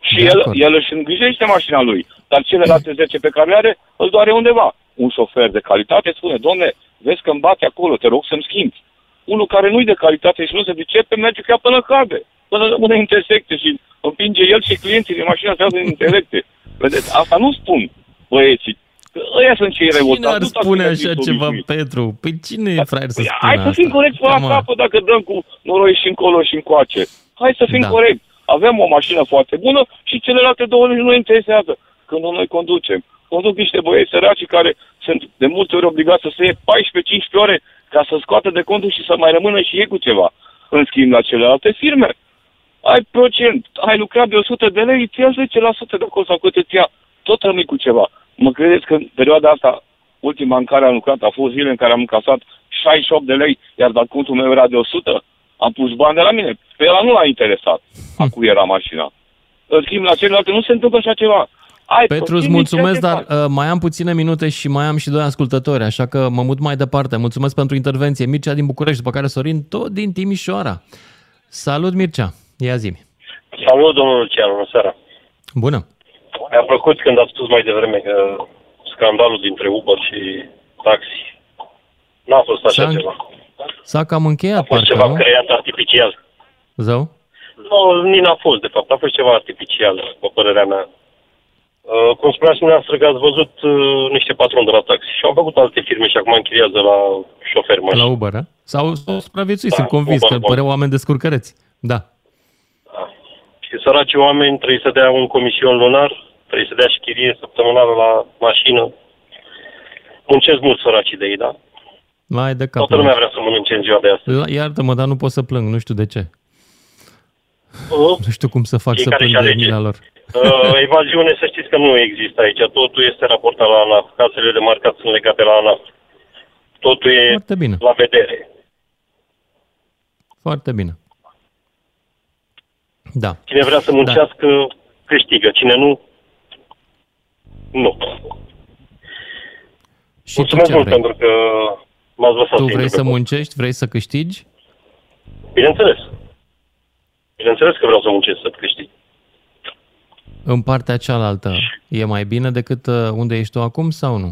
[SPEAKER 18] Și
[SPEAKER 3] De
[SPEAKER 18] el,
[SPEAKER 3] acord.
[SPEAKER 18] el își îngrijește mașina lui, dar celelalte 10 pe care le are, îl doare undeva. Un șofer de calitate spune, domne, vezi că îmi bate acolo, te rog să-mi schimbi. Unul care nu-i de calitate și nu se pricepe, merge cu ea până cade, până rămâne intersecte și împinge el și clienții din mașina să iasă în intersecte. Vedeți, asta nu spun băieții. Că ăia sunt cei
[SPEAKER 3] Cine
[SPEAKER 18] revoltați.
[SPEAKER 3] ar
[SPEAKER 18] nu
[SPEAKER 3] spune
[SPEAKER 18] taximetristul
[SPEAKER 3] așa ceva,
[SPEAKER 18] obișnuit.
[SPEAKER 3] Petru? Păi cine e fraier să
[SPEAKER 18] Păi
[SPEAKER 3] spună
[SPEAKER 18] Hai să fim
[SPEAKER 3] asta?
[SPEAKER 18] corecți până la
[SPEAKER 3] Come on.
[SPEAKER 18] capăt dacă dăm cu noroi și încolo și încoace. Hai să fim
[SPEAKER 3] Da.
[SPEAKER 18] corecți. Avem o mașină foarte bună și celelalte două nu ne interesează când noi conducem. Conduc niște băieți săraci care sunt de multe ori obligați să se 14-15 ore ca să scoată de contul și să mai rămână și ei cu ceva. În schimb, la celelalte firme, ai procent, ai lucrat de 100 de lei, îți ia 10% de acolo sau cât îți ia, tot rămâi cu ceva. Mă credeți că în perioada asta, ultima în care am lucrat, a fost zile în care am încasat 68 de lei, iar dacă contul meu era de 100, am pus bani de la mine. Pe ăla nu l-a interesat, a cui era mașina. În schimb, la celelalte nu se întâmplă așa ceva. Ai
[SPEAKER 3] Petru, îți
[SPEAKER 18] procent,
[SPEAKER 3] mulțumesc,
[SPEAKER 18] ce
[SPEAKER 3] dar
[SPEAKER 18] faci?
[SPEAKER 3] uh, mai am puține minute și mai am și doi ascultători, așa că mă mut mai departe. Mulțumesc pentru intervenție. Mircea din București, după care Sorin, tot din Timișoara. Salut, Mircea. Ia zi
[SPEAKER 19] Salut, domnul Lucian, bună seara.
[SPEAKER 3] Bună.
[SPEAKER 19] Mi-a plăcut când ați spus mai devreme că scandalul dintre Uber și taxi n-a fost așa
[SPEAKER 3] S-a-
[SPEAKER 19] ceva.
[SPEAKER 3] S-a cam încheiat,
[SPEAKER 19] A fost
[SPEAKER 3] parcă,
[SPEAKER 19] ceva
[SPEAKER 3] nu?
[SPEAKER 19] creat artificial.
[SPEAKER 3] Zău?
[SPEAKER 19] Nu, nici n-a fost, de fapt. A fost ceva artificial, după părerea mea. Uh, cum spuneați dumneavoastră că ați văzut uh, niște patroni de la taxi și au făcut alte firme și acum închiriază la șoferi mașini.
[SPEAKER 3] La Uber, a? Sau s-au supraviețuit,
[SPEAKER 19] Da,
[SPEAKER 3] sunt convins
[SPEAKER 19] Uber,
[SPEAKER 3] că
[SPEAKER 19] Uber.
[SPEAKER 3] păreau oameni descurcăreți. Da.
[SPEAKER 19] Și săracii oameni trebuie să dea un comision lunar, trebuie să dea și chirie săptămânală la mașină. Muncesc mult săracii de ei, da?
[SPEAKER 3] Mai de cap.
[SPEAKER 19] Toată lumea vrea să mănânce în ziua de astăzi.
[SPEAKER 3] La- Iartă-mă, dar nu pot să plâng, nu știu de ce.
[SPEAKER 19] Uh,
[SPEAKER 3] Nu știu cum să fac să
[SPEAKER 19] Fiecare
[SPEAKER 3] plâng
[SPEAKER 19] își
[SPEAKER 3] de
[SPEAKER 19] alege.
[SPEAKER 3] mila lor.
[SPEAKER 19] Uh, evaziune, să știți că nu există aici. Totul este raportat la ANAF. Casele de marcat sunt legate la ANAF. Totul e
[SPEAKER 3] Foarte bine.
[SPEAKER 19] la vedere.
[SPEAKER 3] Foarte bine. Da.
[SPEAKER 19] Cine vrea să muncească, câștigă. Cine nu, nu.
[SPEAKER 3] Și
[SPEAKER 19] Mulțumesc
[SPEAKER 3] tu ce
[SPEAKER 19] mult
[SPEAKER 3] vrei?
[SPEAKER 19] pentru că m-ați lăsat
[SPEAKER 3] Tu
[SPEAKER 19] să
[SPEAKER 3] vrei
[SPEAKER 19] intru
[SPEAKER 3] să
[SPEAKER 19] pe post.
[SPEAKER 3] muncești? Vrei să câștigi?
[SPEAKER 19] Bineînțeles. Bineînțeles că vreau să muncesc să câștig.
[SPEAKER 3] În partea cealaltă e mai bine decât uh, unde ești tu acum sau nu?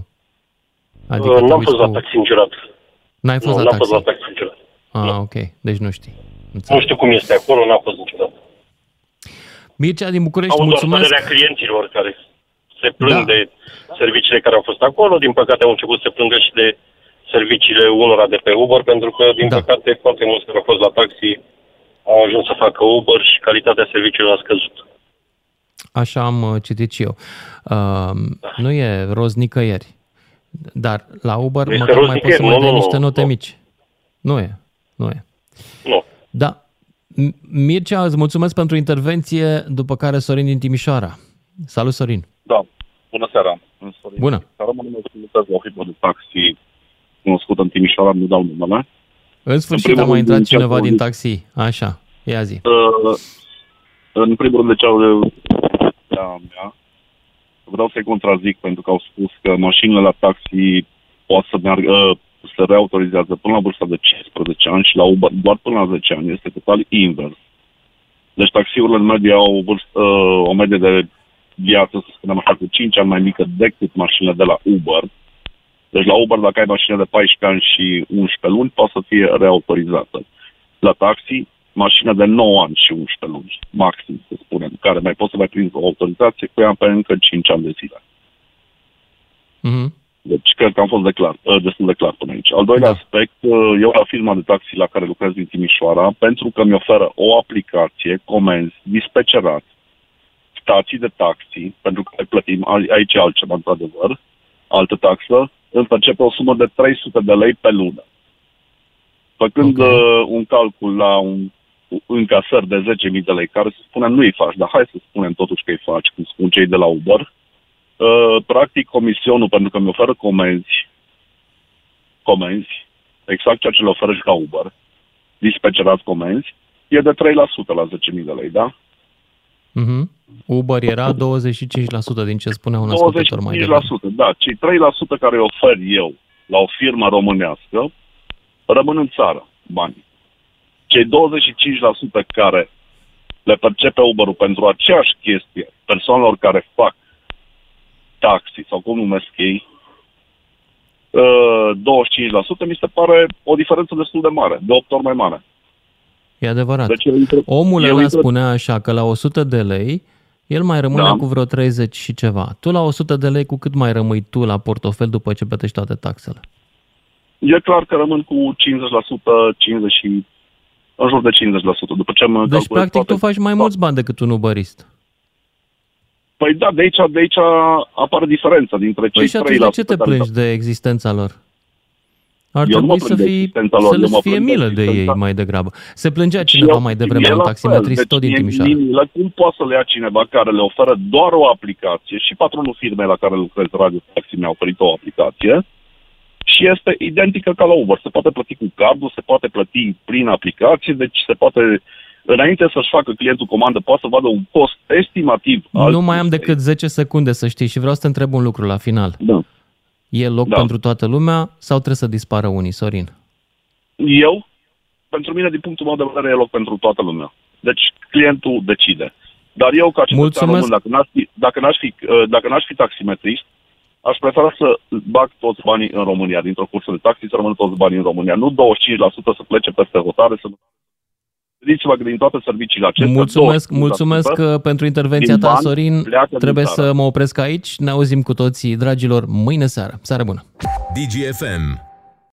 [SPEAKER 19] Adică
[SPEAKER 3] te
[SPEAKER 19] n-am
[SPEAKER 3] uiți
[SPEAKER 19] fost la
[SPEAKER 3] cu-
[SPEAKER 19] taxi niciodată.
[SPEAKER 3] N-ai fost
[SPEAKER 19] nu,
[SPEAKER 3] la
[SPEAKER 19] n-am
[SPEAKER 3] taxi?
[SPEAKER 19] fost la taxi niciodată.
[SPEAKER 3] Ah, ok. Deci nu știi.
[SPEAKER 19] Nu știu cum este acolo, n-a fost niciodată.
[SPEAKER 3] Mircea din București,
[SPEAKER 19] Au doar
[SPEAKER 3] mulțumesc.
[SPEAKER 19] părerea clienților care se plâng
[SPEAKER 3] Da.
[SPEAKER 19] de serviciile care au fost acolo. Din păcate au început să se plângă și de serviciile unora de pe Uber, pentru că, din da. păcate, foarte mulți care au fost la taxi au ajuns să facă Uber și calitatea serviciilor a scăzut.
[SPEAKER 3] Așa am uh, citit și eu. Uh, nu e roz nicăieri. Dar la Uber
[SPEAKER 19] Nu este
[SPEAKER 3] măcar
[SPEAKER 19] roz
[SPEAKER 3] mai poți să
[SPEAKER 19] nicăieri,
[SPEAKER 3] mai
[SPEAKER 19] nu,
[SPEAKER 3] dai
[SPEAKER 19] nu,
[SPEAKER 3] niște
[SPEAKER 19] nu,
[SPEAKER 3] note
[SPEAKER 19] nu.
[SPEAKER 3] mici. Nu e. Nu e.
[SPEAKER 19] Nu.
[SPEAKER 3] Da. M- Mircea, îți mulțumesc pentru intervenție, după care Sorin din Timișoara. Salut, Sorin.
[SPEAKER 20] Da, bună seara. În Sorin.
[SPEAKER 3] Bună.
[SPEAKER 20] Seara mă numesc lucrez la o firmă de taxi cunoscută în Timișoara, nu dau numele.
[SPEAKER 3] În sfârșit
[SPEAKER 20] primul
[SPEAKER 3] a mai
[SPEAKER 20] rând,
[SPEAKER 3] intrat
[SPEAKER 20] ce
[SPEAKER 3] cineva
[SPEAKER 20] ați
[SPEAKER 3] din
[SPEAKER 20] auzit?
[SPEAKER 3] taxi. Așa, ia zi.
[SPEAKER 20] Uh, în primul rând, de ce au mea, vreau să-i contrazic pentru că au spus că mașinile la taxi pot să meargă, uh, se reautorizează până la vârsta de 15 ani și la Uber doar până la 10 ani. Este total invers. Deci taxiurile în medie au o, vârstă, uh, o medie de viață, să spunem așa, cu 5 ani mai mică decât mașinile de la Uber. Deci la Uber, dacă ai mașină de 14 ani și 11 luni, poate să fie reautorizată. La taxi, mașină de 9 ani și 11 luni, maxim, să spunem, care mai poți să mai prinzi o autorizație cu ea pe încă 5 ani de zile.
[SPEAKER 3] Mhm.
[SPEAKER 20] Deci cred că am fost declar, uh, destul de clar până aici. Al doilea da. aspect, uh, eu la firma de taxi la care lucrez din Timișoara, pentru că mi oferă o aplicație, comenzi, dispecerat, stații de taxi, pentru că le plătim, a- aici e altceva, într-adevăr, altă taxă, îmi percepe o sumă de 300 de lei pe lună. Făcând okay. uh, un calcul la un încasări de 10.000 de lei, care să spunem nu îi faci, dar hai să spunem totuși că îi faci, cum spun cei de la Uber, uh, practic comisionul, pentru că mi oferă comenzi, comenzi, exact ceea ce le oferă și la Uber, dispecerați comenzi, e de 3% la 10.000 de lei, da?
[SPEAKER 3] Mhm. Uber era 25% din ce spunea un ascultător mai
[SPEAKER 20] 25%,
[SPEAKER 3] devreme.
[SPEAKER 20] da. Cei 3% care îi ofer eu la o firmă românească rămân în țară banii. Cei 25% care le percepe Uber-ul pentru aceeași chestie persoanelor care fac taxi sau cum numesc ei, uh, 25% mi se pare o diferență destul de mare, de 8 ori mai mare.
[SPEAKER 3] E adevărat.
[SPEAKER 20] Deci eu intră-
[SPEAKER 3] Omul
[SPEAKER 20] eu
[SPEAKER 3] ăla
[SPEAKER 20] intră-
[SPEAKER 3] spunea așa că la 100 de lei el mai rămânea
[SPEAKER 20] Da.
[SPEAKER 3] cu vreo 30 și ceva. Tu la 100 de lei cu cât mai rămâi tu la portofel după ce plătești toate taxele?
[SPEAKER 20] E clar că rămân cu 50%, 50 și în jur de 50%. După ce mă
[SPEAKER 3] Deci,
[SPEAKER 20] calculez
[SPEAKER 3] practic,
[SPEAKER 20] toate-
[SPEAKER 3] tu faci mai mulți bani decât un uberist.
[SPEAKER 20] Păi da, de aici, de aici apare diferența dintre cei
[SPEAKER 3] Păi și atunci
[SPEAKER 20] 3%
[SPEAKER 3] de ce te
[SPEAKER 20] care-
[SPEAKER 3] plângi de existența lor? Ar
[SPEAKER 20] Eu nu mă
[SPEAKER 3] trebui să,
[SPEAKER 20] plâng de
[SPEAKER 3] fii,
[SPEAKER 20] existența lor,
[SPEAKER 3] să
[SPEAKER 20] eu mă
[SPEAKER 3] le fie
[SPEAKER 20] plâng de
[SPEAKER 3] milă de ei
[SPEAKER 20] existența-
[SPEAKER 3] mai degrabă. Se plângea cineva
[SPEAKER 20] eu-
[SPEAKER 3] mai devreme
[SPEAKER 20] e
[SPEAKER 3] un
[SPEAKER 20] la
[SPEAKER 3] taximetrist
[SPEAKER 20] fel,
[SPEAKER 3] tot din
[SPEAKER 20] deci
[SPEAKER 3] Timișoara.
[SPEAKER 20] mie- mie- cum poate să le ia cineva care le oferă doar o aplicație și patronul firmei la care lucrez, Radio Taxi, mi-a oferit o aplicație și este identică ca la Uber. Se poate plăti cu cardul, se poate plăti prin aplicație, deci se poate înainte să-și facă clientul comandă, poate să vadă un cost estimativ al
[SPEAKER 3] Nu mai am decât 10 secunde să știi și vreau să te întreb un lucru la final.
[SPEAKER 20] Da.
[SPEAKER 3] E loc
[SPEAKER 20] Da.
[SPEAKER 3] pentru toată lumea sau trebuie să dispară unii, Sorin?
[SPEAKER 20] Eu, pentru mine, din punctul meu de vedere, e loc pentru toată lumea. Deci clientul decide. Dar eu, ca cetățean
[SPEAKER 3] Mulțumesc.
[SPEAKER 20] român, dacă n-aș fi, dacă n-aș fi, uh, dacă n-aș fi taximetrist, aș prefera să bag toți banii în România, dintr-o cursă de taxi, să rămână toți banii în România. Nu 25% să plece peste hotare, să Gândiți-vă că din toate serviciile acestea...
[SPEAKER 3] Mulțumesc,
[SPEAKER 20] 25%
[SPEAKER 3] mulțumesc uh, pentru intervenția
[SPEAKER 20] din
[SPEAKER 3] ta,
[SPEAKER 20] bani
[SPEAKER 3] Sorin.
[SPEAKER 20] pleacă din
[SPEAKER 3] Trebuie
[SPEAKER 20] țară.
[SPEAKER 3] să mă opresc aici. Ne auzim cu toții, dragilor, mâine seară. Seară bună!
[SPEAKER 21] DGFM